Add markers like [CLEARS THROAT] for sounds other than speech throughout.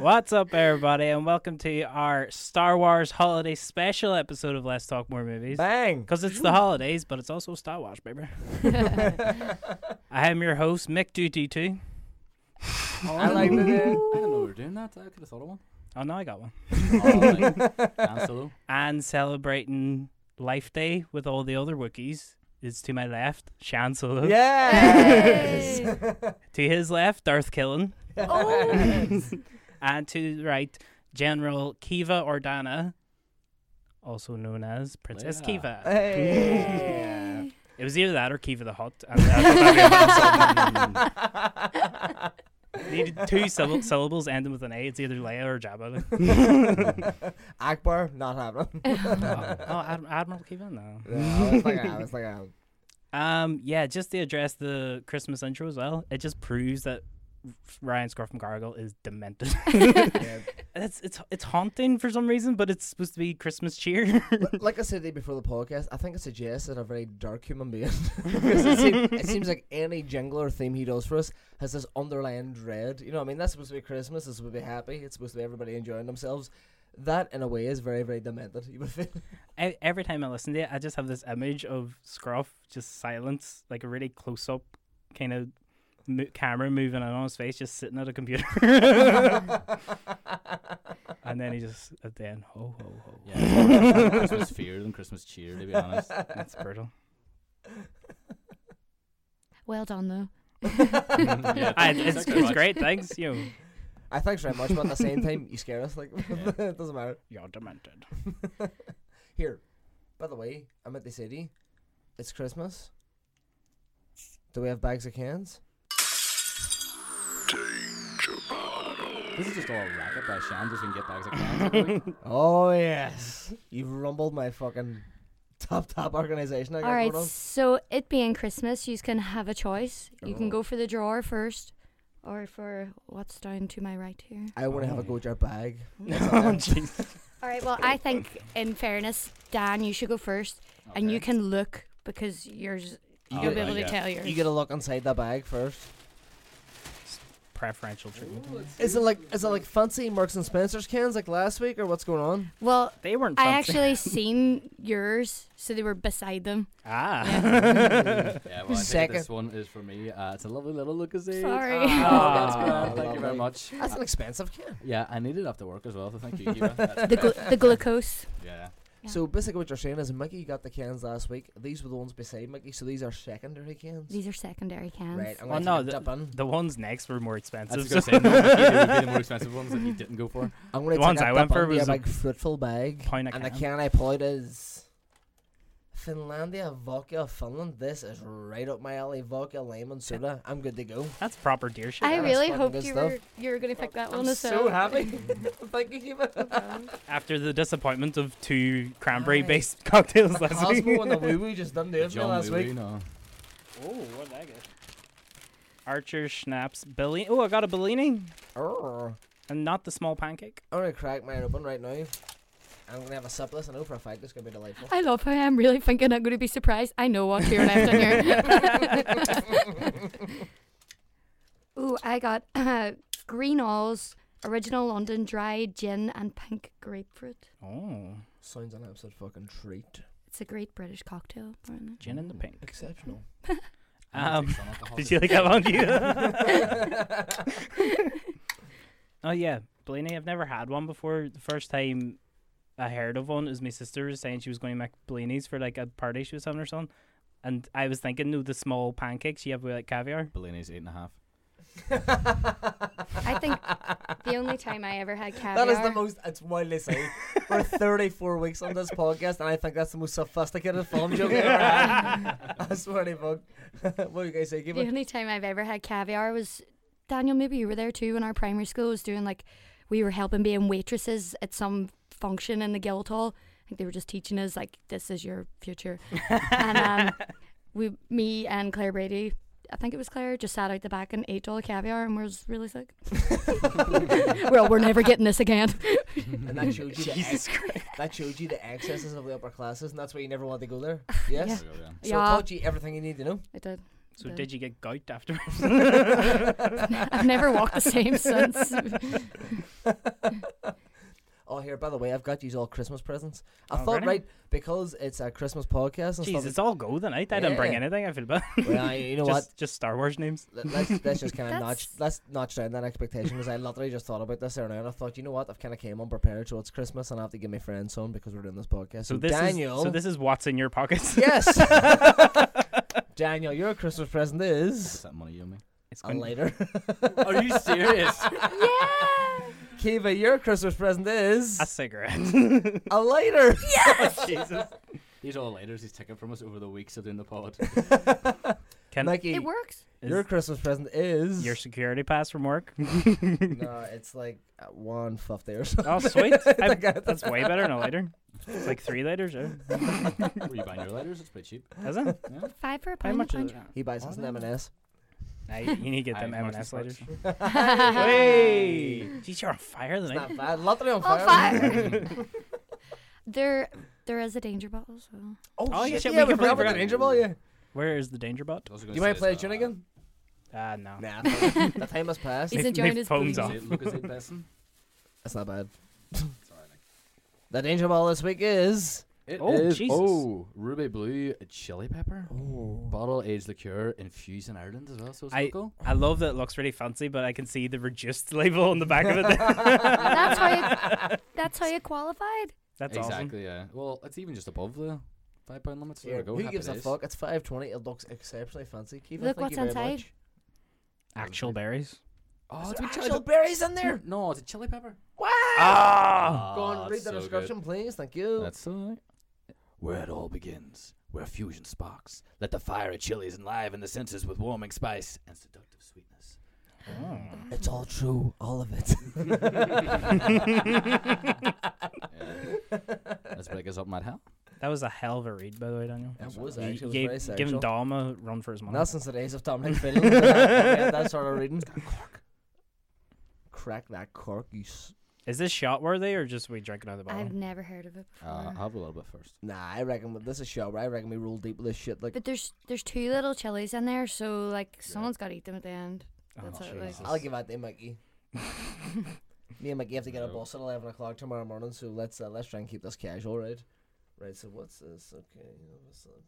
What's up, everybody, and welcome to our Star Wars Holiday Special episode of Let's Talk More Movies. Bang! Because it's the holidays, but it's also Star Wars, baby. [LAUGHS] I am your host, Mick Duty2. I like the I didn't know we were doing that. I could have thought of one. Oh, no, I got one. Alright. Dan Solo. And celebrating Life Day with all the other Wookiees is to my left, Shan Solo. Yes. To his left, Darth Killen. [LAUGHS] Oh. And to the right, General Kiva Ordana, also known as Princess Yeah. Kiva. Hey. It was either that or Kiva the Hut. And I thought that'd be a Needed two syll- syllables ending with an A. It's either Leia or Jabba. [LAUGHS] Ackbar, not happening. [LAUGHS] oh, Ad- Admiral Kiva? No. Yeah, I was like, I was like, I- Um, yeah, just to address the Christmas intro as well, it just proves that Ryan Scruff from Gargle is demented. [LAUGHS] yeah. [LAUGHS] it's it's it's haunting for some reason, but it's supposed to be Christmas cheer. [LAUGHS] Like I said before the podcast, I think it suggests that a very dark human being. because it, seem, it seems like any jingle or theme he does for us has this underlying dread. You know what I mean? That's supposed to be Christmas. It's supposed to be happy. It's supposed to be everybody enjoying themselves. That, in a way, is very, very demented. You would feel. E- Every time I listen to it, I just have this image of Scruff just silence, like a really close up kind of mo- camera moving in on his face, just sitting at a computer. [LAUGHS] [LAUGHS] and then he just at the end, ho ho ho. Yeah. Christmas fear than Christmas cheer, to be honest. That's brutal. Well done, though. Mm-hmm. yeah, I, it's thank you very it's great, thanks. You, know, I thanks very much, but at the same [LAUGHS] time, you scare us. Like, it doesn't matter. you're demented. Here, by the way, I'm at the city. it's Christmas. Do we have bags of cans? This is just all a racket by Shan just so we can get bags of cans. every. Oh yes, you've rumbled my fucking top top organization. I got All right, going on. so it being Christmas, you can have a choice. You can Oh. go for the drawer first, or for what's down to my right here. I want to have a Oh. go jar bag. [LAUGHS] oh, jeez. [LAUGHS] All [LAUGHS] right, well, I think, in fairness, Dan, you should go first, and you can look because yours, You you'll get- be able to yeah. tell yours. You gotta look inside the bag first. Preferential treatment. Is it like is it like fancy Marks and Spencer's cans like last week or what's going on? well, They weren't. I fancy. actually [LAUGHS] seen yours, so they were beside them. ah. [LAUGHS] Yeah, well, I think Second. this one is for me. Uh, it's a lovely little Lucozade. Sorry. Oh, that's Ah, grand. Thank you lovely. very much. That's an expensive can. Yeah, I need it after work as well, so thank you, Kiva. [LAUGHS] That's The, great. glu- the glucose. Yeah. Yeah. So basically, what you're saying is Mickey got the cans last week. These were the ones beside Mickey, so these are secondary cans. These are secondary cans. Right. I'm Well, gonna no, the- in. The ones next were more I expensive. was [LAUGHS] going to say, no, Mickey, they would be the more expensive ones that you didn't go for. [LAUGHS] I'm gonna the ones a I went for was a a big fruitful bag, pint a and the can. can I pulled is Finlandia vodka Finland. This is right up my alley. Vodka lemon soda. I'm good to go. That's proper deer shit. I Yeah, that's really fucking hoped good you stuff. were you were gonna pick that one I'm as so happy. Thank you, Kiva. After the disappointment of two cranberry-based cocktails last week. Cosmo and the Woo Woo just done do it for me John last Woo, week. no. Oh, what did I get? Archer Schnapps Bellini. Oh, I got a Bellini, Arr. and not the small pancake. I'm gonna crack mine open right now. I'm gonna have a sip of this. I know for a fact it's gonna be delightful. I love how I'm really thinking I'm going to be surprised. I know what clear left in here. [LAUGHS] Ooh, I got uh, [CLEARS THROAT] Greenall's original London dry gin and pink grapefruit. Oh, Sounds an absolute fucking treat. It's a great British cocktail. apparently. Gin and the pink. Exceptional. [LAUGHS] Um, Take some alcohol. did you like that one? you? [LAUGHS] oh yeah, Blaney. I've never had one before. The first time I heard of one was my sister was saying she was going to make blinis for like a party she was having or something, and I was thinking, no, the small pancakes you have with like caviar. Bellini's eight and a half. I think [LAUGHS] the only time I ever had caviar. That is the most. It's wildly say. We're [LAUGHS] 34 weeks on this podcast, and I think that's the most sophisticated film joke I've ever had. [LAUGHS] I swear to fuck. what do you guys say? Give The it. only time I've ever had caviar was Daniel. Maybe you were there too. When our primary school was doing like, we were helping being waitresses at some function in the Guildhall. I think they were just teaching us like, this is your future. [LAUGHS] and um, we, me and Claire Brady. I think it was Claire, just sat out the back and ate all the caviar and was really sick. [LAUGHS] well, we're never getting this again. And that showed you the ex- that showed you the excesses of the upper classes, and that's why you never want to go there. [LAUGHS] Yes. Yeah. There we go, yeah. So Yeah. it taught you everything you need to know. I did. So Did. did you get gout afterwards? I've never walked the same since. Oh, here, by the way, I've got you all Christmas presents. I Oh, thought, really? right, because it's a Christmas podcast and Jeez, stuff. it's all go tonight. I didn't bring Yeah. anything. I feel bad. well, you [LAUGHS] know just, what? just Star Wars names. Let- Let's, let's just [LAUGHS] kind of notch That's- let's notch down that expectation because I literally just thought about this there now and I thought you know what I've kind of came unprepared so it's Christmas and I have to give my friends some because we're doing this podcast so, So this Daniel is so this is what's in your pockets. [LAUGHS] yes Daniel your Christmas present Is is that money you owe me? It's a going lighter Are you serious? yeah. Kiva your Christmas present is a cigarette. [LAUGHS] a lighter [LAUGHS] Yes, Jesus. These are all lighters he's taken from us over the weeks of doing the pod. [LAUGHS] Can Mikey It works. your Christmas present is your security pass from work? no it's like uh, one fifty or something oh, sweet. I- that's way better than a lighter. It's like three liters. Yeah. Were you buying your lighters? It's pretty cheap. Is it? Yeah. Five for a How pound. much a is it? he buys us an M&S Nah, you you need to get [LAUGHS] them Marks and M&S lighters. Spencer. Hey, jeez, you're on fire it's tonight. not bad literally on On fire, fire. [LAUGHS] there, there is a danger bottle. So oh, Oh, shit, shit, yeah we we completely forgot about the forgot. danger ball yeah Where is the danger bot? I do you mind say, play a tune again Ah, no. Nah, [LAUGHS] the time has passed. he's My- enjoying my his phone's booze. off. Is it Lucozade Besson? That's not bad. It's alright, like. The danger ball this week is. It Oh, is- Jesus. Oh, ruby blue chili pepper. Oh. Bottle aged liqueur infused in Ireland as well. So it's I local. I love that it looks really fancy, but I can see the reduced [LAUGHS] label on the back of it. [LAUGHS] That's how you. [LAUGHS] That's how you qualified. That's awesome. exactly. Yeah. Well, it's even just above the five pound limit. So there Here, we go. who Happy gives a fuck? It's five twenty. It looks exceptionally fancy. Kiva, Look what's you very inside. much. Actual berries. Oh, Is it's there with chili actual pepper. berries in there? No, it's a chili pepper. Wow! Ah, Go on, Oh, read the so good. description, please. Thank you. That's so right. Where it all begins, where fusion sparks. Let the fire of chilies enliven the senses with warming spice and seductive sweetness. Mm. It's all true, all of it. Yeah. [LAUGHS] Let's break us up, Mad Hell. that was a hell of a read, by the way, Daniel. That was You- actually you it was gave- very giving. Dom a run for his money. Not since the days of Dominic Fiddle. [LAUGHS] yeah, that sort of reading. Crack that cork, you. S- Is this shot worthy or just we drinking out of the I've never heard of it before. Uh, I'll have a little bit first. nah, I reckon this is show. I reckon we roll deep with this shit. Like, but there's there's two little chilies in there, so like someone's got to eat them at the end. Oh, That's it. Like, Jesus. I'll give that to Mickey. [LAUGHS] Me and Mickey have to get a bus at eleven o'clock tomorrow morning, so let's uh, let's try and keep this casual, right? Right. So what's this? Okay. you know, what's that?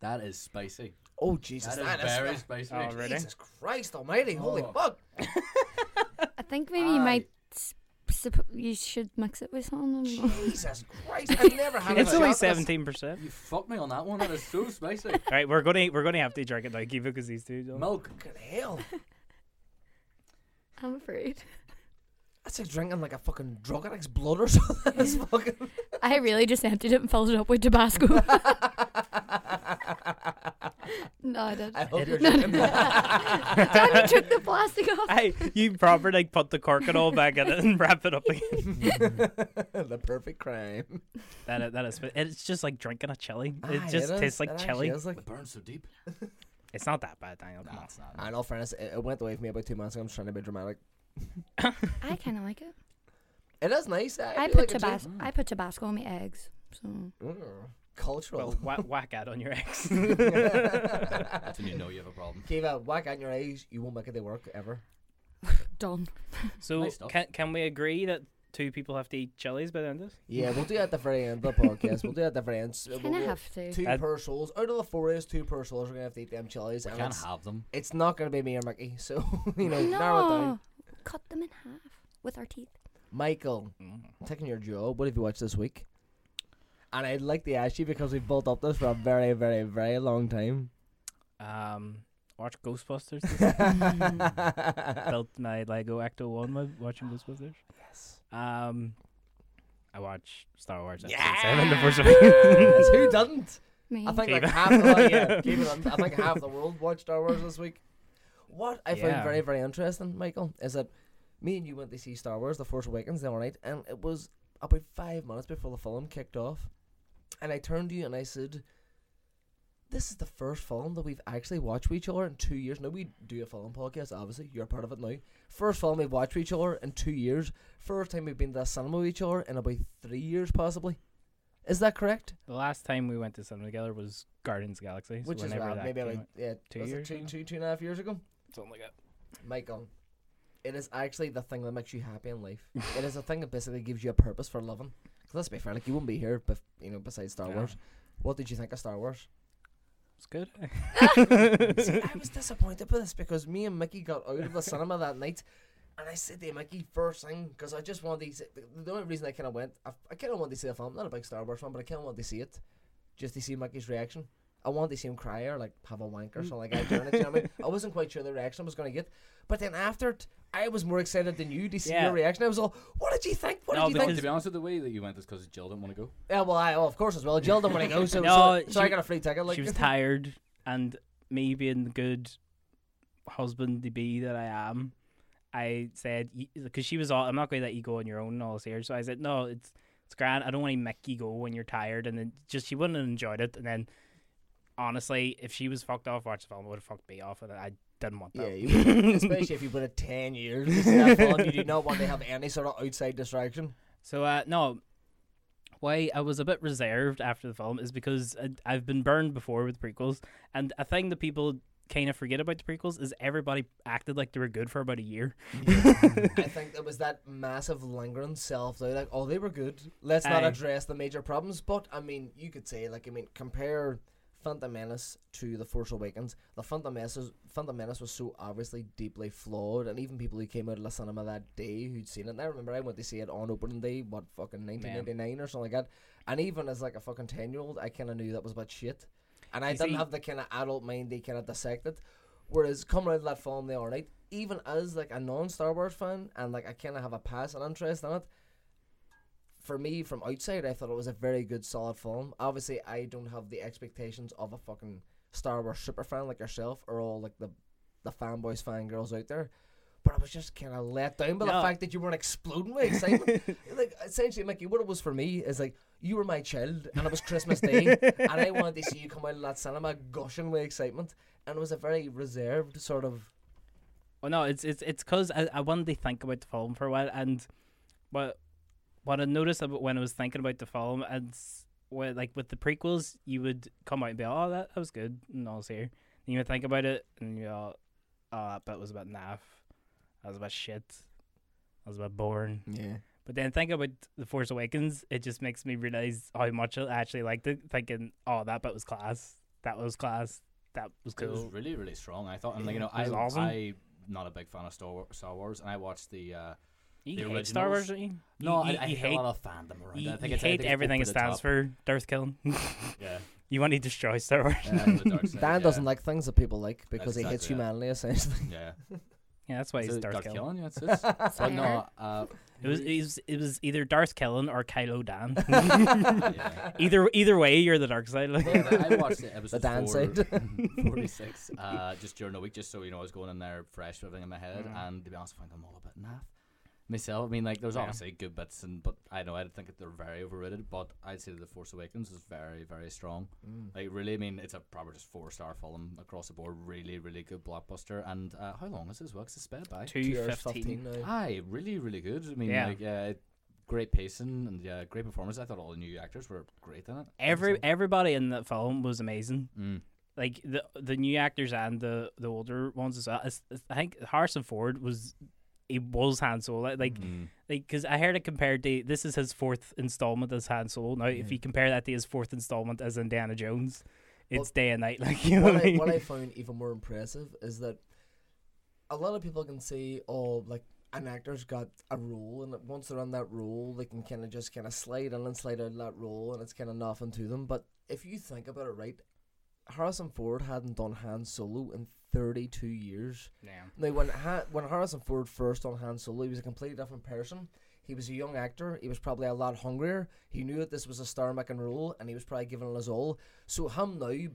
That is spicy. Oh Jesus! That is that very is spicy. Oh, really? Jesus Christ Almighty! Holy Oh. fuck! [LAUGHS] I think maybe you might. Aye. supp- you should mix it with something. I don't know. Jesus Christ! I've never had. It's a only shot this- seventeen percent. You fucked me on that one. That is so spicy. [LAUGHS] All right, we're gonna we're gonna have to drink it like Kiva because these two. Don't. Milk. Fucking hell! I'm afraid. That's like drinking like a fucking drug addict's blood or [LAUGHS] something. It's [LAUGHS] fucking. I really just emptied it and filled it up with Tabasco. No, I don't. I hope you're drinking. [LAUGHS] Danny took the plastic off. Hey, you proper like put the cork and all back in it and wrap it up again. [LAUGHS] the perfect crime. that is, that is it's just like drinking a chili. It Aye, just is. tastes like It chili. actually is, like- It burns so deep. [LAUGHS] It's not that bad, Daniel. Come Nah, on. it's not. In all fairness, it, it went away from me about two months ago. I'm just trying to be dramatic. I kind of like it. It is nice. I, I do put like it too. Tabasco. I put Tabasco on my eggs. So Mm, cultural. Well, whack, whack out on your ex. [LAUGHS] That's when you know you have a problem. Kiva, whack out in your eyes. You won't make it to work ever. [LAUGHS] done. so Nice stuff. can can we agree that two people have to eat chilies by the end of this? Yeah, we'll do that at the very end of the [LAUGHS] podcast. We'll do that at the very end. S- Kind we'll- of have to. Two That- per souls. Out of the four is two per souls. We're gonna have to eat them chilies, We and can't it's, have them. it's not gonna be me or Mickey. So you know, narrow it down. No, cut them in half with our teeth. Michael, mm. taking your job. What have you watched this week? And I'd like to ask you because we've built up this for a very, very, very long time. Um, watch Ghostbusters. [LAUGHS] [LAUGHS] Built my Lego Ecto One while watching Ghostbusters. yes. Um, I watch Star Wars. Episode Yes! Seven, The first one. Who doesn't? Me. I think Keep like it. half. Oh, yeah, keep it on. I think half the world watched Star Wars this week. What I found very, very interesting, Michael, is that me and you went to see Star Wars: The Force Awakens the other night, and it was about five minutes before the film kicked off, and I turned to you and I said, "This is the first film that we've actually watched with each other in two years. Now we do a film podcast, obviously. You're part of it now. First film we've watched with each other in two years. First time we've been to the cinema with each other in about three years, possibly. Is that correct? The last time we went to cinema together was Guardians of the Galaxy. so Which is whenever uh, that maybe like out. yeah, two was years two, ago? two, two and a half years ago. something like that. Michael, it is actually the thing that makes you happy in life. [LAUGHS] it is a thing that basically gives you a purpose for living. 'Cause let's be fair, like you wouldn't be here, bef- you know, besides Star Yeah. Wars. What did you think of Star Wars? It's good. [LAUGHS] [LAUGHS] See, I was disappointed with this because me and Mickey got out of the cinema that night, and I said to Mickey first thing because I just wanted to. See, the, the only reason I kind of went, I, I kind of wanted to see the film. Not a big Star Wars fan, but I kind of wanted to see it, just to see Mickey's reaction. I wanted to see him cry or like have a wank or mm. something like that during it. You know what I mean? I wasn't quite sure the reaction I was going to get, but then after it, I was more excited than you to see Yeah. your reaction. I was all, "What did you think? What No, did you Well, think?" to be honest with the way that you went is because Jill didn't want to go. Yeah, well, I well, of course as well. Jill didn't want to go, so [LAUGHS] No, so, so I she- got a free ticket. Like she was [LAUGHS] tired, and me being the good husband to be that I am, I said because she was all, I'm not going to let you go on your own and all this here. So I said, no, it's it's grand. I don't want to make you go when you're tired, and then just she wouldn't have enjoyed it. And then honestly, if she was fucked off watching the film, it would have fucked me off, and I didn't want Yeah, that. you [LAUGHS] especially if you've been at ten years film, [LAUGHS] you do not want to have any sort of outside distraction. So uh, no, why I was a bit reserved after the film is because I, I've been burned before with prequels, and a thing that people kind of forget about the prequels is everybody acted like they were good for about a year. I think [LAUGHS] there was that massive lingering self doubt, like, oh, they were good. Let's not address the major problems. But I mean, you could say, like, I mean, compare Phantom Menace to The Force Awakens. The Phantom Menace, was, Phantom Menace was so obviously deeply flawed, and even people who came out of the cinema that day who'd seen it. And I remember I went to see it on opening day, what fucking 1999 or something like that. And even as like a fucking ten year old, I kind of knew that was about shit. And I You didn't see- have the kind of adult mind they kind of dissected. Whereas coming out of that film the other night, even as like a non Star Wars fan and like I kind of have a passing interest in it, for me from outside, I thought it was a very good, solid film. Obviously, I don't have the expectations of a fucking Star Wars super fan like yourself or all like the the fanboys, fangirls out there. But I was just kind of let down by the fact that you weren't exploding with excitement. [LAUGHS] like essentially, Mickey, what it was for me is like you were my child, and it was Christmas Day, [LAUGHS] and I wanted to see you come out of that cinema gushing with excitement, and it was a very reserved sort of. Well, no, it's it's it's because I, I wanted to think about the film for a while, and what what I noticed about when I was thinking about the film, and s- when, like with the prequels, you would come out and be, like, oh, that, that was good, and all was here. And you would think about it, and you go, oh, that bit was about naff, that was about shit, that was about boring. Yeah. But then think about the Force Awakens, it just makes me realize how much I actually liked it. Thinking, oh, that bit was class, that was class, that was cool." It was really, really strong. I thought, and like, you know, It was I, awesome. I not a big fan of Star Wars, Star Wars, and I watched the. Uh, You the hate Star Wars, originals. don't you? no, you, I, I you hate, a lot of fandom around. You, it. I think you it's, I hate think everything it stands top. for. Darth killing. [LAUGHS] Yeah, you want to destroy Star Wars. yeah, [LAUGHS] side, Dan yeah. doesn't like things that people like because That's he hates exactly it. humanity essentially. Yeah, [LAUGHS] yeah, that's why Is he's Darth, Darth killing. killing. Yeah, it's, it's, but no, uh, It was, it was it was either Darth killing or Kylo Dan. yeah. either either way, you're the dark side. Like. Yeah, but I watched it. Episode Dan four, side. 46 uh, just during the week, just so you know, I was going in there fresh with everything in my head. Mm. And to be honest, I found them all a bit naff myself. I mean, like, there's Yeah. obviously good bits, and but I know I think that they're very overrated. But I'd say that the Force Awakens is very, very strong. Mm. Like, really, I mean, it's a proper just four star film across the board. Really, really good blockbuster. And uh, how long is this? Well, 'cause it's sped by. Two Two hours fifteen. now. Aye, really, really good. I mean, Yeah. like, yeah, great pacing and yeah, great performance. I thought all the new actors were great in it. Every everybody in that film was amazing. Mm. Like the the new actors and the the older ones as well. It's- it's- I think Harrison Ford was he was Han Solo. Like, Mm. like because I heard it compared to this is his fourth installment as Han Solo. Now, if you compare that to his fourth installment as Indiana Jones, Well, it's day and night. [LAUGHS] Like you know what, what I I, mean? what I found even more impressive is that a lot of people can say, oh, like an actor's got a role, and once they're on that role, they can kind of just kind of slide in and slide out of that role, and it's kind of nothing to them. But if you think about it, right, Harrison Ford hadn't done Han Solo in 32 years. yeah. Now, when ha- when Harrison Ford first on Han Solo, he was a completely different person. He was a young actor. He was probably a lot hungrier. He knew that this was a star-making role, and he was probably giving it his all. So him now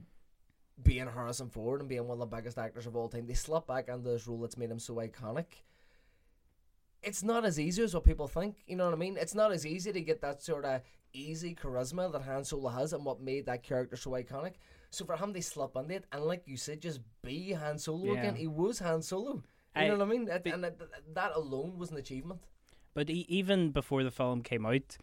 being Harrison Ford and being one of the biggest actors of all time, they slip back into this role that's made him so iconic. It's not as easy as what people think. You know what I mean? It's not as easy to get that sort of easy charisma that Han Solo has, and what made that character so iconic. So for him, they slip into it, and like you said, just be Han Solo again. Yeah. He was Han Solo. You I- know what I mean? That, but- and that, that alone was an achievement. But e- even before the film came out,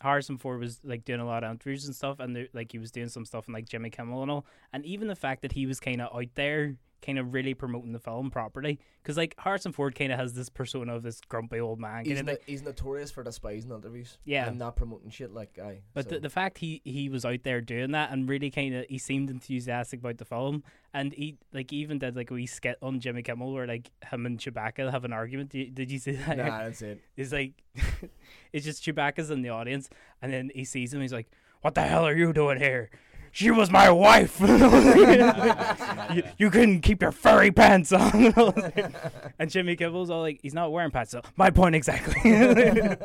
Harrison Ford was like doing a lot of interviews and stuff, and like he was doing some stuff in like Jimmy Kimmel and all. And even the fact that he was kind of out there, kind of really promoting the film properly, because like Harrison Ford kind of has this persona of this grumpy old man. He's, no, he's notorious for despising interviews. Yeah. and not promoting shit like I. But so. the, the fact he, he was out there doing that and really kind of he seemed enthusiastic about the film and he like he even did like a wee skit on Jimmy Kimmel where like him and Chewbacca have an argument. Did you, did you see that? nah, [LAUGHS] that's it. It's like [LAUGHS] it's just Chewbacca's in the audience and then he sees him. He's like, "What the hell are you doing here?" She was my wife. [LAUGHS] you, you couldn't keep your furry pants on. [LAUGHS] and Jimmy Kimmel's all like, he's not wearing pants. So my point exactly. [LAUGHS]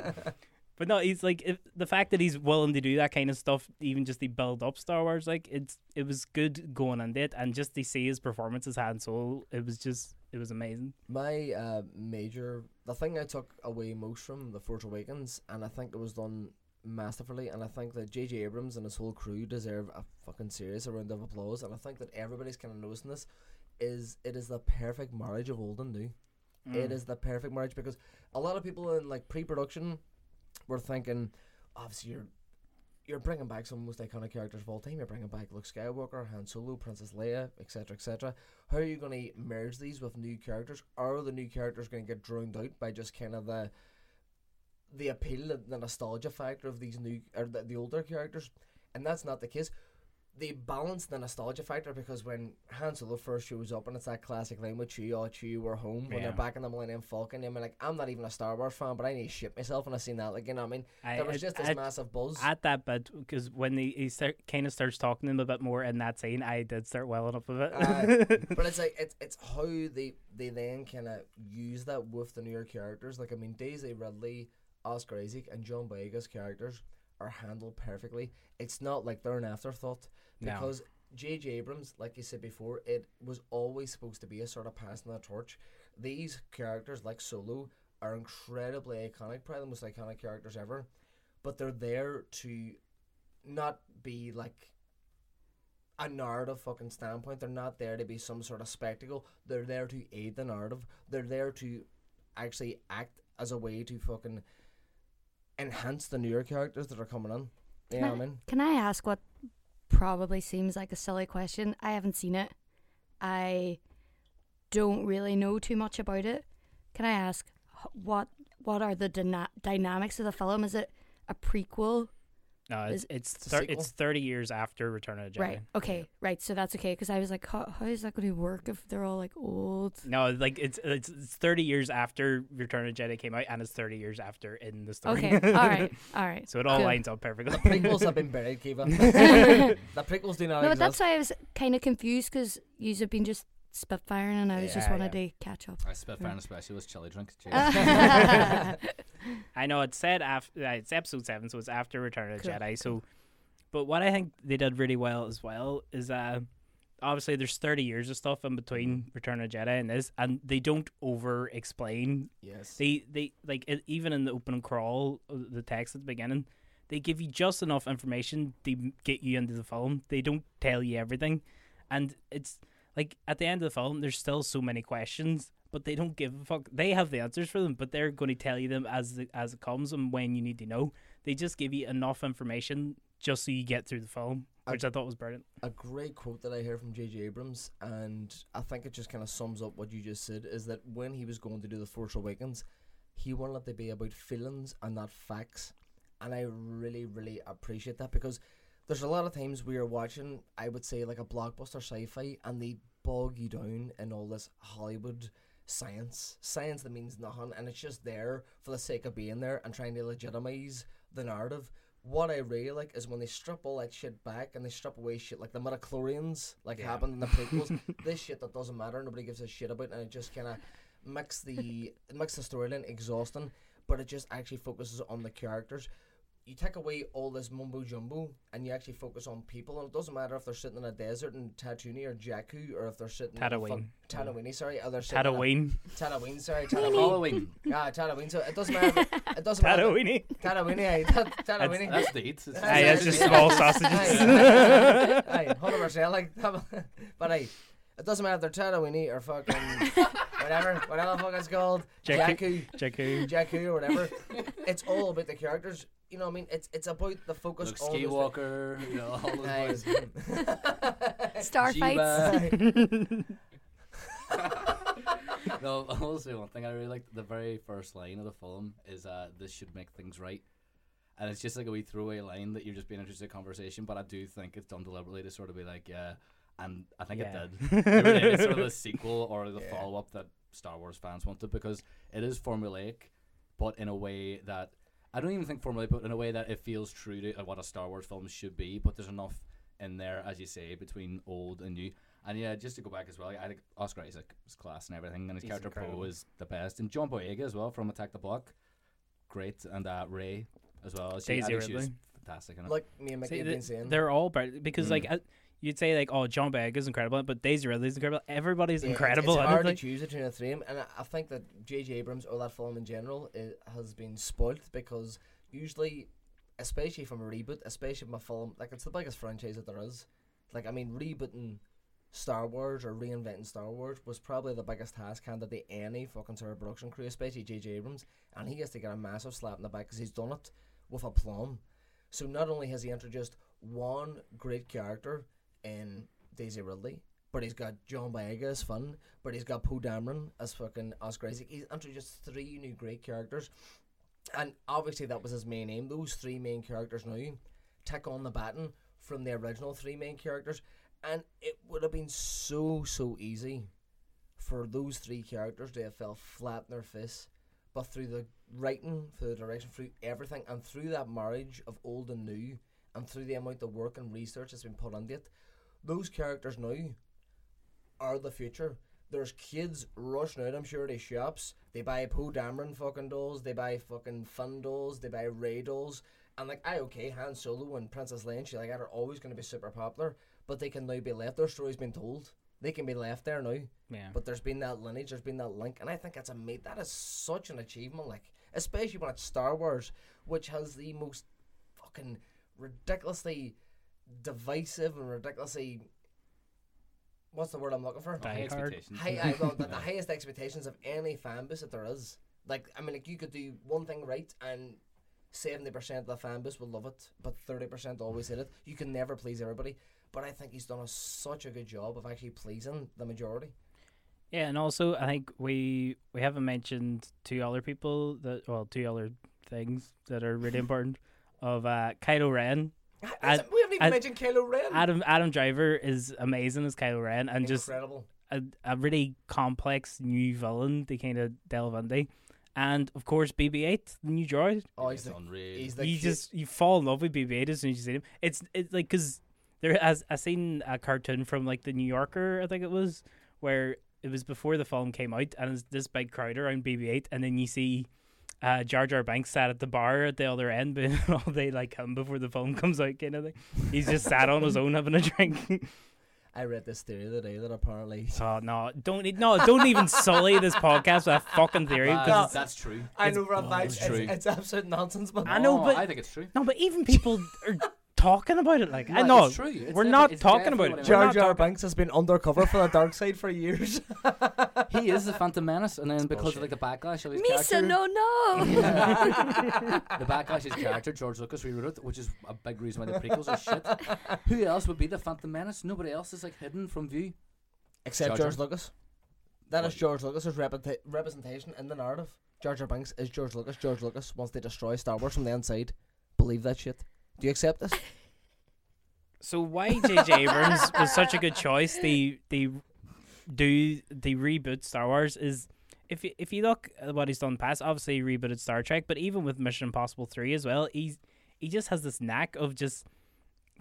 But no, he's like if, the fact that he's willing to do that kind of stuff, even just to build up Star Wars, like it's it was good going on it, and just to see his performance as Han Solo, it was just it was amazing. My uh, major, the thing I took away most from The Force Awakens, and I think it was done masterfully, and I think that J.J. Abrams and his whole crew deserve a fucking serious round of applause, and I think that everybody's kind of noticing this, is it is the perfect marriage of old and new. It mm. is the perfect marriage because a lot of people in like pre-production were thinking, obviously you're you're bringing back some of the most iconic characters of all time. You're bringing back Luke Skywalker, Han Solo, Princess Leia, etc., etc. How are you going to merge these with new characters? Are the new characters going to get drowned out by just kind of the the appeal, the- the nostalgia factor of these new or the, the older characters? And that's not the case. They balance the nostalgia factor because when Han Solo first shows up and it's that classic line with Chewie, oh Chewie, we're home. When Yeah. they're back in the Millennium Falcon, I mean, like I'm not even a Star Wars fan, but I need to shit myself when I seen that. Like you know, what I mean, I- there was I- just this I- massive buzz. At that bit, because when he, he start, kind of starts talking to him a bit more in that scene, I did start welling up a bit. Aye. [LAUGHS] but it's like it's it's how they they then kind of use that with the newer characters. Like I mean, Daisy Ridley, Oscar Isaac, and John Boyega's characters are handled perfectly. It's not like they're an afterthought No. because J.J. Abrams, like you said before, it was always supposed to be a sort of passing the torch. These characters, like Solo, are incredibly iconic, probably the most iconic characters ever. But they're there to not be like a narrative fucking standpoint. They're not there to be some sort of spectacle. They're there to aid the narrative. They're there to actually act as a way to fucking enhance the newer characters that are coming in. You know what I mean? Can I ask what probably seems like a silly question? I haven't seen it. I don't really know too much about it. Can I ask what what are the dyna- dynamics of the film? Is it a prequel? No, it's Is- it's It's thir- it's thirty years after Return of the Jedi. Right. Okay. Right. So that's okay because I was like, how, how is that going to work if they're all like old? No, like it's, it's it's thirty years after Return of the Jedi came out, and it's thirty years after in the story. Okay. all right. [LAUGHS] All right. So it all Cool. lines up perfectly. The prequels have been buried, Kiva. [LAUGHS] [LAUGHS] the prequels do not No, but that's why I was kind of confused because you have been just spitfiring and I was just Yeah, wanted yeah. to catch up. I spit fire especially was chili drink. I know it said after uh, it's episode seven, so it's after Return of the Cool, Jedi. So, but what I think they did really well as well is uh, obviously there's 30 years of stuff in between Return of the Jedi and this, and they don't over explain. yes. They they like it, even in the opening crawl, uh, the text at the beginning, they give you just enough information to get you into the film. They don't tell you everything, and it's like at the end of the film, there's still so many questions, but they don't give a fuck. They have the answers for them, but they're going to tell you them as as it comes and when you need to know. They just give you enough information just so you get through the film, which I thought was brilliant. a great quote that I hear from J.J. Abrams, and I think it just kind of sums up what you just said. Is that when he was going to do the Force Awakens, he wanted it to be about feelings and not facts, and I really, really appreciate that because there's a lot of times we are watching, I would say, like a blockbuster sci-fi, and they bog you down in all this Hollywood science, science that means nothing, and it's just there for the sake of being there and trying to legitimize the narrative. What I really like is when they strip all that shit back and they strip away shit like the midichlorians, like Yeah. happened in the prequels. [LAUGHS] this shit that doesn't matter, nobody gives a shit about, and it just kind of makes the makes the storyline exhausting. But it just actually focuses on the characters. You take away all this mumbo jumbo, and you actually focus on people. And it doesn't matter if they're sitting in a desert in Tatooine or Jakku, or if they're sitting Tatooine. fuck- Tatooine, sorry, or they're sitting a- Tatooine. Tatooine, sorry, Tatooine. Halloween. Yeah, Tatooine. So it doesn't matter. It doesn't matter. Tatooine. Tatooine, aye, [LAUGHS] Tat- Tatooine. That's the eats. It's- Aye, that's just small sausages. Aye, aye, hundred percent. Like, [LAUGHS] but aye, it doesn't matter if they're Tatooine or fucking [LAUGHS] whatever, whatever the fuck it's called, Jakku. Jakku, Jakku. Jakku or whatever. It's all about the characters. You know what I mean? It's it's about the focus Luke on those- Skywalker, you know, all those Aye. boys. [LAUGHS] Star fights. [LAUGHS] No, [LAUGHS] I will say one thing. I really liked the very first line of the film is uh, "This should make things right," and it's just like a wee throwaway line that you're just being interested in conversation. But I do think it's done deliberately to sort of be like, yeah, and I think Yeah. it did. It really. It's sort of the sequel or the Yeah. follow up that Star Wars fans wanted because it is formulaic, but in a way that I don't even think formally, but in a way that it feels true to what a Star Wars film should be. But there's enough in there, as you say, between old and new. And yeah, just to go back as well, I think Oscar Isaac was class and everything, and his He's character Poe incredible. is the best. And John Boyega as well from Attack the Block, great, and uh, Rey as well. She, I Daisy think she was Ridley. fantastic in like me and Mickey See, have been saying. they're all brilliant because, Mm. like, uh, you'd say like, oh, John Begg is incredible, but Daisy Ridley is incredible. Everybody's Yeah, incredible. It's, in it, hard to choose between the three, and I, I think that J.J. Abrams or that film in general it has been spoilt because usually, especially from a reboot, especially from a film like it's the biggest franchise that there is. Like I mean, rebooting Star Wars or reinventing Star Wars was probably the biggest task handed to any fucking sort of production crew, especially J.J. Abrams, and he has to get a massive slap in the back because he's done it with a plum. So not only has he introduced one great character in Daisy Ridley, but he's got John Boyega as Finn, but he's got Poe Dameron as fucking Oscar Isaac. He's introduced three new great characters, and obviously that was his main aim. Those three main characters now take on the baton from the original three main characters, and it would have been so so easy for those three characters to have fell flat in their face, but through the writing, through the direction, through everything, and through that marriage of old and new, and through the amount of work and research that's been put into it, those characters now are the future. There's kids rushing out, I'm sure, to shops. They buy Poe Dameron fucking dolls, they buy fucking Finn dolls, they buy Rey dolls. And like, I okay, Han Solo and Princess Leia and shit like that are always going to be super popular, but they can now be left. Their story's been told. They can be left there now. Yeah. But there's been that lineage, there's been that link, and I think that's a mate. That is such an achievement, like especially when it's Star Wars, which has the most fucking ridiculously divisive and ridiculously what's the word I'm looking for? Die High expectations. High, I, well, the, the [LAUGHS] highest expectations of any fan base that there is. Like, I mean, like you could do one thing right and seventy percent of the fan base will love it, but thirty percent always hate it. You can never please everybody. But I think he's done a, such a good job of actually pleasing the majority. Yeah, and also I think we we haven't mentioned two other people that well two other things that are really [LAUGHS] important of uh, Kylo Ren. Ad, we haven't even Ad- mentioned Kylo Ren. Adam Adam Driver is amazing as Kylo Ren and just Incredible. a, a really complex new villain to kind of delve into. And of course, BB-8, the new droid. Oh, he's It's the, unreal. he's the you cute- just you fall in love with BB-8 as soon as you see him. It's it's like because there as I seen a cartoon from like the New Yorker, I think it was, where it was before the film came out, and it's this big crowd around BB-8, and then you see. Uh, Jar Jar Binks sat at the bar at the other end, [LAUGHS] but all day like him before the film comes out, kind of thing. He's just sat on his own having a drink. [LAUGHS] I read this theory the other day that apparently. Oh no! Don't e- no! Don't even sully this podcast with a fucking theory. Ah, 'cause that's true. I know for a fact it's it's, true. it's absolute nonsense, but I know, Oh, but- I think it's true. No, but even people [LAUGHS] are talking about it. Like I know it's true. It's we're defi- not it's talking about what it. I We're Jar not Jar talking- Banks has been undercover for the dark side for years. [LAUGHS] he is the Phantom Menace, and then because of like the backlash of his Misa, character, no, no. [LAUGHS] the backlash of his character, George Lucas rewrote it, which is a big reason why the prequels are shit. Who else would be the Phantom Menace? Nobody else is like hidden from view. Except Jar Jar. George Lucas. That is What? George Lucas's repeta- representation in the narrative. Jar Jar Binks is George Lucas. George Lucas wants to destroy Star Wars from the inside. Believe that shit. Do you accept this? So why J.J. Abrams [LAUGHS] was such a good choice? They they do they reboot Star Wars is if you, if you look at what he's done in the past, obviously he rebooted Star Trek, but even with Mission Impossible three as well, he's he just has this knack of just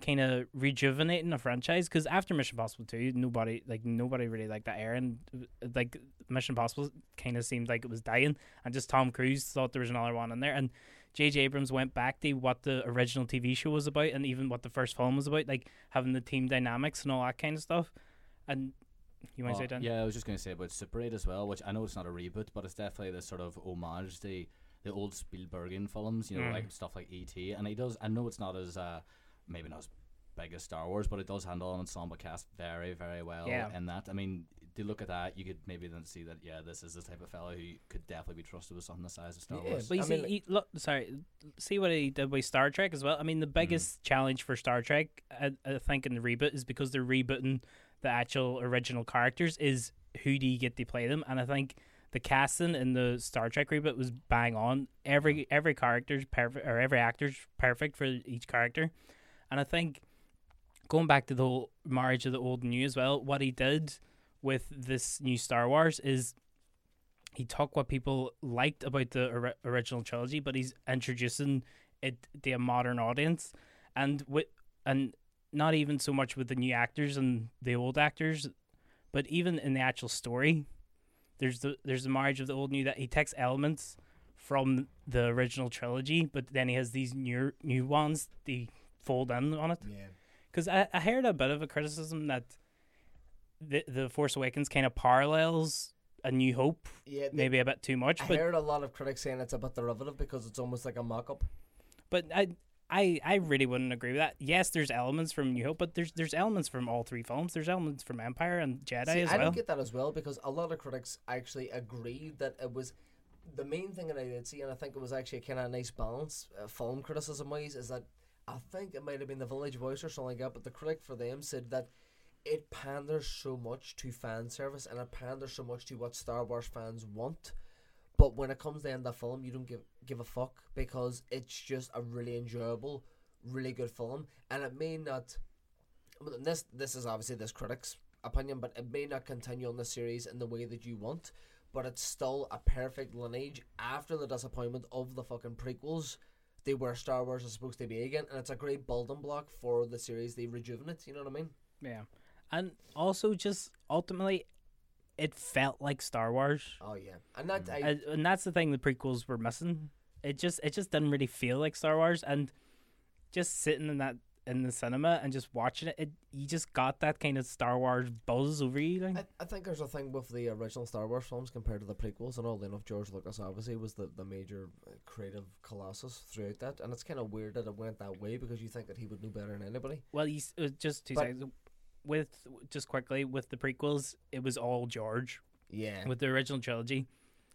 kind of rejuvenating a franchise. Because after Mission Impossible two, nobody like nobody really liked that era, and uh, like Mission Impossible kind of seemed like it was dying, and just Tom Cruise thought there was another one in there, and J.J. Abrams went back to what the original TV show was about, and even what the first film was about, like having the team dynamics and all that kind of stuff. And you want to Oh, say, Dan? yeah, I was just going to say about Super 8 as well, which I know it's not a reboot, but it's definitely this sort of homage to the old Spielbergian films, you know, Mm. like stuff like E.T. And he does, I know it's not as, uh, maybe not as big as Star Wars, but it does handle an ensemble cast very, very well Yeah. in that. I mean, to look at that, you could maybe then see that, yeah, this is the type of fellow who could definitely be trusted with something the size of Star Yeah, Wars. But you I see, mean, like- he, look, sorry, see what he did with Star Trek as well. I Mm. mean, the biggest challenge for Star Trek, I, I think, in the reboot is because they're rebooting the actual original characters. Is who do you get to play them? And I think the casting in the Star Trek reboot was bang on. Every every character's perfect, or every actor's perfect for each character. And I think going back to the whole marriage of the old and new as well, what he did with this new Star Wars is he talked what people liked about the ori- original trilogy, but he's introducing it to a modern audience, and with and not even so much with the new actors and the old actors, but even in the actual story, there's the there's the marriage of the old new that he takes elements from the original trilogy, but then he has these new new ones they fold in on it. Yeah. Because I, I heard a bit of a criticism that the the Force Awakens kind of parallels A New Hope Yeah. they- maybe a bit too much, I but heard a lot of critics saying it's a bit derivative because it's almost like a mock-up. but I. I, I really wouldn't agree with that. Yes, there's elements from New Hope, but there's there's elements from all three films. There's elements from Empire and Jedi See, as I well. don't get that as well because a lot of critics actually agreed that it was the main thing that I did see, and I think it was actually a kind of nice balance, uh, film criticism wise, is that I think it might have been the Village Voice or something like that, but the critic for them said that it panders so much to fan service and it panders so much to what Star Wars fans want. But when it comes to the end of the film, you don't give give a fuck because it's just a really enjoyable, really good film, and it may not. This this is obviously this critic's opinion, but it may not continue on the series in the way that you want. But it's still a perfect lineage after the disappointment of the fucking prequels. They were Star Wars is supposed to be again, and it's a great building block for the series. They rejuvenate. You know what I mean? Yeah, and also just ultimately, it felt like Star Wars, Oh yeah, and that I, and, and that's the thing the prequels were missing. It just it just didn't really feel like Star Wars, and just sitting in that in the cinema and just watching it, it you just got that kind of Star Wars buzz over you. Like. I, I think there's a thing with the original Star Wars films compared to the prequels, and all enough George Lucas obviously was the, the major uh, creative colossus throughout that, and it's kind of weird that it went that way because you think that he would know better than anybody. Well, he's uh, just two But- seconds. With just quickly with the prequels, it was all George. Yeah, With the original trilogy,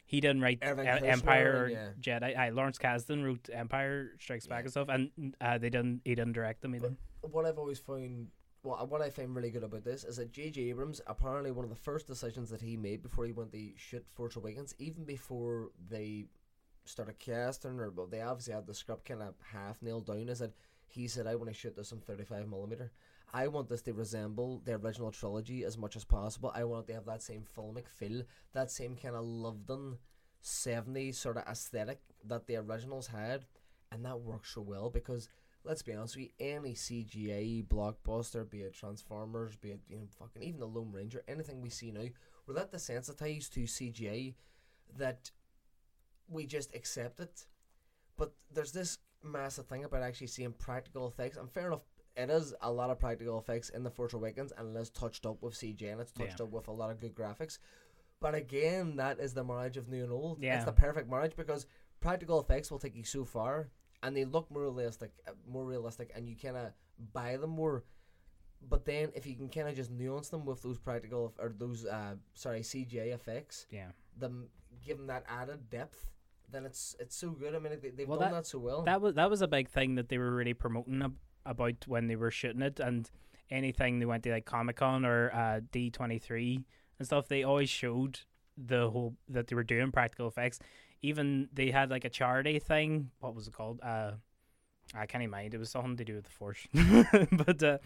he didn't write Empire or and, Jedi. I Lawrence Kasdan wrote Empire Strikes Back Yeah. and stuff, and uh, they didn't. He didn't direct them either. what I've always found, what what I find really good about this is that J.J. Abrams apparently one of the first decisions that he made before he went to shoot Force Awakens, even before they started casting or well, they obviously had the script kind of half nailed down, is that he said, "I want to shoot this in thirty five millimeter. I want this to resemble the original trilogy as much as possible. I want it to have that same filmic feel, that same kind of Lovedon 70s sort of aesthetic that the originals had, and that works so well because let's be honest with you, any CGI blockbuster, be it Transformers, be it you know fucking even the Lone Ranger, anything we see now, we're that desensitized to CGI that we just accept it. But there's this massive thing about actually seeing practical effects, and fair enough, it is a lot of practical effects in the Force Awakens, and it is touched up with CG and it's touched Yeah. up with a lot of good graphics. But again, that is the marriage of new and old. Yeah. It's the perfect marriage because practical effects will take you so far, and they look more realistic, uh, more realistic, and you kind of buy them more. But then, if you can kind of just nuance them with those practical or those uh, sorry CGI effects, Yeah. them give them that added depth, then it's it's so good. I mean, they, they've Well, done that- that, so well. That was that was a big thing that they were really promoting about when they were shooting it, and anything they went to like Comic Con or uh, D twenty three and stuff, they always showed the whole that they were doing practical effects. Even they had like a charity thing. What was it called? Uh, I can't even mind. It was something to do with the Force, [LAUGHS] but. Uh,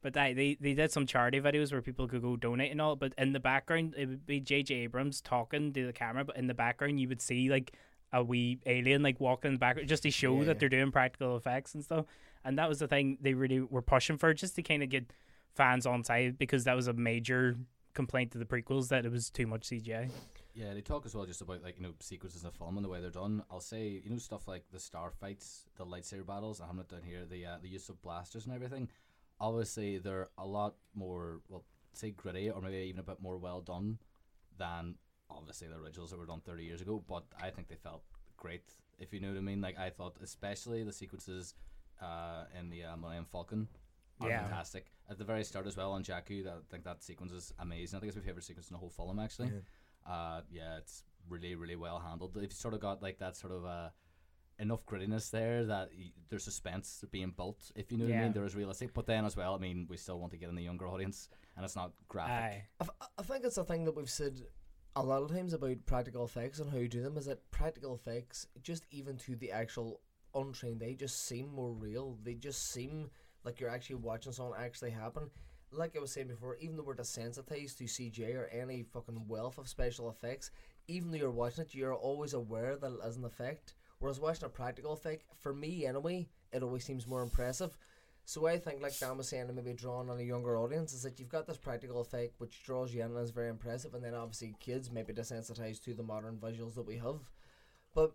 but they, they they did some charity videos where people could go donate and all. But in the background, it would be J.J. Abrams talking to the camera. But in the background, you would see like a wee alien like walking in the background just to show Yeah, that yeah. they're doing practical effects and stuff. And that was the thing they really were pushing for, just to kind of get fans on side because that was a major complaint to the prequels that it was too much CGI. Yeah, they talk as well just about like you know sequences of film and the way they're done. I'll say you know stuff like the star fights, the lightsaber battles. I haven't down here. The uh, the use of blasters and everything. Obviously, they're a lot more well, say gritty or maybe even a bit more well done than obviously the originals that were done thirty years ago. But I think they felt great. If you know what I mean. Like I thought, especially the sequences uh, in the uh, Millennium Falcon. Are Yeah. fantastic at the very start as well on Jakku. That, I think that sequence is amazing. I think it's my favorite sequence in the whole film actually. Uh, yeah, it's really, really well handled. They've sort of got like that sort of uh, enough grittiness there that y- there's suspense being built. If you know what I Yeah. mean, there is realistic. But then as well, I mean, we still want to get in the younger audience, and it's not graphic. Aye. I, f- I think it's a thing that we've said a lot of times about practical effects and how you do them is that practical effects, just even to the actual untrained they just seem more real. They just seem like you're actually watching something actually happen. Like I was saying before, even though we're desensitized to CGI or any fucking wealth of special effects, even though you're watching it, you're always aware that it has an effect. Whereas watching a practical effect, for me anyway, it always seems more impressive. So I think, like Dan was saying, maybe drawing on a younger audience, is that you've got this practical effect which draws you in and is very impressive, and then obviously kids may be desensitized to the modern visuals that we have. But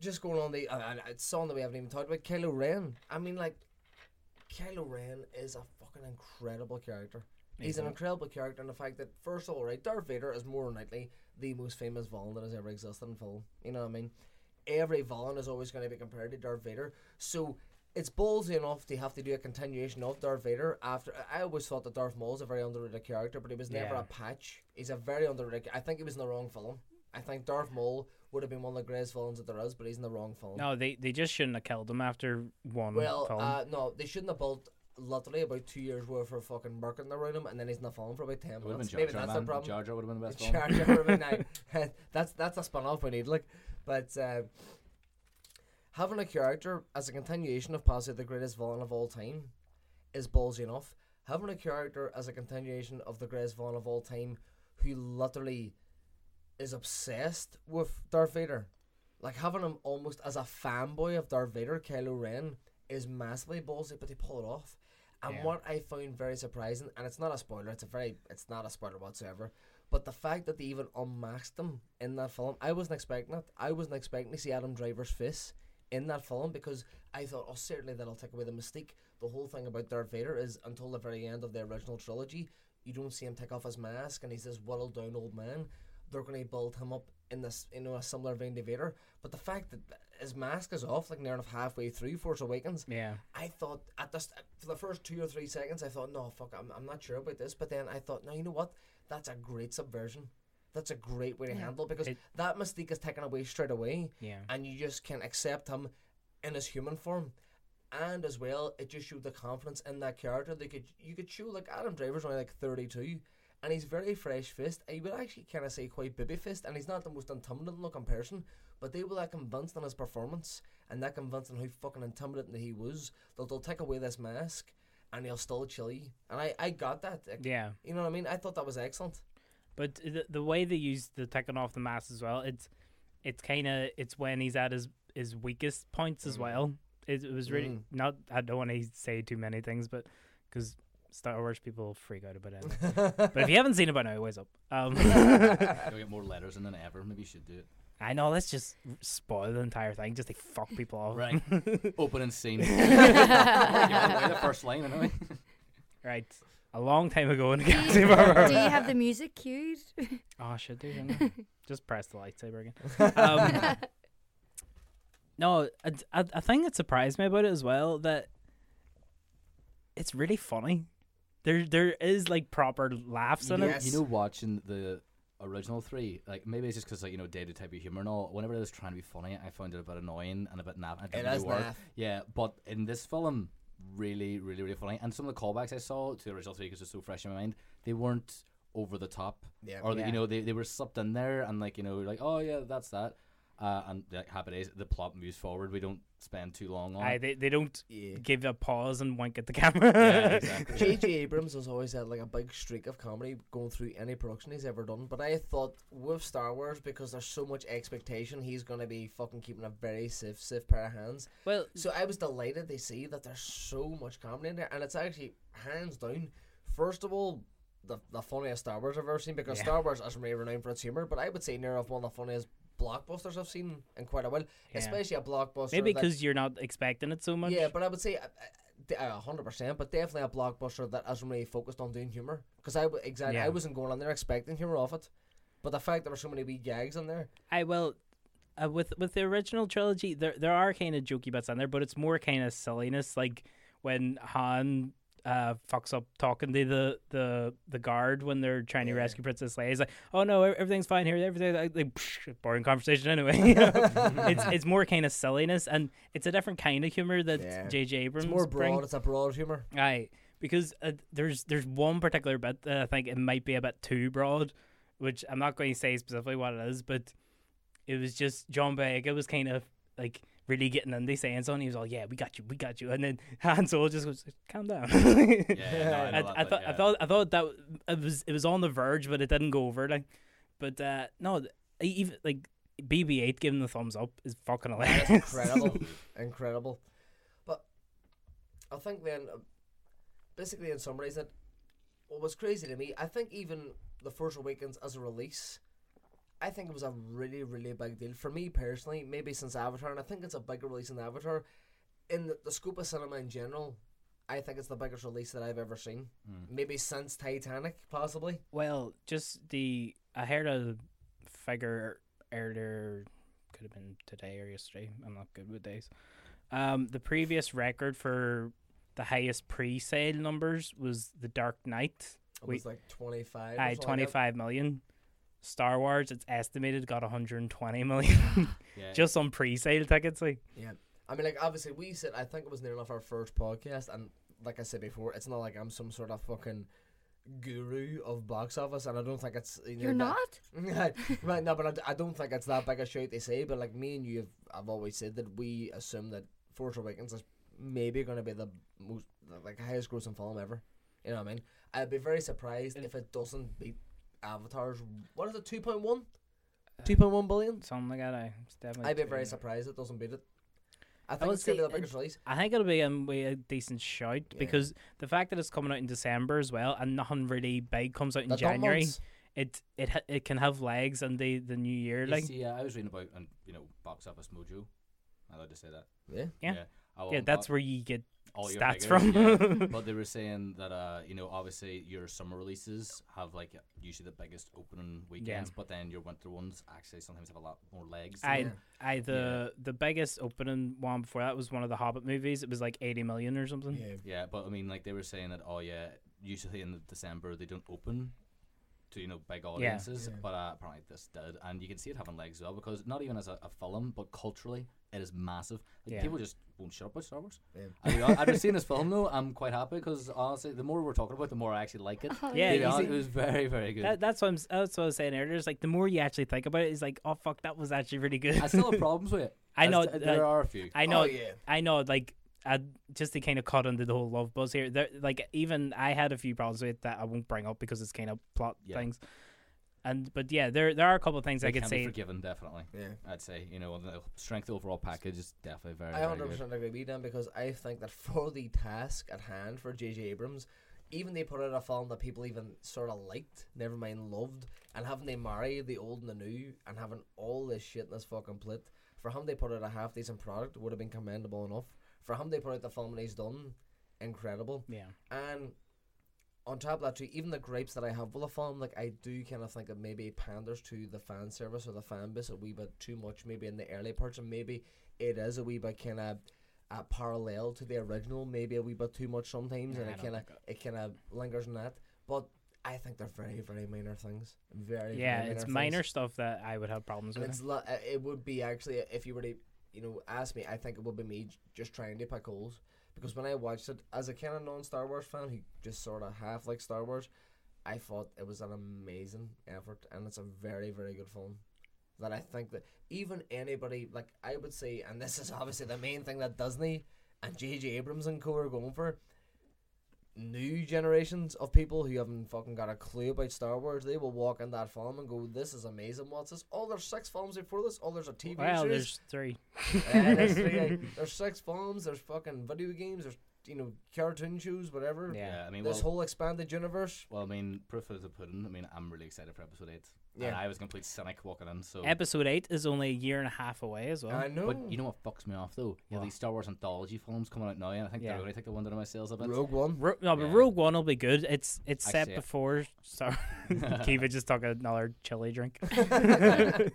just going on the, uh, it's something that we haven't even talked about, Kylo Ren. I mean, like, Kylo Ren is a fucking incredible character. He's an incredible character, and the fact that first of all, right, Darth Vader is more than likely the most famous villain that has ever existed in film. You know what I mean? Every villain is always going to be compared to Darth Vader, so it's ballsy enough to have to do a continuation of Darth Vader. After I always thought that Darth Maul is a very underrated character, but he was never Yeah. a patch. He's a very underrated. I think he was in the wrong film. I think Darth Maul would have been one of the greatest villains that there is, but he's in the wrong film. No, they they just shouldn't have killed him after one Well, film. uh, no, they shouldn't have built literally about two years worth of fucking marketing around him, and then he's in the film for about ten It been minutes. Jar Maybe Jar, that's man. the problem. Jar Jar would have been the best film. Jar Jar would have been [LAUGHS] nice. [LAUGHS] that's that's a spin off we need, like, but uh, having a character as a continuation of possibly the greatest villain of all time is ballsy enough. Having a character as a continuation of the greatest villain of all time, who literally is obsessed with Darth Vader, like having him almost as a fanboy of Darth Vader, Kylo Ren, is massively ballsy, but they pull it off. And Yeah. what I found very surprising, and it's not a spoiler, it's a very, it's not a spoiler whatsoever, but the fact that they even unmasked him in that film, I wasn't expecting it. I wasn't expecting to see Adam Driver's face in that film because I thought, oh, certainly that'll take away the mystique. The whole thing about Darth Vader is until the very end of the original trilogy, you don't see him take off his mask and he's this whittled down old man. They're going to build him up in this, you know, a similar vein to Vader. But the fact that his mask is off, like near enough halfway through Force Awakens, yeah. I thought at this for the first two or three seconds, I thought, no, fuck, I'm, I'm not sure about this. But then I thought, no, you know what? That's a great subversion. That's a great way to Yeah. handle it because It- that mystique is taken away straight away, Yeah. and you just can accept him in his human form. And as well, it just showed the confidence in that character. They could you could show like Adam Driver's only like thirty two, and he's very fresh faced. I would actually kind of say quite baby faced, and he's not the most intimidating looking person. But they were that convinced on his performance, and that convinced on how fucking intimidating that he was. That they'll take away this mask, and he'll still chill you. And I I got that. Yeah. You know what I mean? I thought that was excellent. But the, the way they use the taking off the mask as well, it's it's kind of it's when he's at his his weakest points as well. It, it was really Mm. not. I don't want to say too many things, but because Star Wars people freak out about it. [LAUGHS] but if you haven't seen it by now, always up. Um, [LAUGHS] You'll get more letters in than ever. Maybe you should do it. I know. Let's just spoil the entire thing, just to fuck people off. Right. [LAUGHS] Opening scene. Give away the first line, anyway. right. A long time ago in the Do you, Galaxy do you have the music cued? Oh, I should do. shouldn't I? Just press the lightsaber again. Um, No, I, I, I think it surprised me about it as well that it's really funny. There there is like proper laughs in Yes. it. You know, watching the original three, like maybe it's just because like you know dated type of humor and all. Whenever it was trying to be funny, I found it a bit annoying and a bit naff. It It really work. naff. Yeah, but in this film, really, really, really funny. And some of the callbacks I saw to the original three because it's so fresh in my mind, they weren't over the top. Yeah. Or the, Yeah. you know they, they were slipped in there and like you know like oh yeah that's that. Uh, and like, happy days. The plot moves forward. We don't spend too long on Aye, it. they they don't Yeah. give a pause and wink at the camera. Yeah, [LAUGHS] exactly. J.J. Abrams has always had like a big streak of comedy going through any production he's ever done. But I thought with Star Wars, because there's so much expectation, he's gonna be fucking keeping a very stiff, stiff pair of hands. well, So I was delighted to see that there's so much comedy in there, and it's actually hands down. First of all, the the funniest Star Wars I've ever seen because Yeah. Star Wars isn't really renowned for its humor, but I would say near of one of the funniest blockbusters I've seen in quite a while, Yeah. especially a blockbuster. maybe because you're not expecting it so much. yeah, but I would say uh, uh, a hundred percent, but definitely a blockbuster that isn't really focused on doing humor. Because I exactly, I wasn't going on there expecting humor off it, but the fact there were so many wee gags in there, I will. Uh, with with the original trilogy, there there are kind of jokey bits in there, but it's more kind of silliness, like when Han uh fucks up talking to the the the guard when they're trying to Yeah. rescue Princess Leia. He's like, "Oh no, everything's fine here. Everything like, like psh, boring conversation anyway." [LAUGHS] You know? [LAUGHS] it's it's more kind of silliness, and it's a different kind of humor that Yeah. J.J. Abrams it's more bring. broad. It's a broad humor. Aye, because uh, there's there's one particular bit that I think it might be a bit too broad, which I'm not going to say specifically what it is, but it was just John Boyega was kind of like really getting into saying something. He was all, "Yeah, we got you, we got you," and then [LAUGHS] Han Solo just goes, "Calm down." Yeah, no, I, [LAUGHS] I, that I bit, thought I thought I thought that it was it was on the verge, but it didn't go over. Like, but uh, no, even like BB-8 giving the thumbs up is fucking hilarious. That's incredible, [LAUGHS] incredible. But I think then, uh, basically, in summary, that what was crazy to me. I think even the Force Awakens as a release, I think it was a really, really big deal for me personally. Maybe since Avatar, and I think it's a bigger release than Avatar. In the, the scope of cinema in general, I think it's the biggest release that I've ever seen. Mm. Maybe since Titanic, possibly. Well, just the I heard a figure earlier, could have been today or yesterday. I'm not good with days. Um, the previous record for the highest pre-sale numbers was The Dark Knight. It We- was like twenty five. I 25 million. Star Wars, it's estimated got 120 million [LAUGHS] Yeah. just on pre-sale tickets. Like, Yeah. I mean, like, obviously, we said, I think it was near enough our first podcast, and like I said before, it's not like I'm some sort of fucking guru of box office, and I don't think it's. You know, You're that- not? [LAUGHS] right, no, but I, I, don't think it's that big a shout to say, but like me and you have, I've always said that we assume that Force Awakens is maybe going to be the most, like, highest grossing film ever. You know what I mean? I'd be very surprised if it doesn't beat Avatar's, what is it, 2.1? 2.1 billion? something like that. I, it's definitely I'd be too- very surprised it doesn't beat it. I I think would it's going to be the biggest release. I think it'll be a, a decent shout Yeah. because the fact that it's coming out in December as well and nothing really big comes out in The January. it it ha- it can have legs and the the new year You like see, uh, I was reading about and you know box office mojo. I allowed to say that. Yeah. Yeah. I yeah that's bo- where you get all your stats figures, from. yeah. [LAUGHS] but they were saying that uh, you know, obviously your summer releases have like usually the biggest opening weekends, but then your winter ones actually sometimes have a lot more legs. I. I the the biggest opening one before that was one of the Hobbit movies. It was like eighty million or something. Yeah. Yeah, but I mean, like they were saying that. Oh yeah, usually in December they don't open to you know big audiences, Yeah. but uh, apparently this did, and you can see it having legs as well because not even as a, a film, but culturally it is massive. Like, Yeah. People just won't shut up about Star Wars. Yeah. I mean, I've [LAUGHS] seen this film though. I'm quite happy because honestly, the more we're talking about, the more I actually like it. Oh, [LAUGHS] Yeah, To honest, it was very, very good. That, that's what I'm. That's what I was saying earlier. It's like the more you actually think about it, it's like, oh fuck, that was actually really good. I still have [LAUGHS] problems with it. I know, st- there uh, are a few. I know. Oh, yeah. I know. Like, I, just to kind of cut into the whole love buzz here. There, like, even I had a few problems with it that I won't bring up because it's kind of plot Yeah. things. And but yeah, there there are a couple of things They I could can be say. forgiven, definitely. Yeah. I'd say you know the strength overall package is definitely very. I very hundred good. percent agree with them because I think that for the task at hand for J.J. Abrams, even they put out a film that people even sort of liked, never mind loved, and having they marry the old and the new, and having all this shit in this fucking plate, for him they put out a half decent product would have been commendable enough. For him they put out the film and he's done, incredible. Yeah. And on top of that too, even the gripes that I have with the film, like I do kind of think it maybe panders to the fan service or the fan base a wee bit too much, maybe in the early parts, and maybe it is a wee bit kind of uh, parallel to the original, maybe a wee bit too much sometimes, and Nah, it kind of it kind of lingers in that. But I think they're very very minor things, very Yeah, very it's minor minor stuff that I would have problems And with. it's lo- uh, it would be actually if you were to you know ask me, I think it would be me just trying to pick holes because when I watched it as a kind of non Star Wars fan who just sort of half like Star Wars, I thought it was an amazing effort and it's a very very good film. That I think that even anybody like I would say, and this is obviously the main thing that Disney and J.J. Abrams and co are going for. New generations of people who haven't fucking got a clue about Star Wars, they will walk in that film and go, "This is amazing! What's this? Oh, there's six films before this. Oh, there's a TV well, series. there's three. Uh, there's, [LAUGHS] three, there's six films. There's fucking video games. There's you know cartoon shows, whatever. Yeah. I mean, This well, whole expanded universe. well, I mean, proof of the pudding. I mean, I'm really excited for episode eight. Yeah. And I was a complete cynic walking in. So, Episode eight is only a year and a half away as well. I know. but you know what fucks me off though? You have these Star Wars anthology films coming out now, and I think Yeah. they're going to take the wind out of my sails a bit. Rogue One. Ro- no, but Yeah. Rogue One will be good. It's it's I set see it. before. Sorry, [LAUGHS] [LAUGHS] Kiva just took another chili drink. [LAUGHS]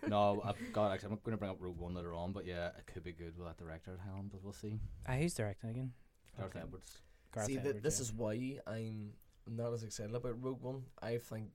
no, I've got actually. I'm going to bring up Rogue One later on, but yeah, it could be good with that director at helm, but we'll see. Ah, who's directing again? Gareth Okay. Edwards. Gareth See, th- this yeah. is why I'm not as excited about Rogue One. I think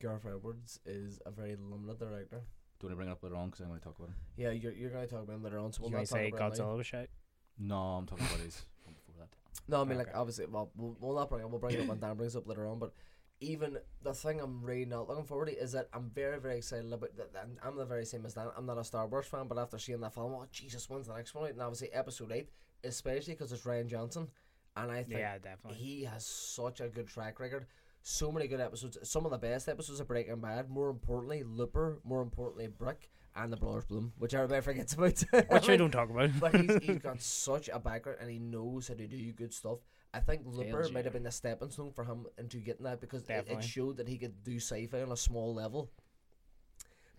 Garth Edwards is a very limited director. Do you want to bring it up later on? Because I'm going to talk about him. Yeah, you're, you're going to talk about him later on, so You we'll might not talk say about it. Godzilla was shite. No, I'm talking about his [LAUGHS] one before that. No, I mean like obviously. Well, we'll, we'll not bring it. up. We'll bring it up when [COUGHS] Dan brings it up later on. But even the thing I'm really not looking forward to is that I'm very very excited about. That, I'm the very same as Dan. I'm not a Star Wars fan, but after seeing that film, oh Jesus, when's the next one? And obviously Episode Eight, especially because it's Rian Johnson, and I think Yeah, definitely. he has such a good track record. So many good episodes. Some of the best episodes of Breaking Bad. More importantly, Looper. More importantly, Brick and the Brothers Bloom, which everybody [LAUGHS] forgets about. Which we don't talk about. but he's, [LAUGHS] he's got such a background and he knows how to do good stuff. I think Looper might have been the stepping stone for him into getting that because it, it showed that he could do sci-fi on a small level.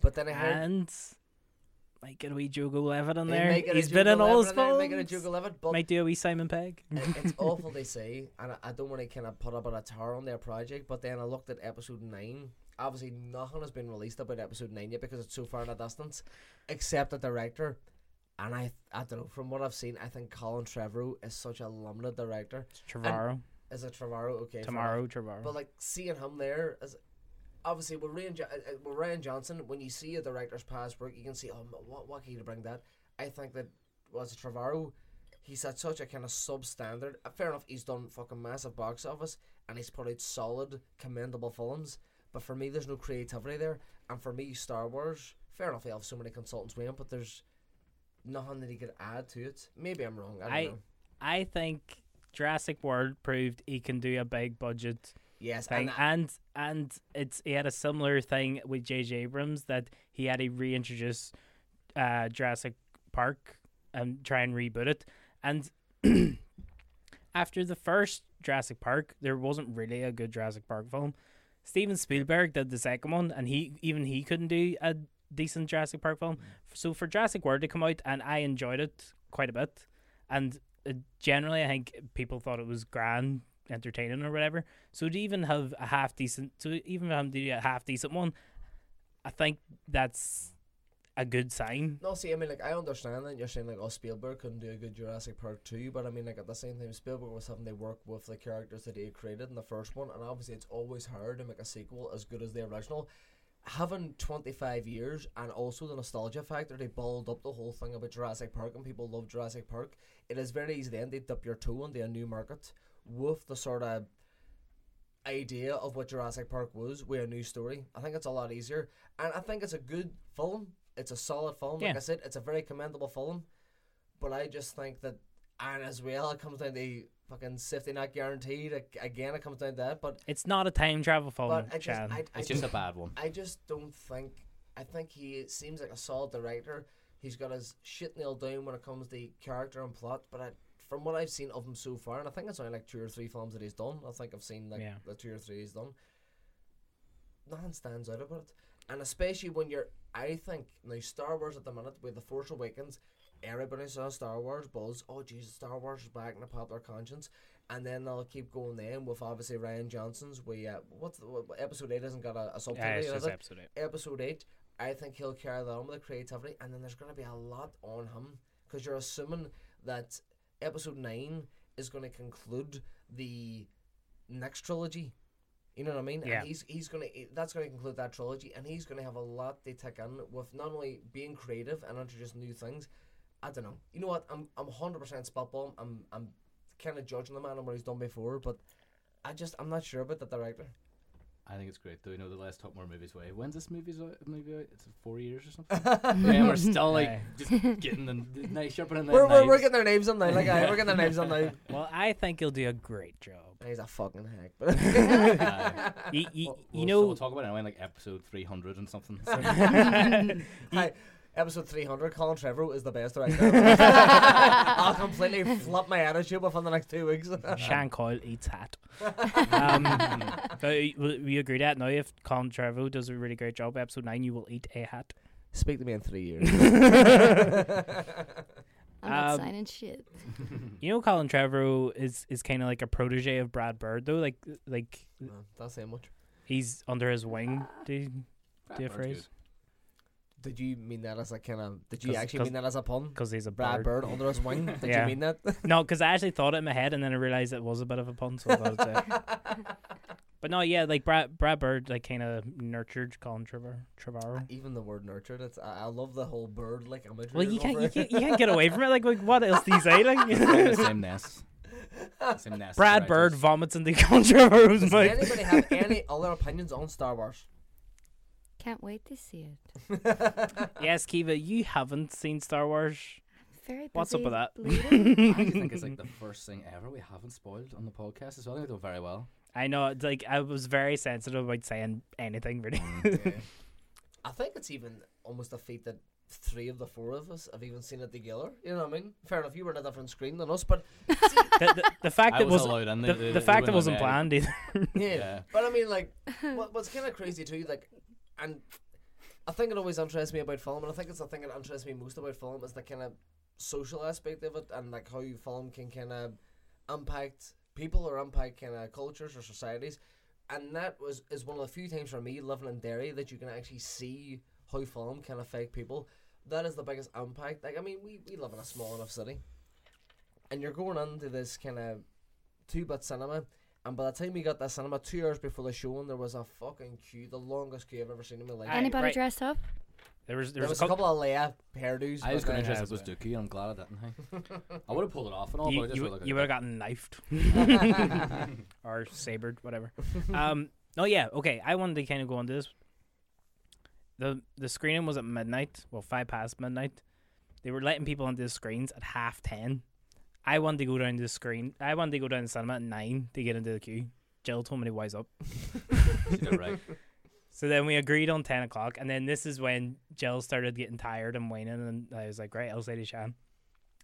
But then I heard and might get a wee Jogo Levitt in there. He's been in all his films. might get a Jogo Levitt, but Might do a wee Simon Pegg. [LAUGHS] it's awful they say, and I, I don't want to kind of put up a tar on their project. But then I looked at episode nine. Obviously, nothing has been released about episode nine yet because it's so far in the distance, except the director. And I, I don't know. From what I've seen, I think Colin Trevorrow is such a limited director. It's Trevorrow. Is it Trevorrow? Okay, Tomorrow. Trevorrow. But like seeing him there, as obviously with Rian, jo- uh, uh, with Rian Johnson, when you see a director's past work, you can see, oh, what what can you bring that? I think that was Trevorrow. He's at such a kind of substandard. Uh, fair enough, he's done fucking massive box office and he's put out solid, commendable films. But for me, there's no creativity there. And for me, Star Wars, fair enough, they have so many consultants with him, but there's nothing that he could add to it. Maybe I'm wrong. I don't I know. I think Jurassic World proved he can do a big budget Yes, thing, and I- and and it's he had a similar thing with J.J. Abrams that he had to reintroduce uh, Jurassic Park and try and reboot it, and [CLEARS THROAT] after the first Jurassic Park, there wasn't really a good Jurassic Park film. Steven Spielberg did the second one, and he even he couldn't do a decent Jurassic Park film. So for Jurassic World to come out, and I enjoyed it quite a bit, and uh, generally I think people thought it was grand, entertaining or whatever. So to even have a half decent, to even have him do a half decent one, I think that's a good sign. No, see, I mean, like, I understand that you're saying, like, oh, Spielberg couldn't do a good Jurassic Park 2, but I mean, like, at the same time, Spielberg was having to work with the characters that he created in the first one, and obviously, it's always hard to make a sequel as good as the original. Having 25 years and also the nostalgia factor, they balled up the whole thing about Jurassic Park, and people love Jurassic Park. It is very easy then to dip your toe into a new market with the sort of idea of what Jurassic Park was with a new story. I think it's a lot easier, and I think it's a good film. It's a solid film. Like I said, it's a very commendable film. But I just think that, and as well, it comes down to fucking safety not guaranteed. Ag- Again, it comes down to that. But It's not a time travel film, but I just, Shan. I, I It's just a bad one. I just don't think. I think he seems like a solid director. He's got his shit nailed down when it comes to character and plot. But I, from what I've seen of him so far, and I think it's only like two or three films that he's done. I think I've seen like Yeah. the two or three he's done. Nothing stands out about it, and especially when you're. I think now Star Wars at the minute with the Force Awakens, everybody saw Star Wars, buzz. Oh Jesus, Star Wars is back in the popular conscience, and then they'll keep going then with obviously Rian Johnson's. We uh, what's the, what, episode eight hasn't got a, a subtitle Yeah, it's just it? episode eight. episode 8 i think he'll carry that on with the creativity and then there's going to be a lot on him because you're assuming that episode 9 is going to conclude the next trilogy. You know what i mean? Yeah. and he's he's to that's going to conclude that trilogy and he's going to have a lot to take in with not only being creative and introducing new things. I don't know. You know what? I'm i'm 100% spitball i'm i'm kind of judging the man on what he's done before but i just i'm not sure about the director I think it's great though. You know, the less talk more movies way. When's this movie's out? Movie out? Uh, it's four years or something. [LAUGHS] yeah, we're still like Aye. just getting the, the knife sharpening the we're, we're, we're getting their names on now like aye, we're getting their names on now [LAUGHS] Well, I think he'll do a great job. He's a fucking hack. But Aye. You, you, We'll- you we'll- know, we'll talk about it anyway, like episode three hundred and something. [LAUGHS] Hi, episode 300, Colin Trevorrow is the best director. [LAUGHS] I'll completely flip my attitude within the next two weeks. [LAUGHS] Sean Coyle eats hat. Um, so y- will we agree that now if Colin Trevorrow does a really great job, episode nine, you will eat a hat. Speak to me in three years. [LAUGHS] I'm not Um, signing shit. You know, Colin Trevorrow is is kind of like a protege of Brad Bird, though. Like like no, that's saying much. he's under his wing. Do you, do you Bird's phrase? Good. Did you mean that as a kind of? Did you 'Cause- actually 'cause- mean that as a pun? Because he's a Brad bird. Bird under his [LAUGHS] wing. Did Yeah. you mean that? [LAUGHS] No, because I actually thought it in my head, and then I realized it was a bit of a pun. So I thought it was. [LAUGHS] But no, yeah, like Brad Brad Bird, like kind of nurtured Colin Trevor Trevorrow. Uh, even the word nurtured. It's. I, I love the whole bird like imagery. Well, you can't, you can't you can't get away from it. Like, like what else do you say? Like the same nest. Same nest. Brad Bird directors. vomits into Colin Trevorrow's Does anybody have any other opinions on Star Wars? Can't wait to see it. [LAUGHS] Yes, Kiva, you haven't seen Star Wars. Very busy What's up with that? bleeding. [LAUGHS] I think it's like the first thing ever we haven't spoiled on the podcast as well. I think we're doing very well. I know, it's like I was very sensitive about saying anything really. Mm, [LAUGHS] I think it's even almost a feat that three of the four of us have even seen it together. You know what I mean? Fair enough, you were in a different screen than us, but the, the, the fact that was was allowed in. the, the fact they that wasn't wouldn't let me planned either. yeah. Yeah. But I mean, like, what, what's kind of crazy too, like, and I think it always interests me about film, and I think it's the thing that interests me most about film is the kind of social aspect of it, and like how film can kind of impact people or impact kind of cultures or societies. And that was is one of the few times for me living in Derry that you can actually see how film can affect people. That is the biggest impact. Like I mean, we, we live in a small enough city, and you're going into this kind of two bit cinema. And by the time we got that cinema, two hours before the showing, there was a fucking queue, the longest queue I've ever seen in my life. Anybody right. dressed up? There was there there was, was a couple of Leia hairdos. I was going to dress up it was Dookie, and I'm glad I didn't. Hey. [LAUGHS] I would have pulled it off and all, you, but I just you, you would have gotten knifed [LAUGHS] [LAUGHS] or sabered, whatever. um, no, yeah, okay. I wanted to kind of go on this. the The screening was at midnight. Well, five past midnight. They were letting people onto the screens at half ten. I wanted to go down to the screen. I wanted to go down to the cinema at nine to get into the queue. Jill told me to wise up. She did it right. [LAUGHS] So then we agreed on ten o'clock, and then this is when Jill started getting tired and whining, and I was like, "Right, I'll say to Shan."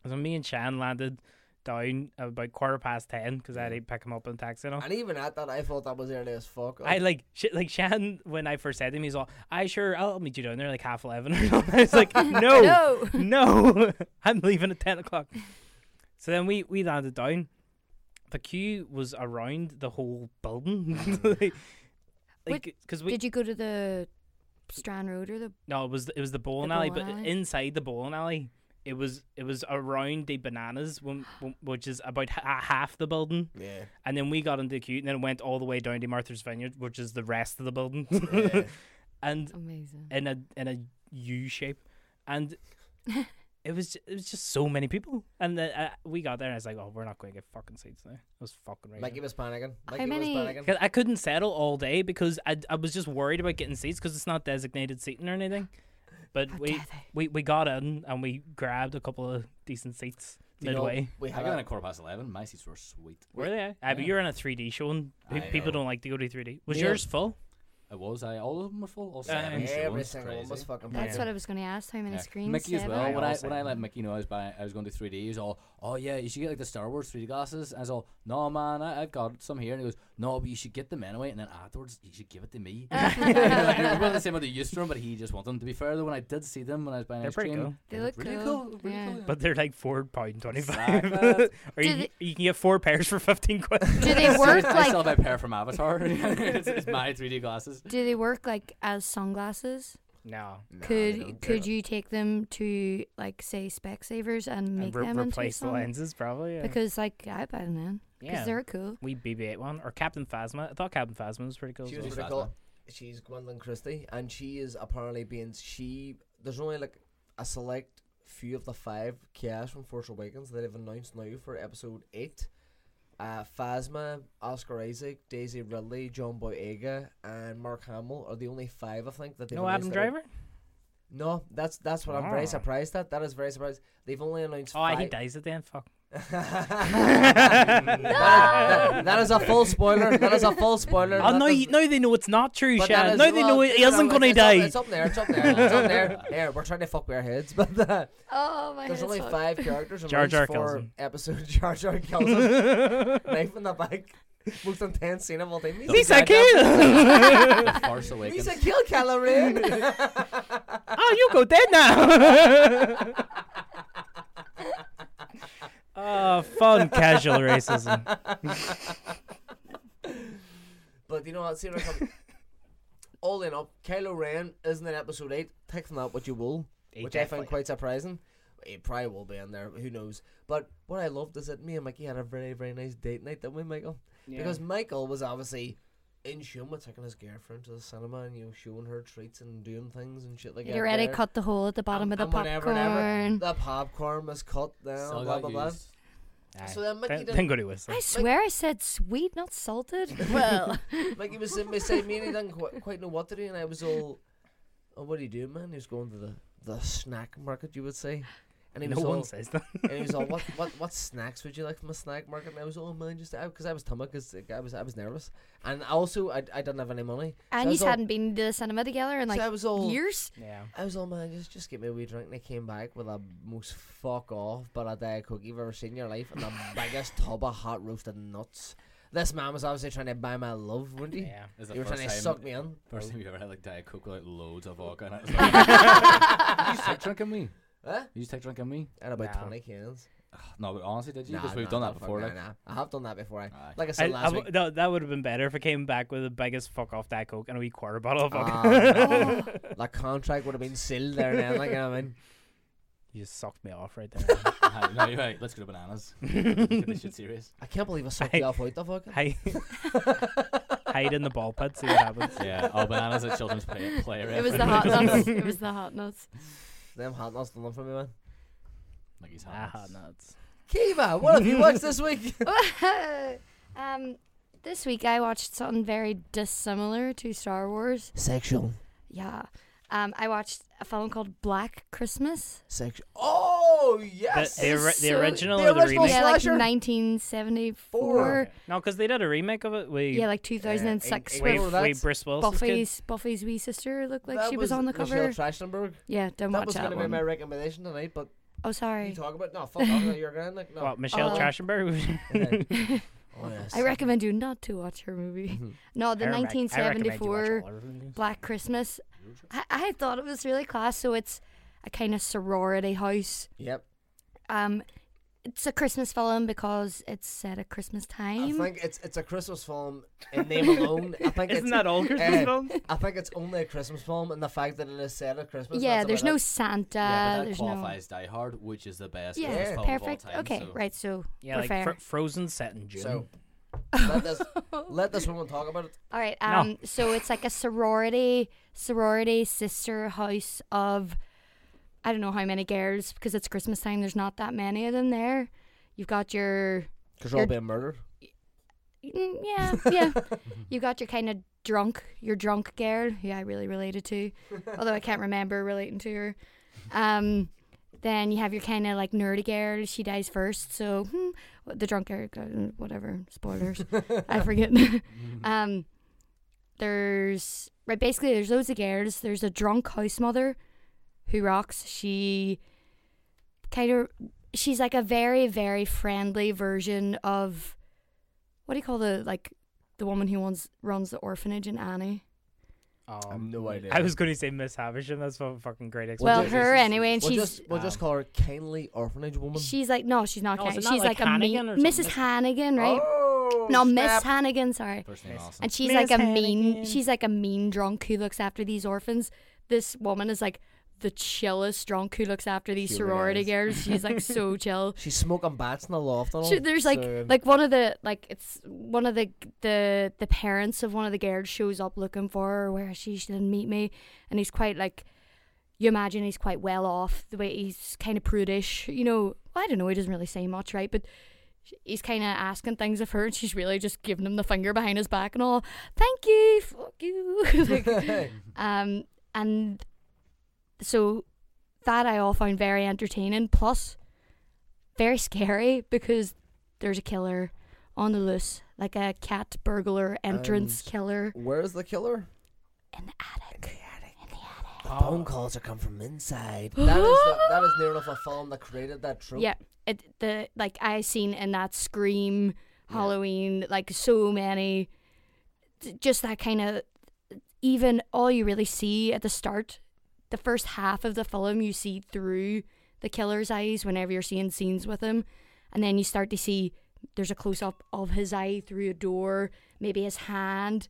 So me and Shan landed down about quarter past ten because I had to pick him up in taxi. And all. And even at that, I thought that was early as fuck. I like sh- like Shan when I first said to him, he's all, "I sure I'll meet you down there like half 11 or something." [LAUGHS] I was like, [LAUGHS] "No, No. no, I'm leaving at ten o'clock." So then we we landed down. The queue was around the whole building, [LAUGHS] like, Wait, because we Did you go to the Strand Road or the? No, it was it was the bowling The alley, bowling but alley? inside the bowling alley, it was it was around the bananas, when, when- which is about ha- half the building, yeah. and then we got into the queue, and then it went all the way down to Martha's Vineyard, which is the rest of the building, Yeah. [LAUGHS] and Amazing. in a in a U shape, and [LAUGHS] it was it was just so many people, and the, uh, we got there, and I was like, oh, we're not going to get fucking seats now. I was fucking right. Mikey was panicking. How many- was panicking. 'Cause I couldn't settle all day because I, I was just worried about getting seats because it's not designated seating or anything. But How we, dare they? we we got in and we grabbed a couple of decent seats Do you know, midway. we I had got in a, at quarter past eleven. My seats were sweet. Were they? Uh, but Yeah. you're in a 3D show and pe- I people know. don't like to go to 3D. Was Neil- yours full? It was. I all of them were full. All seven. Yeah, shows. Every single one was fucking That's Yeah. what I was going to ask. How many Yeah. screens? Mickey as well. Aye, When I when I let. Mickey know I was buying, I was going to 3D. He was all, "Oh yeah, you should get like the Star Wars 3D glasses." I was all, "No man, I, I've got some here." And he goes, "No, but you should get them anyway, and then afterwards you should give it to me." [LAUGHS] [LAUGHS] like, it wasn't the same what they used to them, but he just wanted them. To be fair though, when I did see them when I was buying They're ice pretty cream, cool. They they look really cool, cool. really yeah. cool, But they're like four pound twenty Exactly. or you, they- you can get four pairs for fifteen quid. Do they [LAUGHS] work I like? still have my pair from Avatar. it's, it's my 3D glasses. Do they work like as sunglasses? no. could could you take them to like say Specsavers and And make re- them into replace the lenses probably. Yeah. Because like I buy them then because yeah. they're cool. we BB-8 one or Captain Phasma. I thought Captain Phasma was pretty cool. She as was well. Phasma. pretty cool. She's Gwendoline Christie, and she is apparently being she. There's only like a select few of the five Chaos from Force Awakens that have announced now for Episode Eight. Uh, Phasma, Oscar Isaac, Daisy Ridley, John Boyega, and Mark Hamill are the only five I think that they've No Adam Driver. No, that's that's what I'm very Ah. surprised at. That is very surprised. They've only announced. Oh, five. he dies at the end. Fuck. That, that- that is a full spoiler. That is a full spoiler. Oh no! You, no, they know it's not true, but Shan. is- No, they well, know he no, isn't it's- gonna it's die. Up, it's up there. It's up there. It's up there. [LAUGHS] Here, we're trying to fuck with our heads, but uh, Oh my there's only five characters Jar announced Jar kills for him. episode. [LAUGHS] Jar Jar kills him. [LAUGHS] Knife in the back. Most intense scene of all time. He's a dead. kid. The Force Awakens. He's a kill Calorie. oh, you go dead now. Oh, fun casual racism. But you know what? See what I come. [LAUGHS] All in all, Kylo Ren isn't in episode eight. Take from that what you will, He which I find quite surprising. It probably will be in there. Who knows? But what I loved is that me and Mikey had a very very nice date night, didn't we, Michael? Because Michael was obviously in tune with taking his girlfriend to the cinema and you know showing her treats and doing things and shit like that. You already there. cut the hole at the bottom And- of the and whenever- whenever popcorn. The popcorn was cut down. Still blah got blah blah. used. Aye. So then Mickey Thank- didn't- God he was. I swear I said sweet, not salted. [LAUGHS] well, [LAUGHS] Mikey was sitting beside me and he didn't qu- quite know what to do, and I was all, "Oh, what do you do, man?" He was going to the the snack market, you would say, and he No was all, one says that. and he was all, "What what [LAUGHS] what snacks would you like from a snack market?" And I was all, "Oh man, just because I was tummy, because I was I was nervous, and also I, I didn't have any money, and I you hadn't been to the cinema together in so like I was all, years. yeah. I was all, man, just just get me a wee drink, and I came back with the most fuck off but a diet cookie you've ever seen in your life, and the [LAUGHS] biggest tub of hot roasted nuts. This man was obviously trying to buy my love, wasn't he? Yeah. Is the You were first trying to suck me in. First time you ever had like Diet Coke with like loads of vodka in it. It's like, you just drinking me. Huh? You just take drink on me. And about Nah. 20 cans. [SIGHS] No, but honestly, did you? Nah, Because we've nah, done that before. Nah, Like, nah. I have done that before. I, Aye. like I I, said I last w- week. no, that would have been better if it came back with the biggest fuck off Diet Coke and a wee quarter bottle of vodka. Ah, [LAUGHS] that contract would have been sealed there then. Like, you know what I mean? [LAUGHS] you just sucked me off right there. [LAUGHS] No, you're right. Let's go to bananas. Get this shit serious. I can't believe I sucked Hey. you off out the fuck. Hide, hide in the ball pit, see what happens. Yeah, oh, bananas at children's play, play It was the hot nuts. It was the hot nuts. Them hot nuts done for me, man. Like he's Ah, hot. nuts. Kiva, what have you [LAUGHS] watched this week? [LAUGHS] um, this week I watched something very dissimilar to Star Wars. Sexual. Yeah. Um, I watched a film called Black Christmas. Sexual. Oh, yes. The, the, ori- the original the or the original remake? yeah, like slasher? 1974. No, because they did a remake of it. We, Yeah, like 2006. eight- where eight- we, that's we Bruce Willis. kid. Buffy's Buffy's wee sister looked like That she was, on the cover. Michelle cover. Trachtenberg. Yeah, don't That watch was that going to be my recommendation tonight, but oh, you sorry. talk about no, fuck off, you're grand, like no. What, Michelle Oh. Trachtenberg? [LAUGHS] Okay. [LAUGHS] oh yes. [LAUGHS] I recommend you not to watch her movie. Mhm. No, the I rec- I recommend you watch 1974 all of them. Black Christmas. I, I thought it was really class. So it's a kind of sorority house. Yep. Um, it's a Christmas film because it's set at Christmas I time. think it's it's a Christmas film in [LAUGHS] name alone. I think Isn't it's, that all Christmas eh, films? I think it's only a Christmas film, and the fact that it is set at Christmas. yeah, that's there's about no it. Santa. yeah, but that there's qualifies Die Hard, which is the best. Yeah, Christmas film perfect. of all time. okay, so. right. So Yeah, we're like fair. fr- Frozen set in June. So let this let this woman talk about it. [LAUGHS] All right. No. Um. So it's like a sorority, sorority sister house of, I don't know how many girls because it's Christmas time. There's not that many of them there. You've got your, Because all being murdered. mm, yeah, yeah. [LAUGHS] [LAUGHS] you got your kind of drunk, your drunk girl Yeah, I really related to, [LAUGHS] although I can't remember relating to her. Um. Then you have your kind of like nerdy girl. She dies first, so hmm, the drunk girl, uh, whatever. Spoilers. I forget. um, there's right basically there's loads of girls. There's a drunk house mother who rocks. She kind of she's like a very very friendly version of what do you call the like the woman who runs runs the orphanage in Annie. I have no idea. I was going to say Miss Havisham. That's a fucking great Well, explanation. her anyway, and we'll she's just we'll just um, call her kindly orphanage woman. she's like no, she's not. No, kind not she's like like, a mean Hannigan or Mrs. Hannigan, right? Oh, no, Miss snap. Hannigan. Sorry. First name awesome. and she's Miss like a mean Hannigan. she's like a mean drunk who looks after these orphans this woman is like the chillest drunk who looks after these She really sorority is. girls she's like so [LAUGHS] chill She's smoking bats in the loft and all. She- there's like so- like one of the like it's one of the the the parents of one of the girls shows up looking for her where she, she didn't meet me and he's quite like you imagine he's quite well off the way he's kind of prudish you know I don't know he doesn't really say much right but he's kind of asking things of her and she's really just giving him the finger behind his back and all thank you fuck you. [LAUGHS] Like, [LAUGHS] um and so that I all found very entertaining plus very scary because there's a killer on the loose like a cat burglar entrance And- killer Where's the killer? in the attic The oh. phone calls are come from inside. that is the, that is near enough a film that created that trope. Yeah, it the like I seen in that Scream, Halloween, like so many, just that kind of. Even all you really see at the start, the first half of the film, you see through the killer's eyes whenever you're seeing scenes with him, and then you start to see there's a close up of his eye through a door, maybe his hand.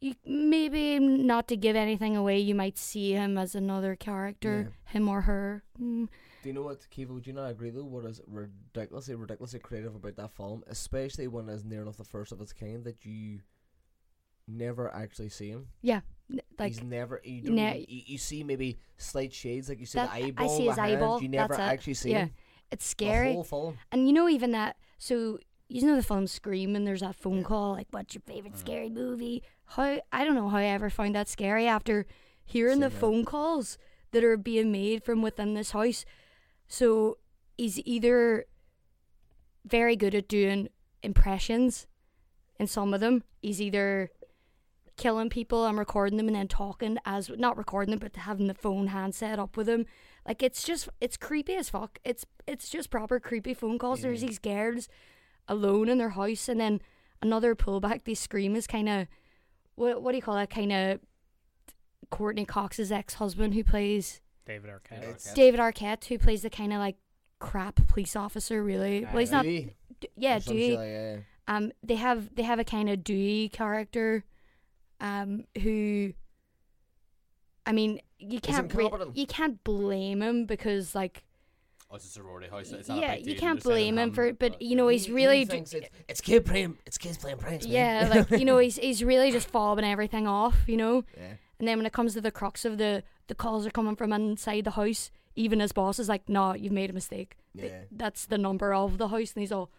You maybe not to give anything away, you might see him as another character, him or her. Mm. Do you know what, Kiva? Would you not agree though? What is ridiculously, ridiculously creative about that film, especially when it's near enough the first of its kind that you never actually see him. Yeah, like He's never. You, don't ne- you, you see maybe slight shades, like you see that, the eyeball. I see his behind, eyeball. You never it. actually see yeah. him. It's scary, whole film. and you know even that. So you know the film Scream, and there's that phone call like, "What's your favorite mm. scary movie?" How I don't know how I ever found that scary after hearing the here. phone calls that are being made from within this house. So he's either very good at doing impressions, in some of them. He's either killing people and recording them and then talking as not recording them but having the phone handset up with him like it's just it's creepy as fuck it's it's just proper creepy phone calls there's these girls alone in their house and then another pullback they scream is kind of what what do you call it kind of Courteney Cox's ex-husband who plays David Arquette. It's- David Arquette who plays the kind of like crap police officer really. Well he's not Dewey? D- yeah or some Dewey. Like yeah. um they have they have a kind of Dewey character um who I mean you can't re- you can't blame him because like Oh, it's a sorority house. It's not a yeah big you deal, can't just blame him ham, for but you know he's he really d- thinks it's, it's kid playing. It's kids playing pranks. man. yeah like you know [LAUGHS] he's he's really just fobbing everything off you know yeah. and then when it comes to the crux of the the calls are coming from inside the house even his boss is like no you've made a mistake Th- Yeah. that's the number of the house and he's all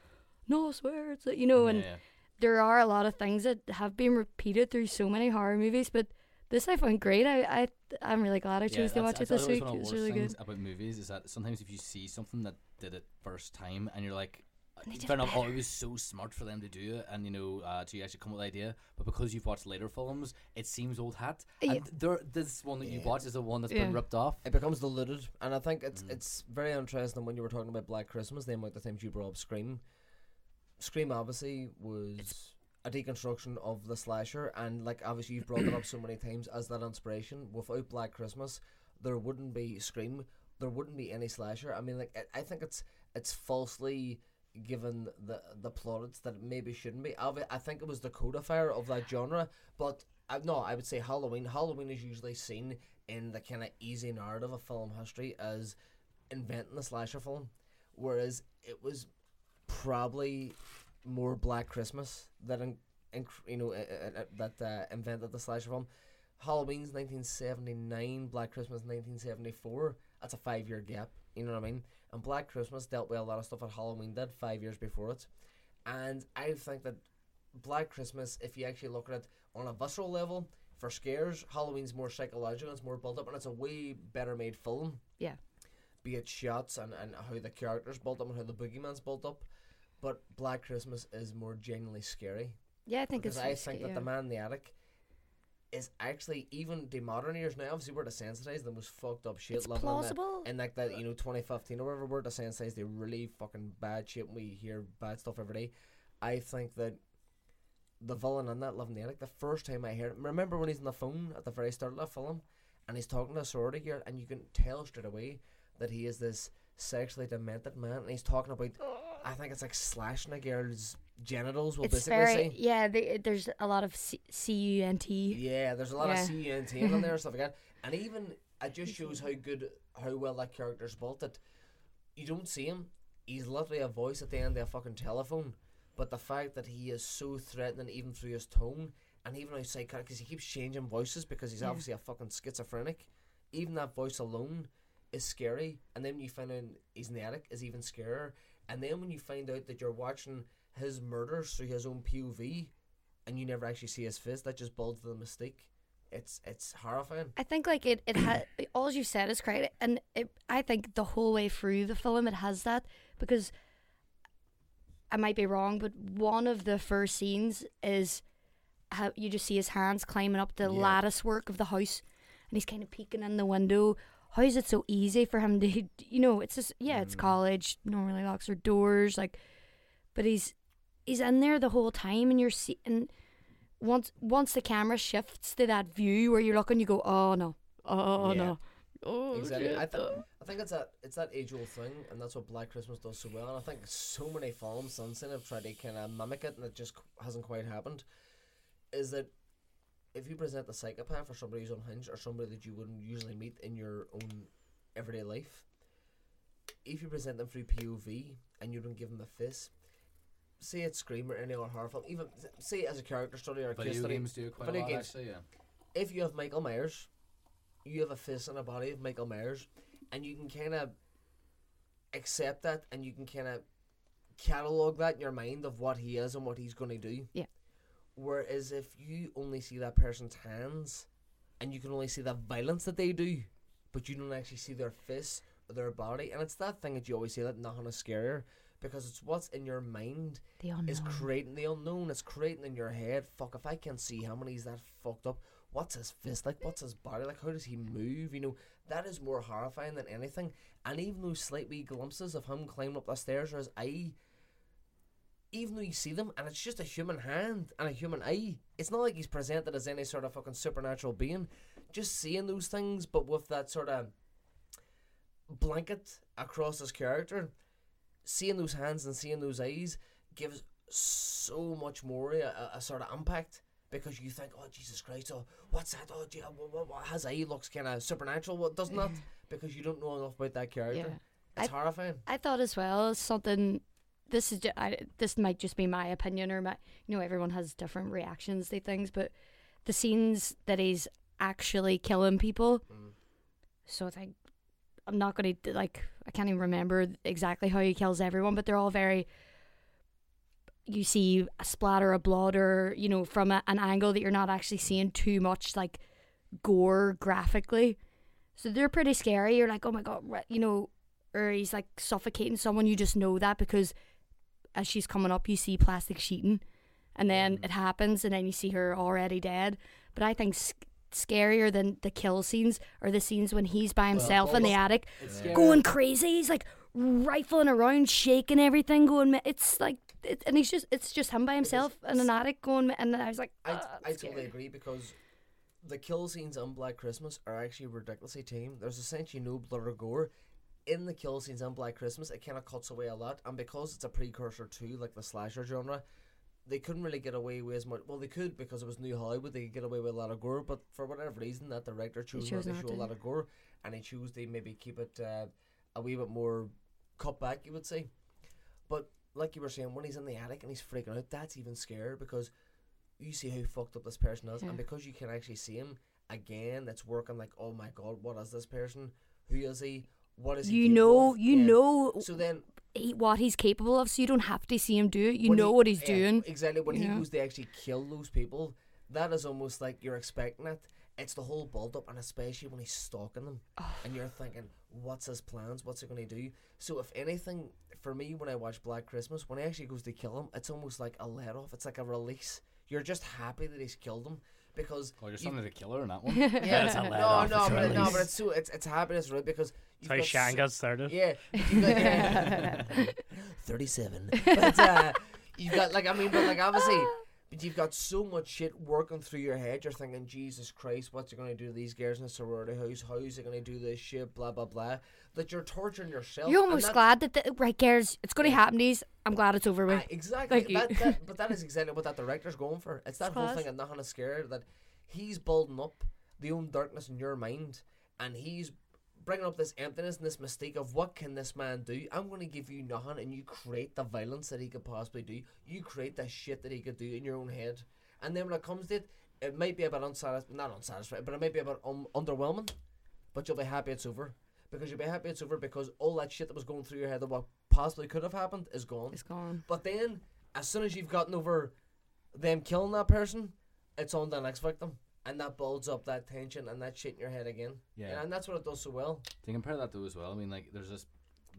no I swear it's you know and Yeah. there are a lot of things that have been repeated through so many horror movies, but this I found great. I, I I'm really glad I Yeah, chose to watch it this week. one of It's really things good. about movies is that sometimes if you see something that did it first time and you're like, They did fair enough, oh, it was so smart for them to do it, and you know, uh, to actually come up with the idea. But because you've watched later films, it seems old hat. Yeah. And there, this one that you Yeah. watch is the one that's been ripped off. It becomes diluted, and I think it's Mm. it's very interesting when you were talking about Black Christmas. The amount of times you brought up Scream. Scream obviously was a deconstruction of the slasher, and like obviously you've brought it up so many times as that inspiration. Without Black Christmas, there wouldn't be Scream. There wouldn't be any slasher. I mean, like I, I think it's it's falsely given the the plaudits that it maybe shouldn't be. Obvi- I think it was the codifier of that genre, but I, no, I would say Halloween. Halloween is usually seen in the kind of easy narrative of film history as inventing the slasher film, whereas it was probably more Black Christmas that in, in, you know uh, uh, uh, that uh, invented the slasher film. Halloween's 1979, Black Christmas 1974. That's a five year gap. You know what I mean? And Black Christmas dealt with a lot of stuff that Halloween did five years before it. And I think that Black Christmas, if you actually look at it on a visceral level, for scares, Halloween's more psychological, it's more built up, and it's a way better made film. Yeah. Be it shots and, and how the characters built up and how the boogeyman's built up. But Black Christmas is more genuinely scary. Yeah, I think because it's I think that the man in the attic is actually even the modern ears now. Obviously, we're desensitized the most fucked up shit. It's the- plausible. in like that, you know, 2015 or whatever, we're desensitized to really fucking bad shit. And we hear bad stuff every day. I think that the villain in that Living the Attic, the first time I heard, remember when he's on the phone at the very start of the film, and he's talking to a sorority girl, and you can tell straight away that he is this sexually demented man, and he's talking about, I think it's like slashing a girl's genitals. Will it's basically very say. yeah. They, there's a lot of C U N T. Yeah, there's a lot Yeah. of CUNT in there [LAUGHS] and stuff like that. And even it just shows how good, how well that character's built. That you don't see him. He's literally a voice at the end of a fucking telephone. But the fact that he is so threatening, even through his tone, and even outside, because he keeps changing voices because he's Yeah. obviously a fucking schizophrenic. Even that voice alone is scary. And then you find out he's in the attic, is even scarier. And then when you find out that you're watching his murders through his own POV, and you never actually see his face, that just builds the mistake. It's it's horrifying. I think like it it has all you said is correct, and it, I think the whole way through the film it has that because I might be wrong, but one of the first scenes is how you just see his hands climbing up the Yeah. lattice work of the house, and he's kind of peeking in the window. How is it so easy for him to, [LAUGHS] you know? It's just yeah, it's college. Normally locks her doors, like, but he's he's in there the whole time, and you're seeing once once the camera shifts to that view where you're looking, you go, oh no, oh Yeah. no, oh exactly. shit, I, th- uh." I think it's that it's that age old thing, and that's what Black Christmas does so well. And I think so many films since then have tried to kind of mimic it, and it just hasn't quite happened. Is that if you present a psychopath or somebody who's unhinged or somebody that you wouldn't usually meet in your own everyday life, if you present them through POV and you don't give them a face, say it's Scream or any other horror film, even say it as a character study or a case Video study, games do it quite video a lot, games. actually, yeah. if you have Michael Myers, you have a face and a body of Michael Myers, and you can kind of accept that, and you can kind of catalog that in your mind of what he is and what he's going to do. Yeah. Whereas if you only see that person's hands, and you can only see the violence that they do, but you don't actually see their face or their body, and it's that thing that you always say that nothing is scarier because it's what's in your mind the unknown. is creating the unknown. It's creating in your head. Fuck, if I can see how many is that fucked up, what's his fist like? What's his body like? How does he move? You know, that is more horrifying than anything. And even those slight wee glimpses of him climbing up the stairs or his eye, even though you see them and it's just a human hand and a human eye, it's not like he's presented as any sort of fucking supernatural being. Just seeing those things, but with that sort of blanket across his character, seeing those hands and seeing those eyes gives so much more a, a, sort of impact because you think, oh Jesus Christ, oh what's that? Oh, gee, what, what, what, his eye looks kind of supernatural. What doesn't that? [LAUGHS] Because you don't know enough about that character. Yeah. It's I- horrifying. I thought as well something. This is ju- I, this might just be my opinion or my you know everyone has different reactions to things, but the scenes that he's actually killing people. Mm. So I think I'm not going to like I can't even remember exactly how he kills everyone, but they're all very. You see a splatter of blood, or you know, from a, an angle that you're not actually seeing too much like gore graphically. So they're pretty scary. You're like, oh my god, you know, or he's like suffocating someone. You just know that because as she's coming up, you see plastic sheeting, and then it happens, and then you see her already dead. But I think sc- scarier than the kill scenes are the scenes when he's by himself in the attic, Yeah. going crazy. He's like rifling around, shaking everything, going. ma- It's like, it, and he's just, it's just him by himself in an attic going. ma- And I was like, I, "Ah, I totally agree because the kill scenes on Black Christmas are actually ridiculously tame. There's essentially no blood or gore. In the kill scenes on Black Christmas, it kind of cuts away a lot, and because it's a precursor to like the slasher genre, they couldn't really get away with as much. Well, they could because it was New Hollywood. They could get away with a lot of gore, but for whatever reason, that director chose, chose not to show to. a lot of gore, and he chose to maybe keep it uh, a wee bit more cut back. You would say, but like you were saying, when he's in the attic and he's freaking out, that's even scarier because you see how fucked up this person is, Yeah. and because you can actually see him again, it's working like, oh my god, what is this person? Who is he? What is he? You know, you Yeah. know So then, he- what he's capable of, so you don't have to see him do it. You know he- what he's yeah, doing. exactly. When he goes to actually kill those people, that is almost like you're expecting it. It's the whole build up, and especially when he's stalking them, and you're thinking, what's his plans? What's he going to do? So, if anything, for me, when I watch Black Christmas, when he actually goes to kill him, it's almost like a let off. It's like a release. You're just happy that he's killed him because Oh, you're you've- something the killer in that one. [LAUGHS] [LAUGHS] yeah, That's a no, no, but it- no, but it's so it's it's happiness, right? Because you've That's how got Shan so- got started. Yeah, you got, yeah. [LAUGHS] thirty-seven. But uh, you've got like I mean, but like obviously, but you've got so much shit working through your head. You're thinking, Jesus Christ, what's it going to do to these girls in the sorority house? How's it going to do this shit? Blah blah blah. That you're torturing yourself. You're almost that- glad that the, right, girls, it's going to happen. These, I'm glad it's over with. Aye, exactly. That, that, but that [LAUGHS] is exactly what that director's going for. It's that It's whole class. thing of nothing is scared that he's building up the own darkness in your mind, and he's bringing up this emptiness and this mistake of what can this man do? I'm going to give you nothing, and you create the violence that he could possibly do. You create the shit that he could do in your own head, and then when it comes to it, it might be about unsatisfied, not unsatisfied, but it might be about um, underwhelming. But you'll be happy it's over because you'll be happy it's over because all that shit that was going through your head that what possibly could have happened is gone. It's gone. But then, as soon as you've gotten over them killing that person, it's on the next victim. And that builds up that tension and that shit in your head again. Yeah. And that's what it does so well. To compare that to as well, I mean, like, there's this.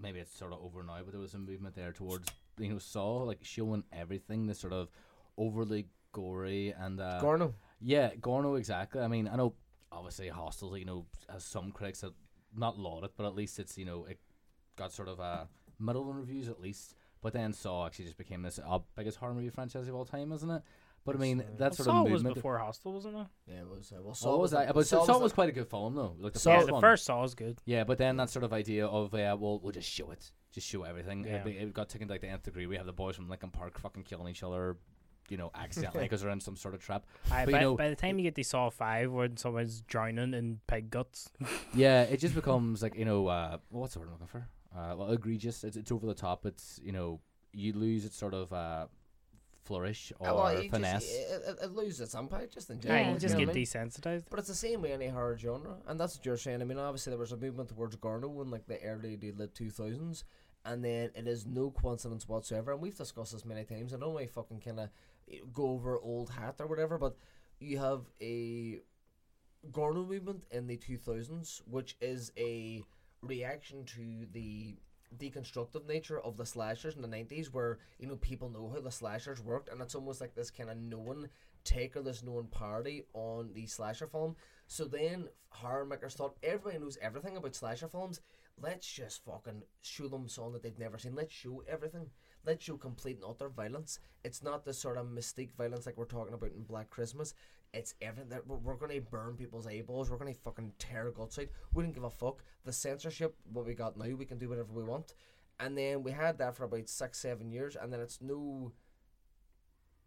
Maybe it's sort of over now, but there was a movement there towards you know Saw, like showing everything, this sort of overly gory and uh, Gorno. Yeah, Gorno exactly. I mean, I know obviously Hostel, you know, has some critics that not laud it, but at least it's you know it got sort of uh, middle in reviews at least. But then Saw actually just became this uh, biggest horror movie franchise of all time, isn't it? But I mean, It's, uh, that sort Saw of was movement. before Hostel, wasn't it? Yeah, it was. Uh, well, Saw was the- that? But Saw Saw, was the- quite a good film though. Like the Saw yeah, first the one. first Saw is good. Yeah, but then that sort of idea of uh, well, we'll just show it, just show everything. Yeah. It, be- it got taken to like the nth degree. We have the boys from Linkin Park fucking killing each other, you know, accidentally [LAUGHS] because they're in some sort of trap. Aye, But you by, know- by the time you get to Saw 5, when someone's drowning in pig guts, [LAUGHS] Yeah, it just becomes like you know, uh, what's the word I'm looking for? Uh, well, egregious. It's, it's over the top. It's you know, you lose its sort of uh, flourish or Uh, well, you finesse. Just, it, it, it loses its impact just in general. you you just know get what I mean? desensitized. But it's the same way any horror genre, and that's what you're saying. I mean, obviously there was a movement towards Gorno in like the early to late two thousands, and then it is no coincidence whatsoever. And we've discussed this many times. I don't want to fucking kind of go over old hat or whatever, but you have a Gorno movement in the two thousands, which is a reaction to the deconstructive nature of the slashers in the 90s where you know people know how the slashers worked and it's almost like this kind of known take or this known parody on the slasher film. So then horror makers thought everybody knows everything about slasher films. Let's just fucking show them something that they've never seen. Let's show everything. Let's show complete and utter violence. It's not the sort of mystique violence like we're talking about in black christmas it's everything that we're, we're going to burn people's eyeballs. We're going to fucking tear guts out. We don't give a fuck. The censorship, what we got now, we can do whatever we want. And then we had that for about six, seven years, and then it's no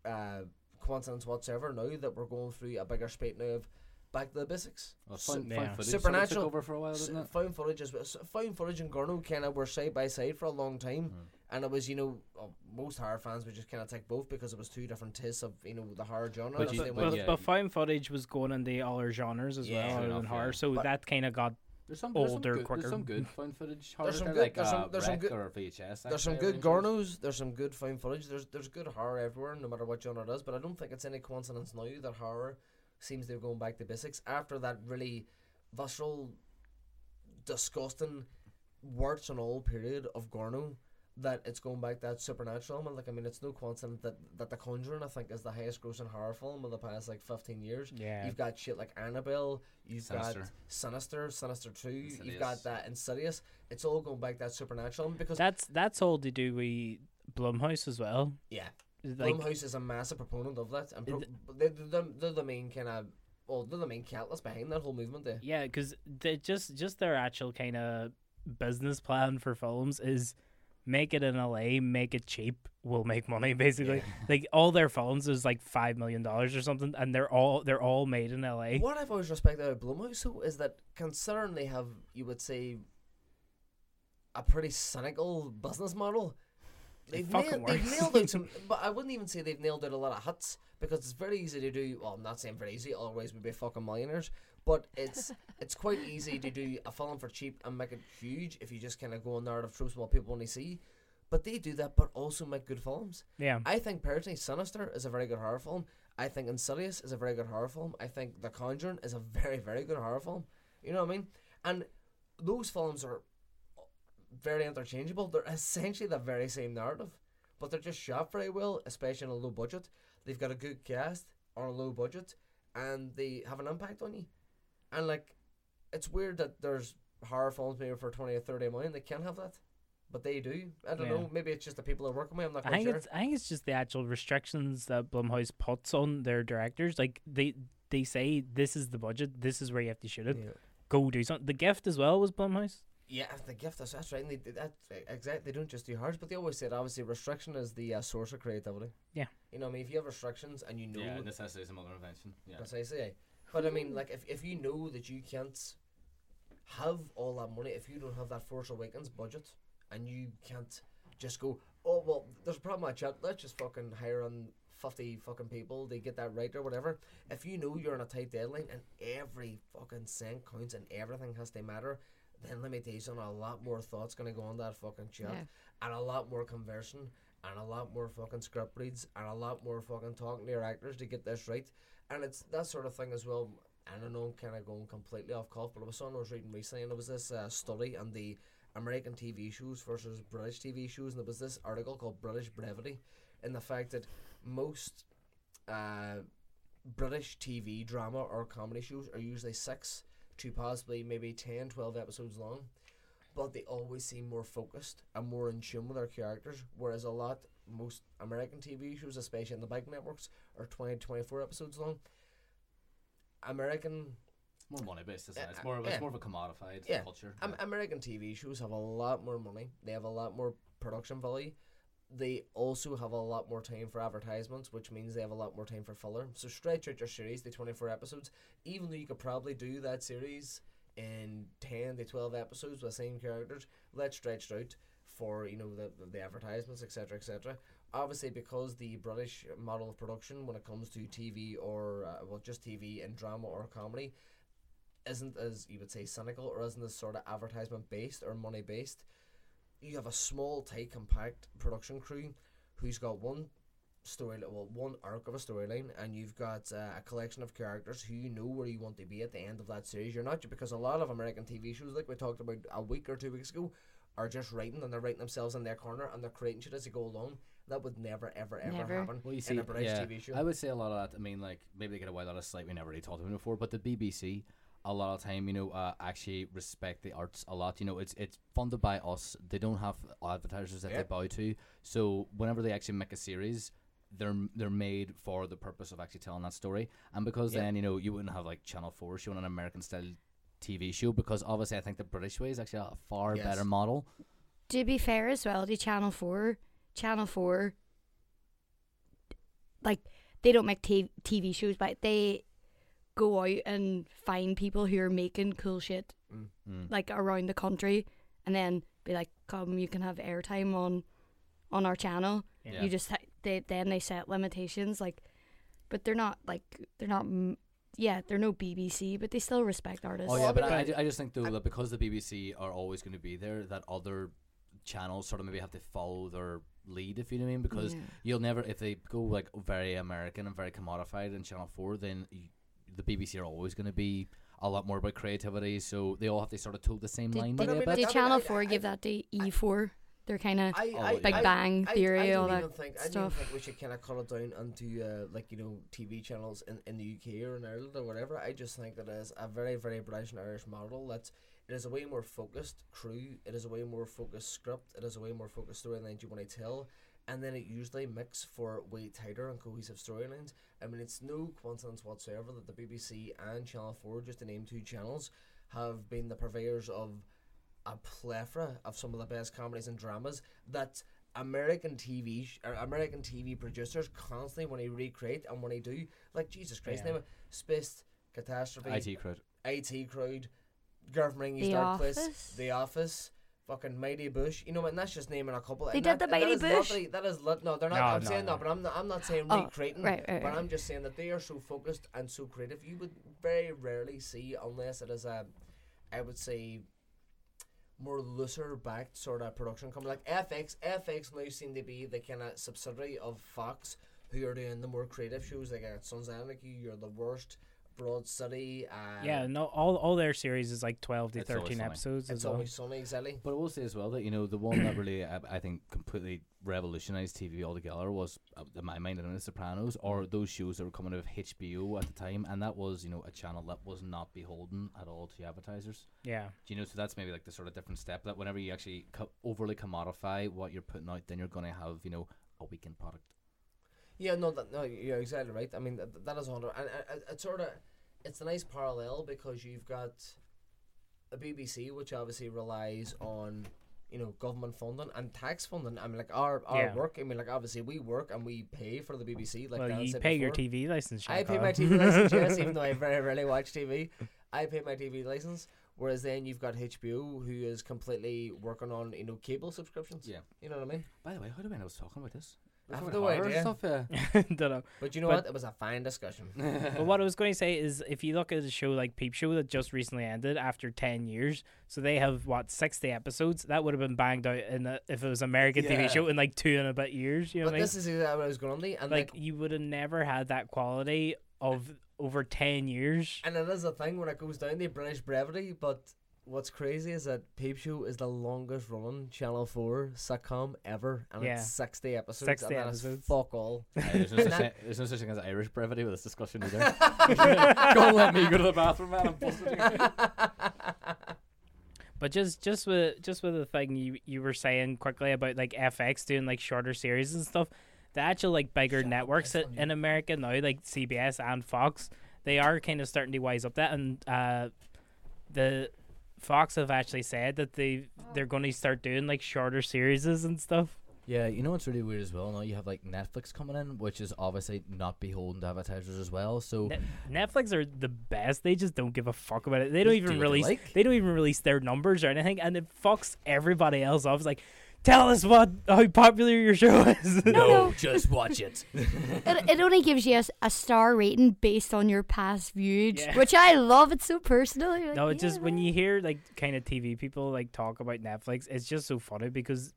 uh, coincidence whatsoever now that we're going through a bigger spate now of back to the basics. Well, Su- found, yeah. found footage sort of took Supernatural. over for a while, didn't it? Found footage as well. s- Found footage and Gorno kind of were side by side for a long time, Mm. And it was you know uh, most horror fans would just kind of take both because it was two different tastes of you know the horror genre. But and you- But, but but, yeah, but found footage was going in the other genres as Yeah. well, Fair other than enough, horror. yeah. So But- that kind of got There's some there's some older, good, quicker. There's some good found footage horror some good- like there's some- uh, there's some good- or VHS. There's some good I really. Gornos, there's some good found footage, there's there's good horror everywhere, no matter what genre it is, but I don't think it's any coincidence now that horror seems to be going back to basics after that really visceral, disgusting, words and all period of Gorno. That it's going back that supernatural element. Like I mean, it's no coincidence that that The Conjuring I think is the highest grossing horror film of the past like fifteen years. yeah. You've got shit like Annabelle. You've Sinister. got Sinister, Sinister Two. You've got that Insidious. It's all going back that supernatural because That's that's all to do with Blumhouse as well. yeah, Like Blumhouse is a massive proponent of that, and pro- Th- they're, they're, they're the main kind of well, they're the main catalyst behind that whole movement. There, yeah, because they just just their actual kind of business plan for films is make it in LA, make it cheap, we'll make money. [LAUGHS] Basically, like all their films is like five million dollars or something, and they're all they're all made in LA. what I've always respected about Blumhouse though is that considering they have, you would say, a pretty cynical business model. They've fucking nailed, they've nailed out some, [LAUGHS] but I wouldn't even say they've nailed out a lot of hits because it's very easy to do. Well, I'm not saying very easy. Otherwise, we'd be fucking millionaires. But it's it's quite easy to do a film for cheap and make it huge if you just kind of go on narrative tropes what people only see. But they do that, but also make good films. Yeah, I think personally, Sinister is a very good horror film. I think Insidious is a very good horror film. I think The Conjuring is a very, very good horror film. You know what I mean? And those films are very interchangeable. They're essentially the very same narrative, but they're just shot very well, especially on a low budget. They've got a good cast on a low budget, and they have an impact on you. And like, it's weird that there's horror films maybe for twenty or thirty million they can't have that, but they do. I don't Yeah. know. Maybe it's just the people that work with me. I'm not I think sure. it's I think it's just the actual restrictions that Blumhouse puts on their directors. Like they they say this is the budget, this is where you have to shoot it. Yeah. Go do something. The gift as well was Blumhouse. Yeah, the gift is that's right. And they, they- that exactly. They don't just do hard, but they always said obviously restriction is the uh, source of creativity. Yeah. You know, I mean, if you have restrictions and you know Yeah, necessity is a mother of invention. Yeah. precisely, aye. But I mean, like if if you know that you can't have all that money, if you don't have that Force Awakens budget, and you can't just go, oh well, there's a problem at chat. Let's just fucking hire on. 50 fucking people, they get that right or whatever. If you know you're on a tight deadline and every fucking cent counts and everything has to matter, then let me tell you something, a lot more thoughts gonna go on that fucking chat Yeah. and a lot more conversing and a lot more fucking script reads and a lot more fucking talking to your actors to get this right. And it's that sort of thing as well. I don't know, I'm kind of going completely off cuff, but it was something I was reading recently, and it was this uh, study on the American TV shows versus British TV shows, and there was this article called British Brevity, and the fact that most uh, British TV drama or comedy shows are usually six to possibly maybe 10, 12 episodes long but they always seem more focused and more in tune with their characters. Whereas a lot, most American TV shows, especially in the big networks, are 20 24 episodes long. American more money based, isn't it? It's uh, more of, yeah. it's more of a commodified Yeah. culture. Am- American TV shows have a lot more money. They have a lot more production value. They also have a lot more time for advertisements, which means they have a lot more time for filler. So stretch out your series to 24 episodes, even though you could probably do that series in 10 to 12 episodes with the same characters. Let's stretch out for, you know, the, the advertisements, etc., etc. Obviously, because the British model of production when it comes to TV or, uh, well, just TV and drama or comedy, isn't as you would say cynical or isn't as sort of advertisement based or money based. You have a small, tight, compact production crew who's got one story, well, one arc of a storyline, and you've got uh, a collection of characters who you know where you want to be at the end of that series. You're not because a lot of American TV shows, like we talked about a week or two weeks ago, are just writing and they're writing themselves in their corner and they're creating shit as they go along. That would never, ever, ever Never. happen Well, you in a British yeah, TV show. I would say a lot of that. I mean, like maybe they get away with that slight. We never really talked about it before, but the BBC, a lot of time, you know, uh, actually respect the arts a lot. You know, it's it's funded by us. They don't have advertisers that they Yep. bow to. So whenever they actually make a series. They're, they're made for the purpose of actually telling that story, and because Yep. then you know you wouldn't have like Channel Four showing an American style TV show because obviously I think the British way is actually a far Yes. better model. To be fair as well to Channel 4, Channel 4, like, they don't make t- TV shows, but they go out and find people who are making cool shit, Mm. like, around the country, and then be like, come, you can have airtime on on our channel. Yeah. You just, ha- they, then they set limitations, like, but they're not, like, they're not, yeah, they're no BBC, but they still respect artists. Oh yeah, I but I, I I- ju- I just think though I- that because the BBC are always going to be there, that other channels sort of maybe have to follow their lead, if you know what I mean. Because Yeah. you'll never, if they go like very American and very commodified in Channel Four, then y the BBC are always going to be a lot more about creativity. So they all have to sort of toe the same Did, line. did, But I maybe mean, a I bit. did mean, Channel I- 4 I- give that to E4? They're kind of I, Oh, Big I- Bang I- Theory, I, all that even think, I don't stuff. even think we should kind of cut it down onto uh, like you know TV channels in, in the UK or in Ireland or whatever. I just think that is a very very British and Irish model. That's it is a way more focused crew. It is a way more focused script. It is a way more focused storyline you want to tell. And then it usually mix for way tighter and cohesive storylines. I mean, it's no coincidence whatsoever that the BBC and Channel 4, just to name two channels, have been the purveyors of a plethora of some of the best comedies and dramas that American TV sh- or American TV producers constantly when they recreate and when they do like Jesus Christ Yeah. name it Spaced Catastrophe IT crowd. IT Crowd Government The Dark Place Office? The Office fucking Mighty Boosh you know and that's just naming a couple They and did that, the and that Mighty Boosh? literally- that is lit no they're not No, I'm no, saying no. that but I'm not, I'm not saying Oh, recreating right, right, but right. I'm just saying that they are so focused and so creative you would very rarely see unless it is a I would say more looser backed sort of production company like FX. FX now seem to be the kind of subsidiary of Fox, who are doing the more creative shows like uh, Sons of Anarchy, You're the Worst, Broad City. Uh, yeah, no, all all their series is like twelve to It's always thirteen funny. episodes. It's as well. always sunny, exactly. But I will say as well that you know the one that really [CLEARS THROAT] I, I think completely revolutionized TV altogether was, uh, in my mind, and The Sopranos, or those shows that were coming out of HBO at the time, and that was you know a channel that was not beholden at all to advertisers. Yeah, Do you know? So that's maybe like the sort of different step that whenever you actually co- overly commodify what you're putting out, then you're going to have you know a weekend product. Yeah, no, that, no, you're exactly right. I mean, that, that is hundred, and uh, it's sort of, it's a nice parallel because you've got a BBC, which obviously relies on, you know, government funding and tax funding. I mean, like our our Yeah. work. I mean, like obviously we work and we pay for the BBC. Like well, Dan you said pay your. TV license. I pay my TV license, yes, [LAUGHS] even though I very rarely watch TV. I pay my TV license. Whereas then you've got HBO, who is completely working on you know cable subscriptions. Yeah. you know what I mean. By the way, how do I know I was talking about this? [LAUGHS] I have Talking no about horror idea. Stuff, yeah. Don't know. But you know But- what? It was a fine discussion. [LAUGHS] But what I was going to say is, if you look at a show like Peep Show that just recently ended after ten years, so they have what sixty episodes. That would have been banged out in a, if it was American Yeah. TV show in like two and a bit years. You know but what I mean? this is exactly what I was going to, and like like, you would have never had that quality of over ten years. and it is a thing when it goes down to British brevity. But what's crazy is that Peep Show is the longest running Channel Four sitcom ever, and Yeah. it's sixty episodes. 60 and that is episodes. fuck all. Aye, there's, no such Not- thing, there's no such thing as Irish brevity with this discussion either. [LAUGHS] Go and let me go to the bathroom, man. I'm busted. [LAUGHS] But just just with just with the thing you you were saying quickly about like FX doing like shorter series and stuff, the actual like bigger networks piss i- in America now, like CBS and Fox, they are kind of starting to wise up that, and uh, the Fox have actually said that they they're going to start doing like shorter series and stuff. Yeah, you know what's really weird as well? Now you have like Netflix coming in, which is obviously not beholden to advertisers as well. So Ne- Netflix are the best. They just don't give a fuck about it. They don't even do release. like. They don't even release their numbers or anything, and it fucks everybody else off. It's like, tell us what how popular your show is. No, no. just watch it. [LAUGHS] it, it only gives you a star rating based on your past views, Yeah. which I love. It's so personal. Like, No, it's just when you hear like kind of TV people like talk about Netflix, it's just so funny because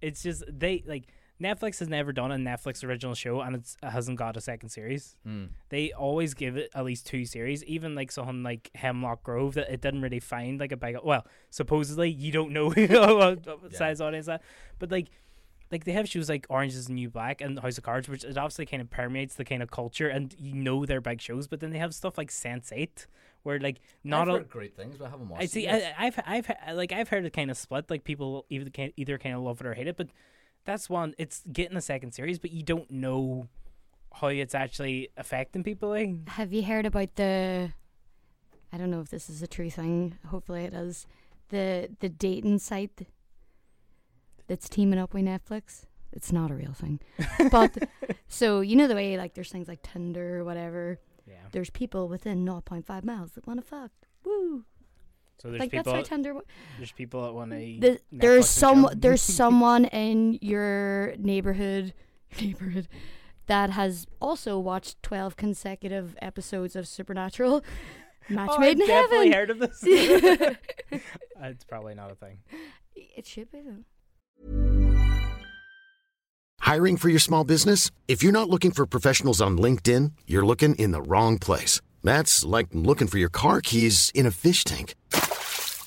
it's just they like Netflix has never done a Netflix original show and it's, it hasn't got a second series. Mm. They always give it at least two series, even like something like Hemlock Grove that it didn't really find like a big. Well, supposedly you don't know [LAUGHS] what, Yeah. size audience that, but like. Like they have shows like Orange is the New Black and House of Cards, which it obviously kind of permeates the kind of culture, and you know they're big shows. But then they have stuff like Sense Eight, where like not I've a, great things, but I haven't watched I see. I, I've I've like I've heard it kind of split. Like people either can either kind of love it or hate it. But that's one. It's getting a second series, but you don't know how it's actually affecting people. Like Have you heard about the? I don't know if this is a true thing. Hopefully, it is. The the dating site that's teaming up with Netflix. It's not a real thing, [LAUGHS] but so you know the way like there's things like Tinder or whatever. yeah. There's people within 0.5 miles that want to fuck. Woo! So there's like people. that's how Tinder. wo- there's people that want to. The, there's some there's [LAUGHS] someone in your neighborhood [LAUGHS] neighborhood that has also watched 12 consecutive episodes of Supernatural. [LAUGHS] Match oh, made I've in definitely heaven. heard of this. it's probably not a thing. It should be though. Hiring for your small business? If you're not looking for professionals on LinkedIn, you're looking in the wrong place. That's like looking for your car keys in a fish tank.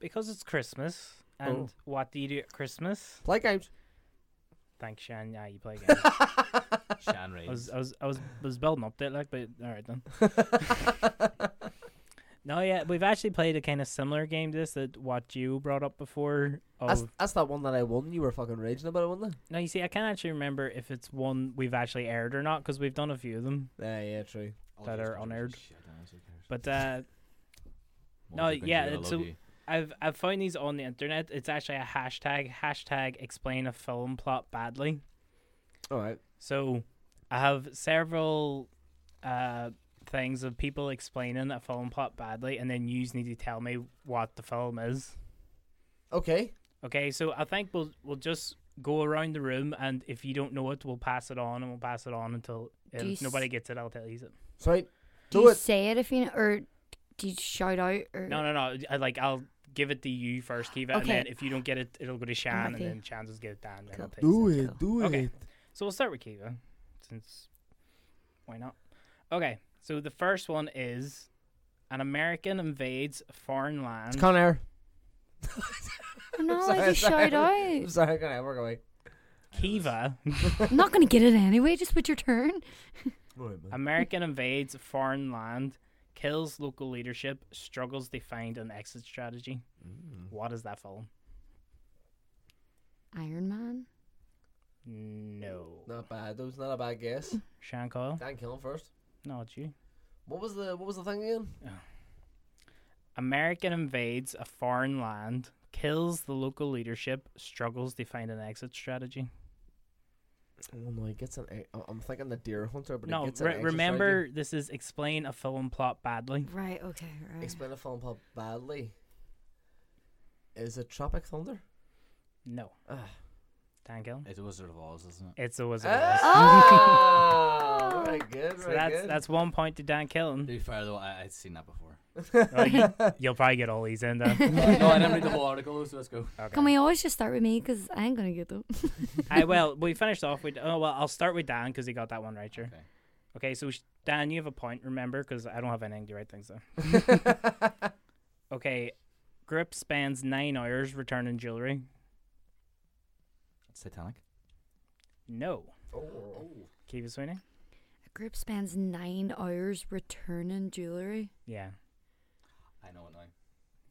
Because it's Christmas, and Oh. what do you do at Christmas? Play games. Thanks, Shan. Yeah, you play [LAUGHS] games. Shan I was, I was, I was, was building up to it, like, but all right then. [LAUGHS] no, yeah, we've actually played a kind of similar game to this that what you brought up before. That's, Of that's that one that I won. You were fucking raging about it, wasn't it? no, you see, I can't actually remember if it's one we've actually aired or not because we've done a few of them. Yeah, yeah, true. That those are unaired. shit, honest, who cares? But uh, What no, yeah, Benji? It's a- you. I've I've found these on the internet. It's actually a hashtag hashtag explain a film plot badly. All right. So I have several uh, things of people explaining a film plot badly, and then you need to tell me what the film is. Okay. Okay, so I think we'll we'll just go around the room, and if you don't know it, we'll pass it on, and we'll pass it on until Do you if s- nobody gets it, I'll tell you it. Sweet. Do Do you it. say it if you know, or do you shout out? Or No, no, no. I like I'll give it to you first, Kiva, and then if you don't get it, it'll go to Shan, and then Shan just get it down. Then Cool. I'll Do it. it. Do Okay. it. So we'll start with Kiva, since why not? Okay, so the first one is an American invades a foreign land. It's Con Air. Oh, no, [LAUGHS] sorry, if you sorry. shout I'm out. sorry, Con Air. Work away. Kiva, I'm not gonna get it anyway. Just with your turn. American invades a foreign land, kills local leadership, struggles to find an exit strategy. Mm. What is that film? Iron Man. No. Not bad. That was not a bad guess. [COUGHS] Shan Coyle? Dan Killen first. No, it's you. What was the What was the thing again? American invades a foreign land, kills the local leadership, struggles to find an exit strategy. Oh no, he gets an. I- I'm thinking the Deer Hunter, but he no, gets an re- extra remember this is explain a film plot badly. Right. Okay. Right. Explain a film plot badly. Is it Tropic Thunder? No. Ah. Dan Killen? It's a Wizard of Oz, isn't it? It's a Wizard of Oz. Ah, [LAUGHS] very good. So Very that's good. that's one point to Dan To Killen. be fair though, I, I'd seen that before. Oh, you, [LAUGHS] you'll probably get all these in though. [LAUGHS] no, I didn't read the whole article, so let's go. Okay. Can we always just start with me? Because I ain't gonna get them. [LAUGHS] I well, we finished off with. Oh well, I'll start with Dan because he got that one right. Sure. Okay. Okay, so sh- Dan, you have a point. Remember, because I don't have anything to write things down. Okay, Grip spends nine hours returning jewelry. It's Titanic. No. oh. Kiva Sweeney. A group spends nine hours returning jewelry. Yeah. I know it now.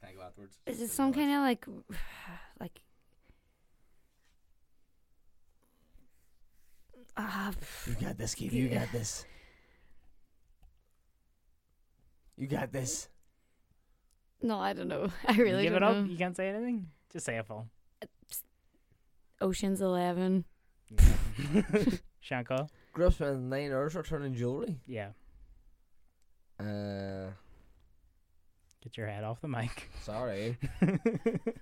Can I go afterwards? Is it some kind of like, [SIGHS] like? Ah, You got this, Keith. You got this. You got this. no, I don't know. [LAUGHS] I really you give don't it up. know. You can't say anything. Just say a film. Ocean's Eleven. [LAUGHS] Shanko. Grip spends nine hours returning jewelry. Yeah. Uh, Get your head off the mic. sorry. [LAUGHS]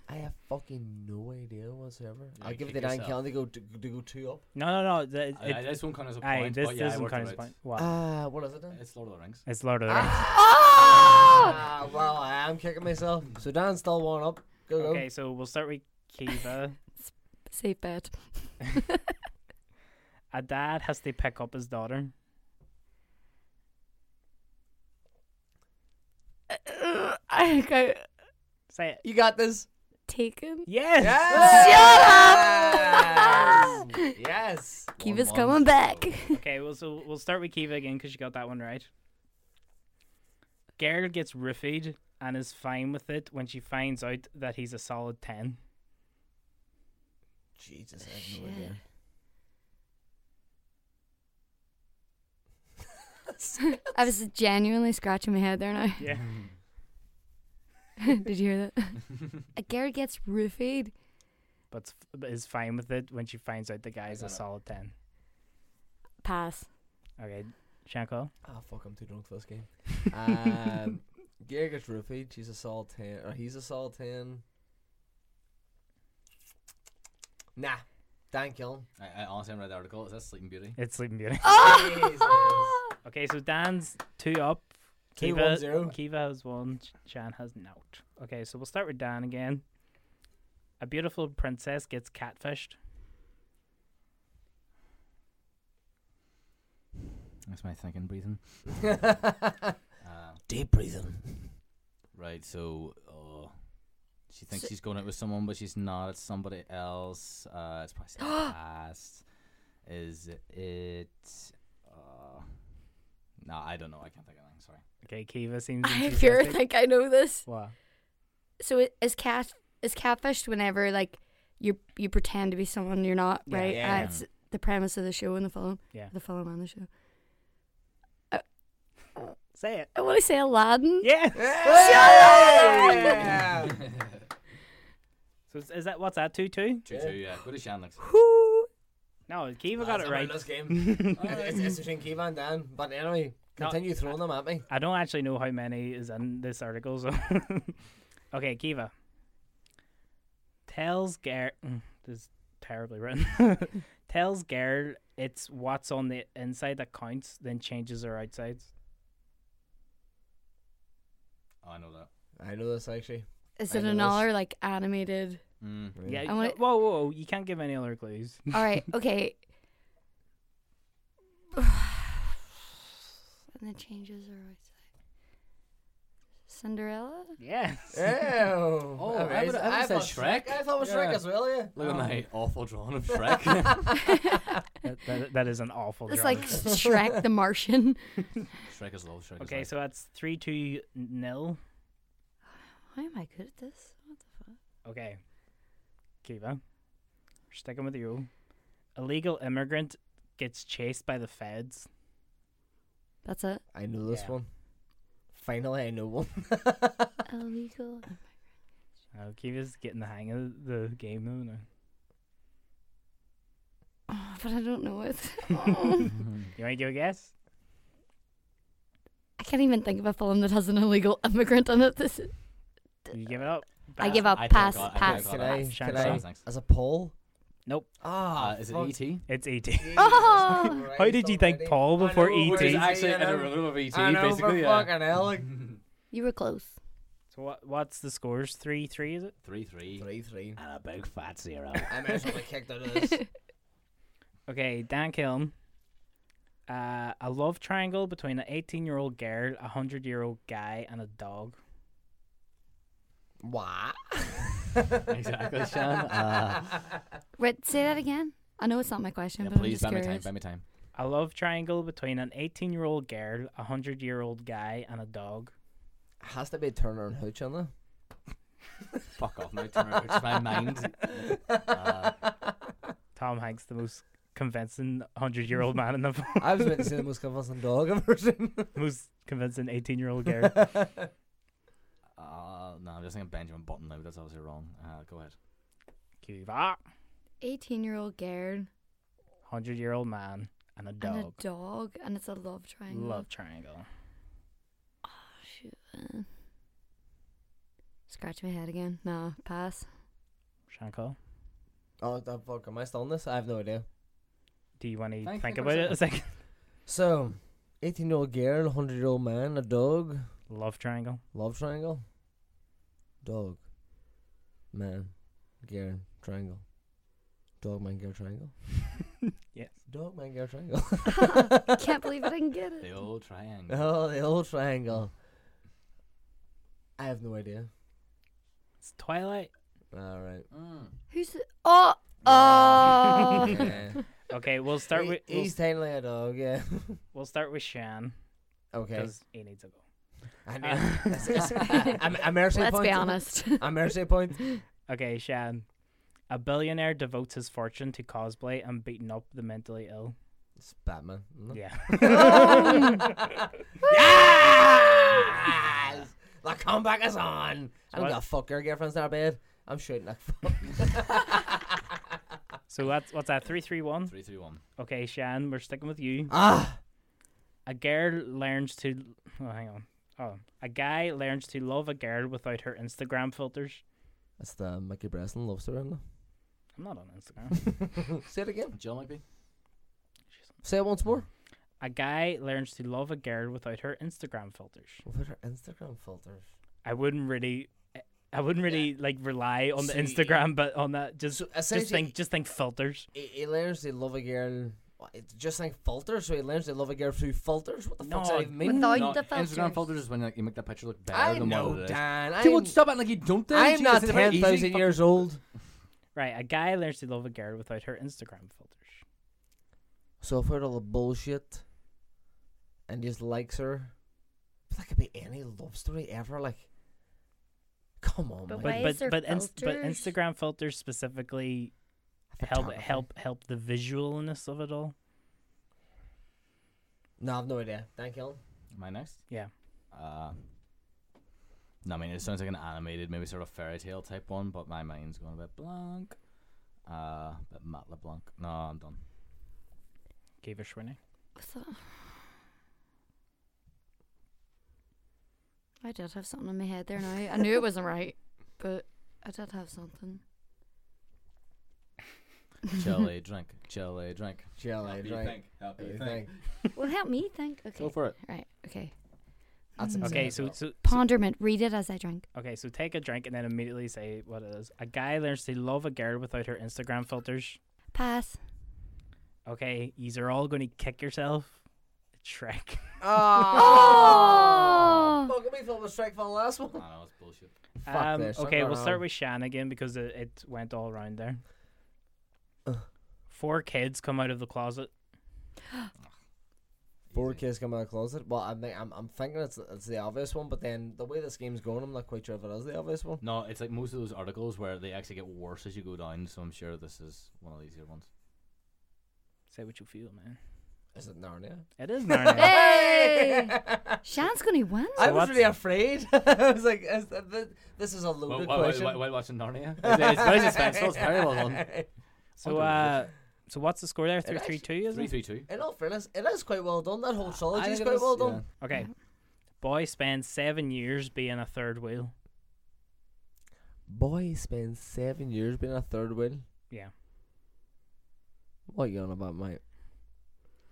I have fucking no idea whatsoever. Yeah, I'll give it kick to Dan yourself. Kelly to go to, to go two up. no, no, no. The, it, I, I, this one kind of a aye, point, this but yeah, I doesn't worked count as out. point. What? Ah, what is it then? It's Lord of the Rings. it's Lord of the Rings. Ah, well, I am kicking myself. So Dan's still one up. Go go. Okay, so we'll start with Kiva. [LAUGHS] Safe bet. [LAUGHS] A dad has to pick up his daughter. I got Say it. You got this. taken. Yes. Yes. Shut up! [LAUGHS] yes. Kiva's One us one coming still. back. Okay, well, so we'll start with Kiva again because she got that one right. Girl gets roofied and is fine with it when she finds out that he's a solid 10. Jesus, I have no idea. [LAUGHS] I was genuinely scratching my head there now. Yeah. [LAUGHS] [LAUGHS] Did you hear that? [LAUGHS] A Garrett gets roofied. but, but is fine with it when she finds out the guy's a solid 10. Pass. Okay, Shanko. Oh fuck, I'm too drunk for this game. Um, [LAUGHS] Gary gets roofied. She's a solid ten, or he's a solid ten. Nah, Dan Killen. I, I honestly haven't read the article. Is that Sleeping Beauty? It's Sleeping Beauty. Jesus. Okay, so Dan's two up. Two, Kiva, one, zero. Kiva has one. Shan has not. Okay, so we'll start with Dan again. A beautiful princess gets catfished. That's my thinking, breathing. [LAUGHS] Uh, Deep breathing. right, so uh, She thinks So- she's going out with someone, but she's not. It's somebody else. Uh, it's probably [GASPS] something past. Is it? Uh, no, I don't know. I can't think of anything. Sorry. Okay, Kiva seems. I fear enthusiastic. think I know this. What? So it, is cat is catfished whenever like you you pretend to be someone you're not, Yeah. right? Yeah. Uh, it's the premise of the show and the film. Yeah. The film and the show. Say it. I want to say Aladdin. Yeah. Yeah. So is, is that what's that two two? Two two. Yeah. Go to Shan next. Whoo. No, Kiva got it a right. winner's game. [LAUGHS] it's, it's between Kiva and Dan. But anyway, No, continue throwing them at me. I don't actually know how many is in this article, so [LAUGHS] okay, Kiva. Tells Gar mm, this is terribly written. [LAUGHS] Tells girl it's what's on the inside that counts, then changes her outsides. Oh, I know that. I know this actually. Is I it know this. another like animated? Mm. Yeah, I wanna- whoa, whoa, whoa, you can't give any other clues. [LAUGHS] All right. Okay. [SIGHS] and the changes her outside. Cinderella. Yes. Oh, Oh, I amazing. would've- I would've thought said Shrek. I thought it was Shrek Yeah. as well, yeah. Look at my awful drawing of Shrek. [LAUGHS] that, [LAUGHS] that, that is an awful. It's drawing. like Shrek the Martian. Shrek is low. Shrek okay, is so that's three two nil. Why am I good at this? What the fuck? Okay, Kiva, sticking with you. Illegal immigrant gets chased by the feds. That's it. I know this Yeah. one. Finally, I know one. [LAUGHS] Illegal. Oh, Kiva's getting the hang of the game though. now. Oh, [SIGHS] but I don't know it. [LAUGHS] You want to give a guess? I can't even think of a film that has an illegal immigrant in it. This is, You give it up. I give up. I think I Pass. got- I think I pass. got Can. I? Shan- Can Shan, I? thanks. As a poll? Nope. Ah, Uh, is it fuck. E.T.? It's ET. [LAUGHS] Oh. How did you think Paul before I know, E.T.? where's actually I in a know. room of E.T. I know, basically. for Yeah. fucking hell. like- [LAUGHS] You were close. So what? What's the scores? Three three is it? Three three. Three, three. And a big fat zero. [LAUGHS] I might as well be kicked out of this. Okay, Dan Killen. Uh, a love triangle between an 18 year old girl, a 100 year old guy, and a dog. What? exactly, Sean. [LAUGHS] Uh, Wait, say that again. I know it's not my question, yeah, but please I'm buy me time. curious. Buy me time. A love triangle between an 18 year old girl, a 100 year old guy, and a dog. Has to be Turner and Hooch on there. [LAUGHS] Fuck off now, Turner. It's my mind. Uh, [LAUGHS] Tom Hanks, the most convincing 100 year old man in the film. I was meant to say the most convincing dog I've ever seen. most convincing 18 year old girl. Uh, no, I'm just thinking Benjamin Button now. That's obviously wrong. Uh, go ahead. Kiva. 18 year old girl 100 year old man, and a dog. and dog. a dog, and it's a love triangle. Love triangle. Oh, shoot. Scratch my head again. No, pass. Shanko, oh, the fuck, am I still on this? I have no idea. do you want to Think- think think for about it a second? So, 18 year old girl, 100 year old man, a dog, Love triangle. love triangle, dog, man, girl, triangle, dog, man, girl, triangle, [LAUGHS] Yes. dog, man, girl, triangle. [LAUGHS] Can't believe I didn't get it. The old triangle. oh, the old triangle. I have no idea. It's Twilight. Alright. Mm. Who's the. Oh! Oh! Yeah. [LAUGHS] Okay, we'll start He- with we'll, he's tiny like a dog, yeah. we'll start with Shan okay. because he needs to go. I know. It's- it's- a, a mercy Let's point. be honest. [LAUGHS] A mercy point. Okay, Shan. A billionaire devotes his fortune to cosplay and beating up the mentally ill. It's Batman. isn't it? Yeah. [LAUGHS] [LAUGHS] yes! The comeback is on. I don't what- got fuck your girlfriend's in our bed. I'm shooting like fuck. so what's what's that? Three three one. Three three one. Okay, Shan, we're sticking with you. ah! A girl learns to. Oh, hang on. Oh, a guy learns to love a girl without her Instagram filters. That's the Mickey Breslin love story, isn't I'm not on Instagram. [LAUGHS] Say it again. Jill might be. Say it once more. a guy learns to love a girl without her Instagram filters. What are Instagram filters? I wouldn't really. I wouldn't really like rely on the So you- Instagram, but on that, just So just essentially, think, just think filters. he, he learns to love a girl What, It's just like filters, so he learns to love a girl through filters. What the fuck? No, that even mean? Without No, the Instagram filters. filters is when like, you make that picture look better I than know, what it is. Dan. Dude, I'm, stop it like you don't. then. I'm not it's very ten easy. thousand Fuck- years old. Right, a guy learns to love a girl without her Instagram filters. So if we're all the bullshit and just likes her, but that could be any love story ever. Like, come on, But man. But but but, ins- but? Instagram filters specifically help help help the visualness of it all. No, I've no idea. Thank you. Am I next? Yeah. Uh, no, I mean it sounds like an animated, maybe sort of fairy tale type one, but my mind's going a bit blank. Uh, bit Matt LeBlanc. No, I'm done. Gave a Schwinny. What's that? I did have something in my head there now. I knew it wasn't right, but I did have something. Chill a [LAUGHS] drink. Chill a drink. Chill, Help you drink. think. Help What you you think. think? [LAUGHS] Well, help me think. Okay. Go for it. Right. Okay. That's Mm. insane Okay, so, so so Ponderment. Read it as I drink. okay, so take a drink and then immediately say what it is. A guy learns to love a girl without her Instagram filters. Pass. Okay, yous are all going to kick yourself. It's Shrek. [LAUGHS] Oh. Fuck, we thought it was strike for the last one. I know it's bullshit. Fuck Um, this, okay, we'll start with Shan again because it, it went all around there. Ugh. Four kids come out of the closet. Four Easy. kids come out of the closet. Well, I'm, I'm, I'm thinking it's, it's the obvious one, but then the way this game's going, I'm not quite sure if it is the obvious one. No, it's like most of those articles where they actually get worse as you go down. So I'm sure this is one of the easier ones. Say what you feel, man. Is it Narnia? It is Narnia. [LAUGHS] Hey. [LAUGHS] Shan's gonna win. I was really afraid. [LAUGHS] I was like, is that, th- this is a While, loaded while, question. while, while watching Narnia, it's, it's very suspenseful. It's very well done. So, uh, so what's the score there? Three, actually- three, two, is Three, it? three, two. In all fairness, it is quite well done. That whole trilogy is think it quite is, well yeah. done. Okay. Boy spends seven years being a third wheel. Boy spends seven years being a third wheel. Yeah. What you on about, mate?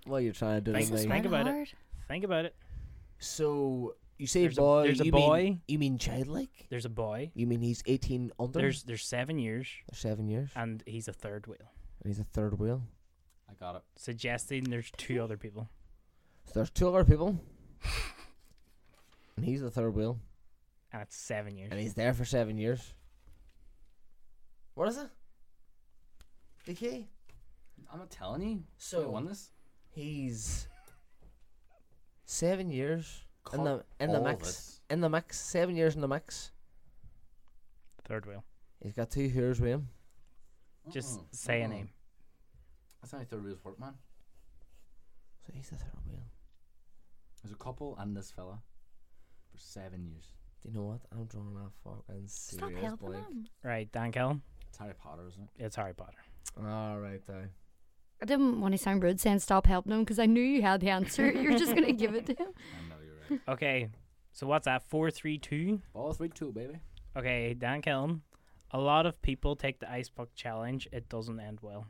What are you trying to do Thanks, to me? Think about it. Think about it. So you say There's a- boy? there's a you boy. Mean, you mean childlike? There's a boy. You mean he's eighteen under? There's there's seven years, There's seven years, and he's a third wheel, and he's a third wheel. I got it. suggesting there's two other people. So there's two other people, and he's the third wheel, And it's seven years. and he's there for seven years. What is it? The key? I'm not telling you. So- I won this. He's seven years in the in the all mix. this. In the mix, seven years in the mix. Third wheel. He's got two hairs with him. Just Mm-mm, say a mm-mm. name. That's how third wheels work, man. So he's the third wheel. There's a couple and this fella for seven years. Do you know what? I'm drawing a fucking Stop serious helping blank. him. Right, Dan Killen. It's Harry Potter, isn't it? It's Harry Potter. All right, then. I didn't want to sound rude saying stop helping him because I knew you had the answer. [LAUGHS] You're just gonna give it to him. I know you're right. Okay, so what's that? Four, three, two. Ball three two, baby. Okay, Dan Killen. A lot of people take the ice bucket challenge. It doesn't end well.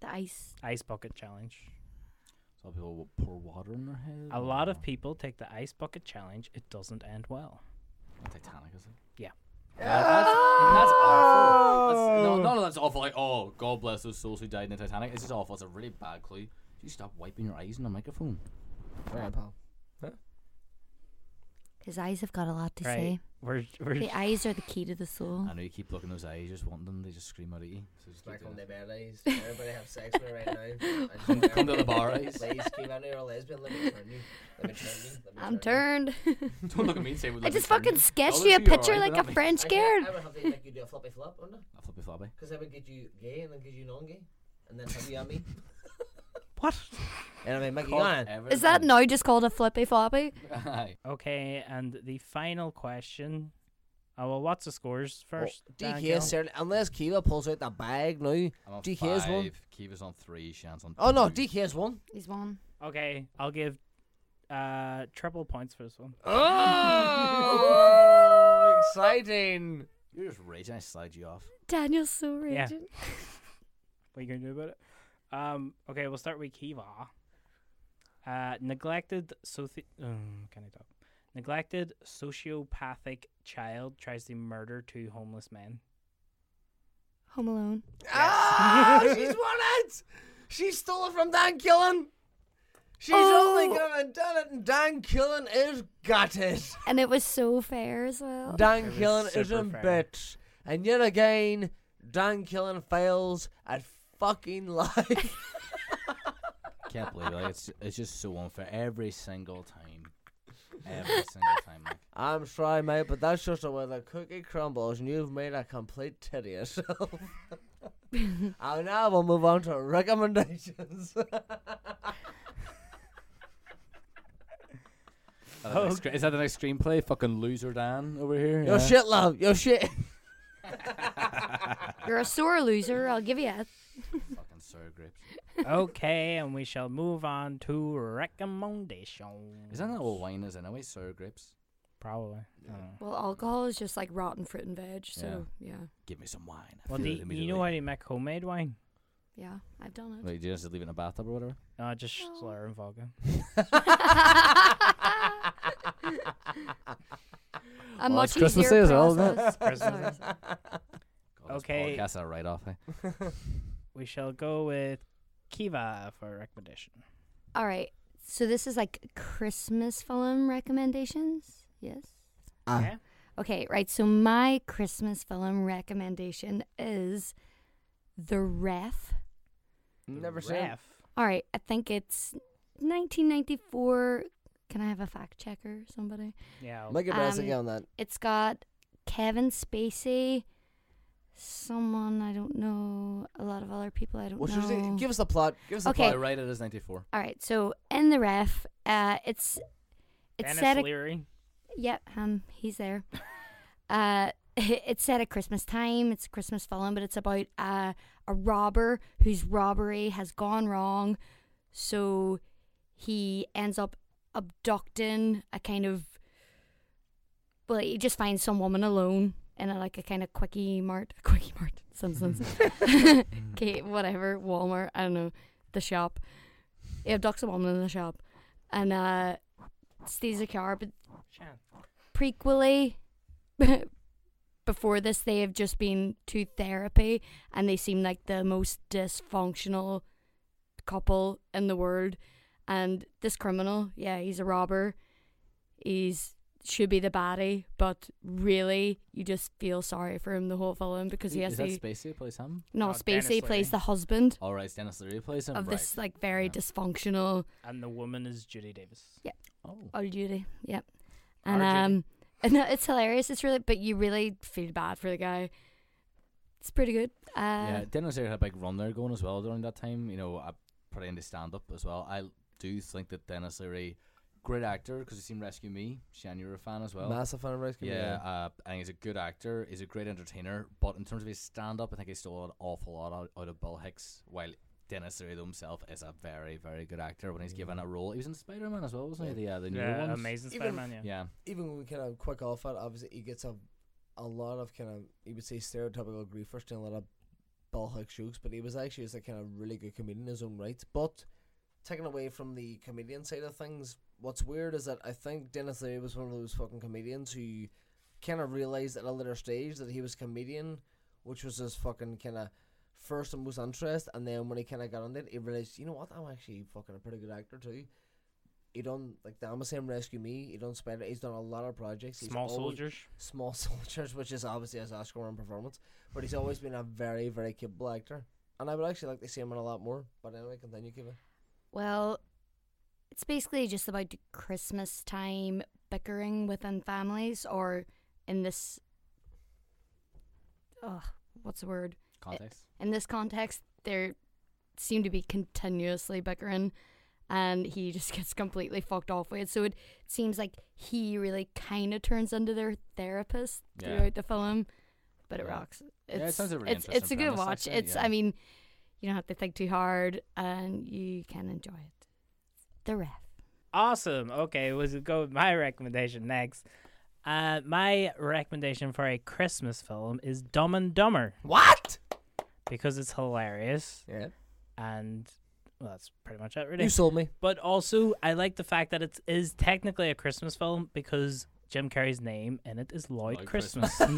The ice. Ice bucket challenge. Some people will pour water in their head. A lot of people take the ice bucket challenge. It doesn't end well. Titanic, is it? Yeah. That- that's, that's awful. That's, no, oh! none of that's awful. Like, oh, God bless those souls who died in the Titanic. It's just awful. It's a really bad clue. Do You stop wiping your eyes in the microphone. Right, pal. His eyes have got a lot to right. say. We're, we're The eyes are the key to the soul. I know you keep looking those eyes, just wanting them. They just scream out at you. So just keep Back doing on the it. bed, eyes. Everybody have sex with me right now. [LAUGHS] I Come- just- come to the bar, [LAUGHS] eyes. Please, keep on you're a lesbian. Let me turn you. Let me turn you. Let me I'm turn you. turned. [LAUGHS] Don't look at me and say. I just fucking sketched oh, you a picture like a French I, scared. I would have to make you do a floppy flop, wouldn't I? A flippy floppy. Because I would get you gay and then get you non-gay, and then have you on me. What? And I mean, make you Cut. Is that everything. now just called a flippy floppy? Aye. Okay, and the final question. Oh well, what's the scores first? Dan DK Killen? is certainly, unless Kiva pulls out the bag now. I'm on DK is one. Kiva's on three. Shan's on. Oh no, two. DK is one. He's one. Okay, I'll give uh triple points for this one. [LAUGHS] Oh, [LAUGHS] exciting! You're just raging. I slide you off. Daniel's so Yeah. raging. [LAUGHS] What are you gonna do about it? Um. Okay, we'll start with Kiva. Uh, neglected soci. Um, can I talk? Neglected sociopathic child tries to murder two homeless men. Home Alone. Ah, [LAUGHS] she's won it. She stole it from Dan Killen. She's Oh. only gonna done it, and Dan Killen is gutted. And it was so fair as well. Dan It was Killen is a super fair. bitch, and yet again, Dan Killen fails at fucking life. [LAUGHS] Can't believe it. Like, it's it's just so unfair every single time. Every single time. Like. [LAUGHS] I'm sorry, mate, but that's just the way the cookie crumbles, and you've made a complete titty yourself. [LAUGHS] and now we'll move on to recommendations. Is that the next scre- Is that the next screenplay? Fucking loser Dan over here. Your yeah. shit, love. Your shit. You're a sore loser. I'll give you that. [LAUGHS] Fucking sour grapes. okay, and we shall move on to recommendations. Isn't that what wine is anyway? Sour grapes. Probably. I don't. Well, alcohol is just like rotten fruit and veg. So yeah, Give me some wine. I Well, feel do it you, you immediately. know how to make homemade wine? yeah, I've done it. Wait, do you just leave it in a bathtub or whatever? Uh, just slur and vodka. [LAUGHS] [LAUGHS] A Well, much it's Christmas easier Day as well, isn't it? process. Christmas. God, this Okay. Podcast a write off. We shall go with Kiva for a recommendation. All right. So this is like Christmas film recommendations. Yes. Ah. Yeah? Okay, right. So my Christmas film recommendation is The Ref. Never seen. Ref. All right, I think it's 1994. Can I have a fact checker, somebody? Yeah. I'll- Make your best Um, again on that. It's got Kevin Spacey, someone I don't know, a lot of other people I don't Well, should we- know. give us the plot. Give us the Okay. I plot. write it as 94. All right, so in the ref, uh, it's it's Denis set. At, Leary. yep, um, he's there. [LAUGHS] uh, [LAUGHS] it's set at Christmas time. It's a Christmas film, but it's about uh, a robber whose robbery has gone wrong, so he ends up abducting a kind of. Well, he just finds some woman alone in a like a kind of quickie mart, [LAUGHS] quickie mart, Simpsons. [LAUGHS] [LAUGHS] okay, whatever, Walmart. I don't know, the shop. He abducts a woman in the shop, and uh, steals a car. But Shan. prequely, before this, they have just been to therapy, and they seem like the most dysfunctional couple in the world. And this criminal, yeah, he's a robber. He's should be the baddie, but really, you just feel sorry for him the whole film because he has is to. that Spacey plays him? no, Oh, Denis Spacey plays Leary. the husband All right, Denis Leary plays him. of right. this like very Yeah. dysfunctional And the woman is Judy Davis. Yep. Oh. old Judy. Yep. And Our Judy. um, [LAUGHS] and it's hilarious. It's really, but you really feel bad for the guy. It's pretty good. Uh, yeah, Denis Leary had a big run there going as well during that time. You know, I pretty into stand up as well. I do think that Denis Leary, great actor because he's seen Rescue Me. Shan, you're a fan as well. Massive fan of Rescue. Me, Yeah, uh, I think he's a good actor. He's a great entertainer. But in terms of his stand up, I think he stole an awful lot out, out of Bill Hicks. While Denis Leary himself is a very, very good actor when he's given a role. He was in Spider Man as well, wasn't he? The, uh, the new Yeah, ones. Amazing Spider-Man, yeah. Yeah. even when we kind of quick off it, obviously he gets a a lot of kind of you would say stereotypical griefers doing a lot of Bill Hicks jokes, but he was actually just a kind of really good comedian in his own right. But taken away from the comedian side of things, what's weird is that I think Denis Leary was one of those fucking comedians who kind of realized at a later stage that he was a comedian, which was his fucking kind of first and most interest. And then when he kind of got on it, he realized, you know what, I'm actually fucking a pretty good actor too. He done like the Amazon Rescue Me. He done Spider. He's done a lot of projects. He's Small Soldiers. Small [LAUGHS] Soldiers, which is obviously his Oscar winning performance. But he's always been a very, very capable actor. And I would actually like to see him in a lot more. But anyway, continue, Kiva. Well, it's basically just about Christmas time bickering within families, or in this. Ugh, what's the word? Context. In this context, there seem to be continuously bickering, and he [LAUGHS] just gets completely fucked off with it. So it seems like he really kind of turns into their therapist Yeah. throughout the film, but it Yeah. rocks. Yeah, it It's, sounds a really it's, it's a good watch. actually, It's, yeah. I mean, you don't have to think too hard, and you can enjoy it. The ref. Awesome. Okay, we'll go with my recommendation next. Uh, my recommendation for a Christmas film is Dumb and Dumber What? because it's hilarious Yeah. and well, that's pretty much it, really. You sold me. But also, I like the fact that it is technically a Christmas film because Jim Carrey's name in it is Lloyd, Lloyd Christmas. [LAUGHS] Yay!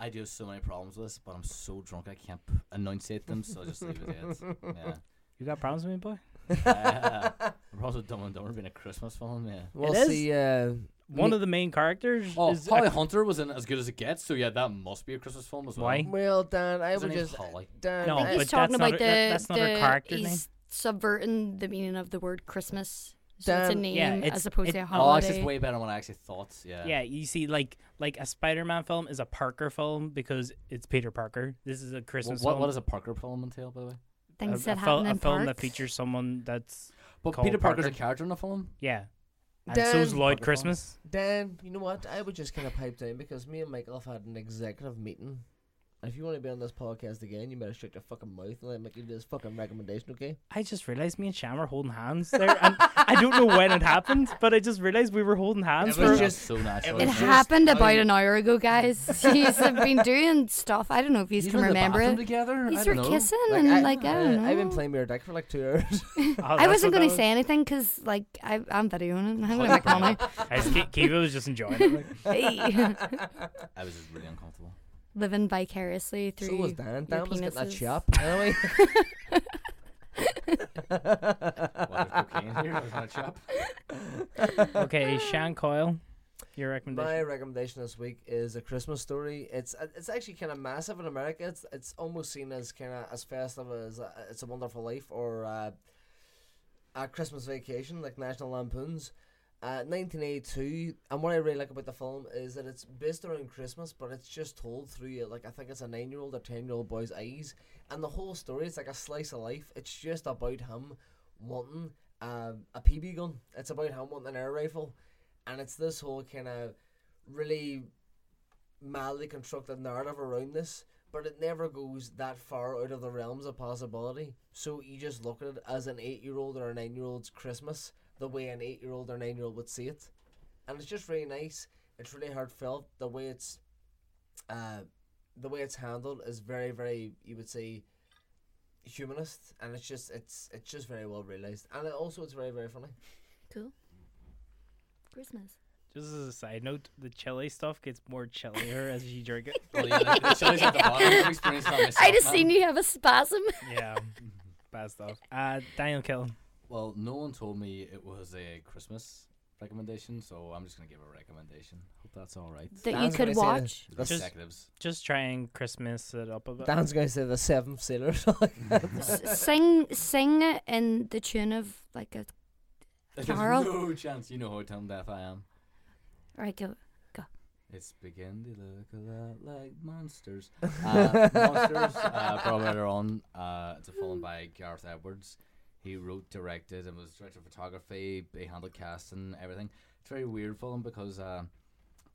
I do have so many problems with this, but I'm so drunk I can't p- enunciate them, so I'll just leave it at it. Yeah. You got problems with me, boy? The problems with Dumb and Dumber being a Christmas film, yeah. We'll see. Uh, One me- of the main characters Oh, is Holly a- Hunter was in as good as it gets, so yeah, that must be a Christmas film as well. Why? well, Dan, I His would name's just Holly. Dan. No, I, but he's talking that's not about her- the, that- that's not her the character's he's subverting the meaning of the word Christmas. So it's a Dan- name Yeah, it's- as opposed it- to a Oh, holiday. actually, it's way better than what I actually thought. Yeah. Yeah, you see, like like a Spider-Man film is a Parker film because it's Peter Parker. This is a Wh- Christmas what, film. what does a Parker film entail, by the way? Things a, that a, happen fil- in a film that features someone that's But Called Peter Parker's a character in the film. yeah, and Dan- so's Lloyd Parker Christmas. Dan, you know what? I would just kind of pipe down because me and Michael have had an executive meeting. And if you want to be on this podcast again, you better shut your fucking mouth and let me give you this fucking recommendation, okay? I just realized me and Shan were holding hands there, and I don't know when it happened, but I just realized we were holding hands It was for. just- so natural. It was just- happened I about mean- an hour ago, guys. [LAUGHS] He's been doing stuff. I don't know if you These can were in the remember bathroom it. together. These I were know. kissing Like, and I, like I don't uh, know. I've been playing with your dick for like two hours. [LAUGHS] Oh, I wasn't going that to say anything because like I, I'm videoing it. I'm going to make money. was. I just, Kiva was just enjoying it. Like. [LAUGHS] Hey. I was just really uncomfortable. Living vicariously through. so was Dan. your Dan was getting that penises. chop. Anyway. What, there's cocaine here? I was gonna chop. Okay, Shan Coyle, your recommendation. My recommendation. recommendation this week is a Christmas story. It's uh, it's actually kind of massive in America. It's it's almost seen as kind of as festive as uh, It's a Wonderful Life or uh, a Christmas Vacation, like National Lampoons. Uh, 1982, and what I really like about the film is that it's based around Christmas, but it's just told through like I think it's a nine-year-old or ten-year-old boy's eyes, and the whole story is like a slice of life. It's just about him wanting uh, a BB gun. It's about him wanting an air rifle, and it's this whole kind of really mildly constructed narrative around this, but it never goes that far out of the realms of possibility. So you just look at it as an eight year old or a nine year old's Christmas, the way an eight year old or nine year old would see it. And it's just really nice. It's really heartfelt. The way it's uh the way it's handled is very, very you would say humanist and it's just it's it's just very well realized. And it also it's very, very funny. Cool. Christmas. Just as a side note, the chili stuff gets more chillier as you drink it. Well, [LAUGHS] yeah, the, the chili's at the bottom. I've experienced that myself. [LAUGHS] I just man. seen you have a spasm. Yeah, bad stuff. Uh, Daniel Killen. Well, no one told me it was a Christmas recommendation, so I'm just gonna give a recommendation. Hope that's all right. that you could gonna say watch. The That's- executives. Just try and Christmas it up a bit. Dan's gonna say the seventh sailor. [LAUGHS] S- sing, sing it in the tune of like a. [LAUGHS] There's no chance you know how tone deaf I am. Right, go. It's begin to look a lot like monsters. [LAUGHS] Uh, monsters, uh, brought later on. Uh, it's a film by Gareth Edwards. He wrote, directed, and was director of photography. He handled and everything. It's very weird film because uh,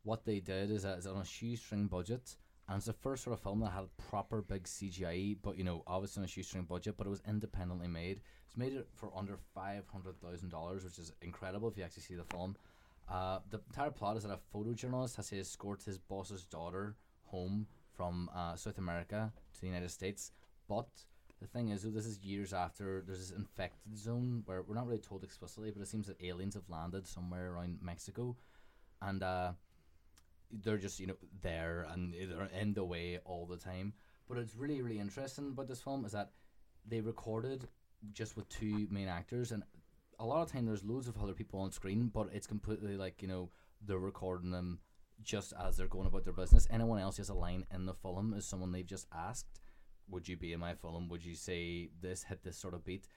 what they did is that it's on a shoestring budget, and it's the first sort of film that had proper big CGI, but you know, obviously on a shoestring budget, but it was independently made. It's made it for under five hundred thousand dollars, which is incredible if you actually see the film. Uh, the entire plot is that a photojournalist has to escort his boss's daughter home from uh, South America to the United States. But the thing is, though, this is years after there's this infected zone where we're not really told explicitly, but it seems that aliens have landed somewhere around Mexico, and uh, they're just you know there and they're in the way all the time. But it's really really interesting about this film is that they recorded just with two main actors and a lot of time there's loads of other people on screen, but it's completely like you know they're recording them just as they're going about their business. Anyone else who has a line in the film is someone they've just asked, "Would you be in my film? Would you say this, hit this sort of beat?"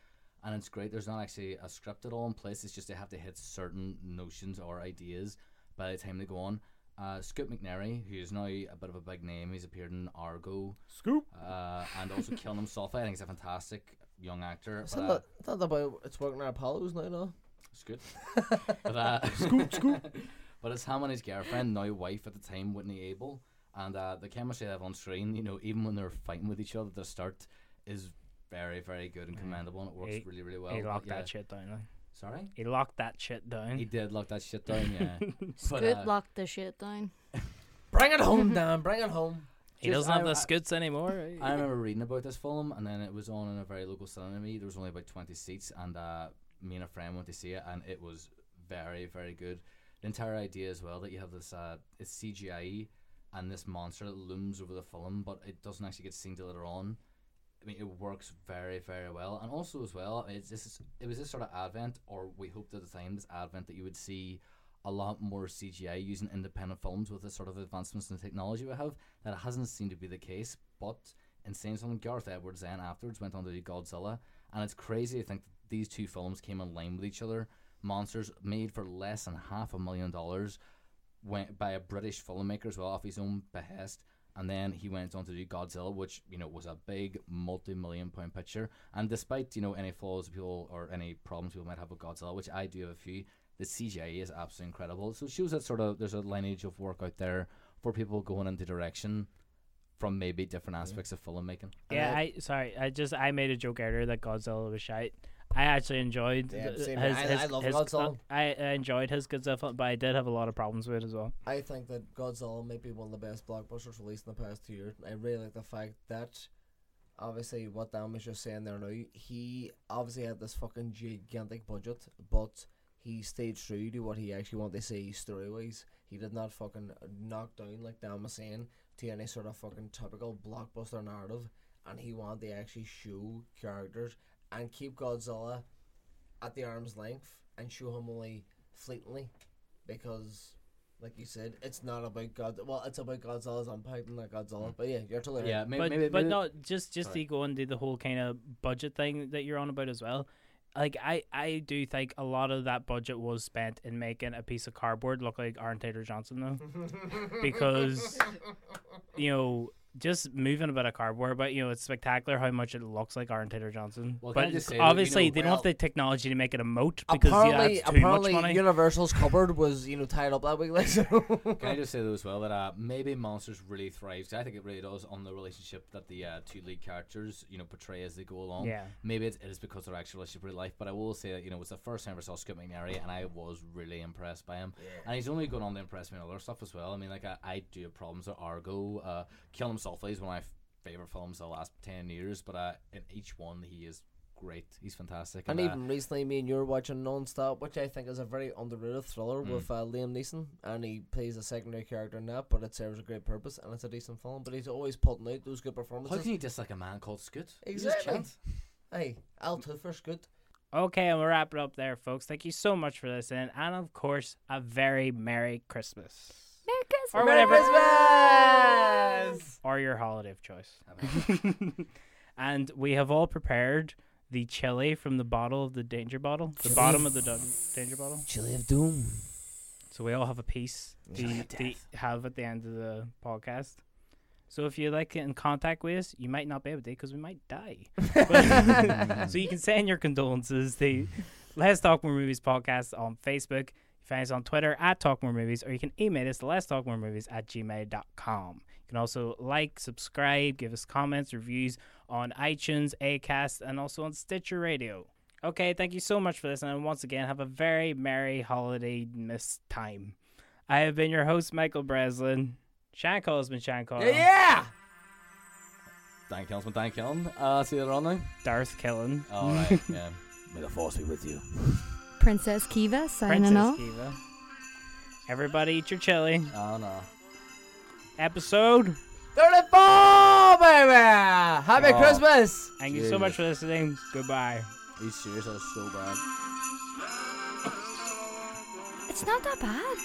And it's great. There's not actually a script at all in place. It's just they have to hit certain notions or ideas by the time they go on. Uh, Scoot McNairy, who is now a bit of a big name, he's appeared in Argo, Scoop. uh, and also Killing Him Softly. I think he's a fantastic young actor. It's but, not, uh, that, it's not about it's working at Apollo's now, no. it's good. but, uh, Scoop, scoop. [LAUGHS] but it's him and his girlfriend, now wife at the time, Whitney Able, and uh, the chemistry they have on screen, you know, even when they're fighting with each other at the start, is very, very good and commendable, and it works He- really, really well. he locked yeah. that shit down. Like. Sorry, He locked that shit down. he did lock that shit down. Yeah, [LAUGHS] but, Scoot uh, locked the shit down. [LAUGHS] Bring it home, Dan. Bring it home. he just- doesn't have I- the I- scoots anymore. I remember reading about this film, and then it was on in a very local cinema. me. There was only about twenty seats, and uh, me and a friend went to see it, and it was very, very good. The entire idea as well that you have this, uh, it's CGI, and this monster looms over the film, but it doesn't actually get seen till later on. I mean, it works very, very well, and also as well, it's this. It was this sort of advent, or we hoped at the time, this advent that you would see a lot more CGI using independent films with the sort of advancements in technology we have. That hasn't seemed to be the case, but in saying something, Gareth Edwards then afterwards went on to do Godzilla, and it's crazy to think that these two films came in line with each other. Monsters made for less than half a million dollars, went by a British filmmaker as well off his own behest. And then he went on to do Godzilla, which you know was a big multi-million pound picture. And despite you know any flaws people or any problems people might have with Godzilla, which I do have a few, the CGI is absolutely incredible. So it shows that sort of there's a lineage of work out there for people going into direction from maybe different aspects of filmmaking. Yeah, I sorry, I just I made a joke earlier that Godzilla was shite. I actually enjoyed Yeah, his, here. I- I love his- Godzilla. I, I enjoyed his Godzilla, but I did have a lot of problems with it as well. I think that Godzilla might be one of the best blockbusters released in the past two years. I really like the fact that, obviously, what Dan was just saying there now, he obviously had this fucking gigantic budget, but he stayed true to what he actually wanted to say story wise. He did not fucking knock down, like Dan was saying, to any sort of fucking typical blockbuster narrative, and he wanted to actually show characters and keep Godzilla at the arm's length and show him only fleetingly because like you said, it's not about God. Well, it's about Godzilla's impact and not Godzilla. Mm. But yeah, you're totally right. Yeah, may- but maybe, but maybe- not just just Sorry. to go into the whole kind of budget thing that you're on about as well. Like I, I do think a lot of that budget was spent in making a piece of cardboard look like Aaron Taylor Johnson though, [LAUGHS] because you know just moving a bit of cardboard, but you know it's spectacular how much it looks like Aaron Taylor Johnson. Well, but just say that, you obviously know, they don't have the technology to make it a moat because yeah, apparently, that's too much apparently, money. Universal's cupboard was you know tied up that week. [LAUGHS] Like so. Can I just say though as well that uh, maybe Monsters really thrives? because I think it really does on the relationship that the uh, two lead characters you know portray as they go along. Yeah. Maybe it's, it is because of their actual relationship in real life, but I will say that you know it's the first time I saw Scoot McNairy, and I was really impressed by him. Yeah. And he's only gone on to impress me in other stuff as well. I mean, like I, I do have problems with Argo. Uh, Kill Him Softly is one of my favorite films of the last ten years, but uh, in each one he is great. He's fantastic. And uh, even recently, me and you were watching Non-Stop, which I think is a very underrated thriller Mm. with uh, Liam Neeson, and he plays a secondary character in that, but it serves a great purpose, and it's a decent film. But he's always putting out those good performances. how can you dislike a man called Scoot? He's Exactly. chant. [LAUGHS] Hey, Al Toothbrush, good. Okay, and we'll wrap it up there, folks. Thank you so much for listening, and of course, a very Merry Christmas. Merry Christmas. Or whatever. Christmas! or your holiday of choice. [LAUGHS] and we have all prepared the chili from the bottle of the danger bottle, the bottom of the dun- danger bottle. Chili of Doom. So we all have a piece to, to have at the end of the podcast. So if you like get in contact with us, you might not be able to because we might die. But- [LAUGHS] [LAUGHS] so you can send your condolences to Let's Talk More Movies podcast on Facebook. Find us on Twitter at Talk More Movies, or you can email us Let's Talk More Movies at gmail.com. You can also like, subscribe, give us comments, reviews on iTunes, Acast, and also on Stitcher Radio. Okay, thank you so much for listening. And once again, have a very merry holiday miss time. I have been your host, Michael Breslin. Shan Cole has been Cole. Yeah! Dan Killen's been Dan Killen. Uh, see you later on now. Darth Killen. All right. [LAUGHS] Yeah. May the force be with you. Princess Kiva signing Princess off. Kiva. Everybody eat your chili. Oh no. Episode. 34, baby! Happy Oh. Christmas! Thank you so much for listening. Goodbye. Are you serious? That was so bad. It's not that bad.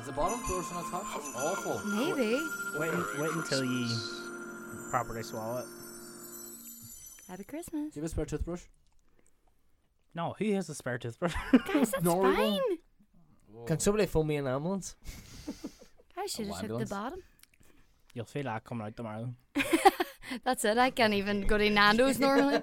Is the bottom person on top? That's awful. Maybe. Wait, wait until you properly swallow it. Happy Christmas. Give you have a spare toothbrush? No, who has a spare toothbrush? Guys, [LAUGHS] that's No, fine. won't. Can somebody phone me an ambulance? [LAUGHS] I should have took the ambulance? bottom. You'll feel that coming out tomorrow. [LAUGHS] That's it. I can't even go to Nando's normally.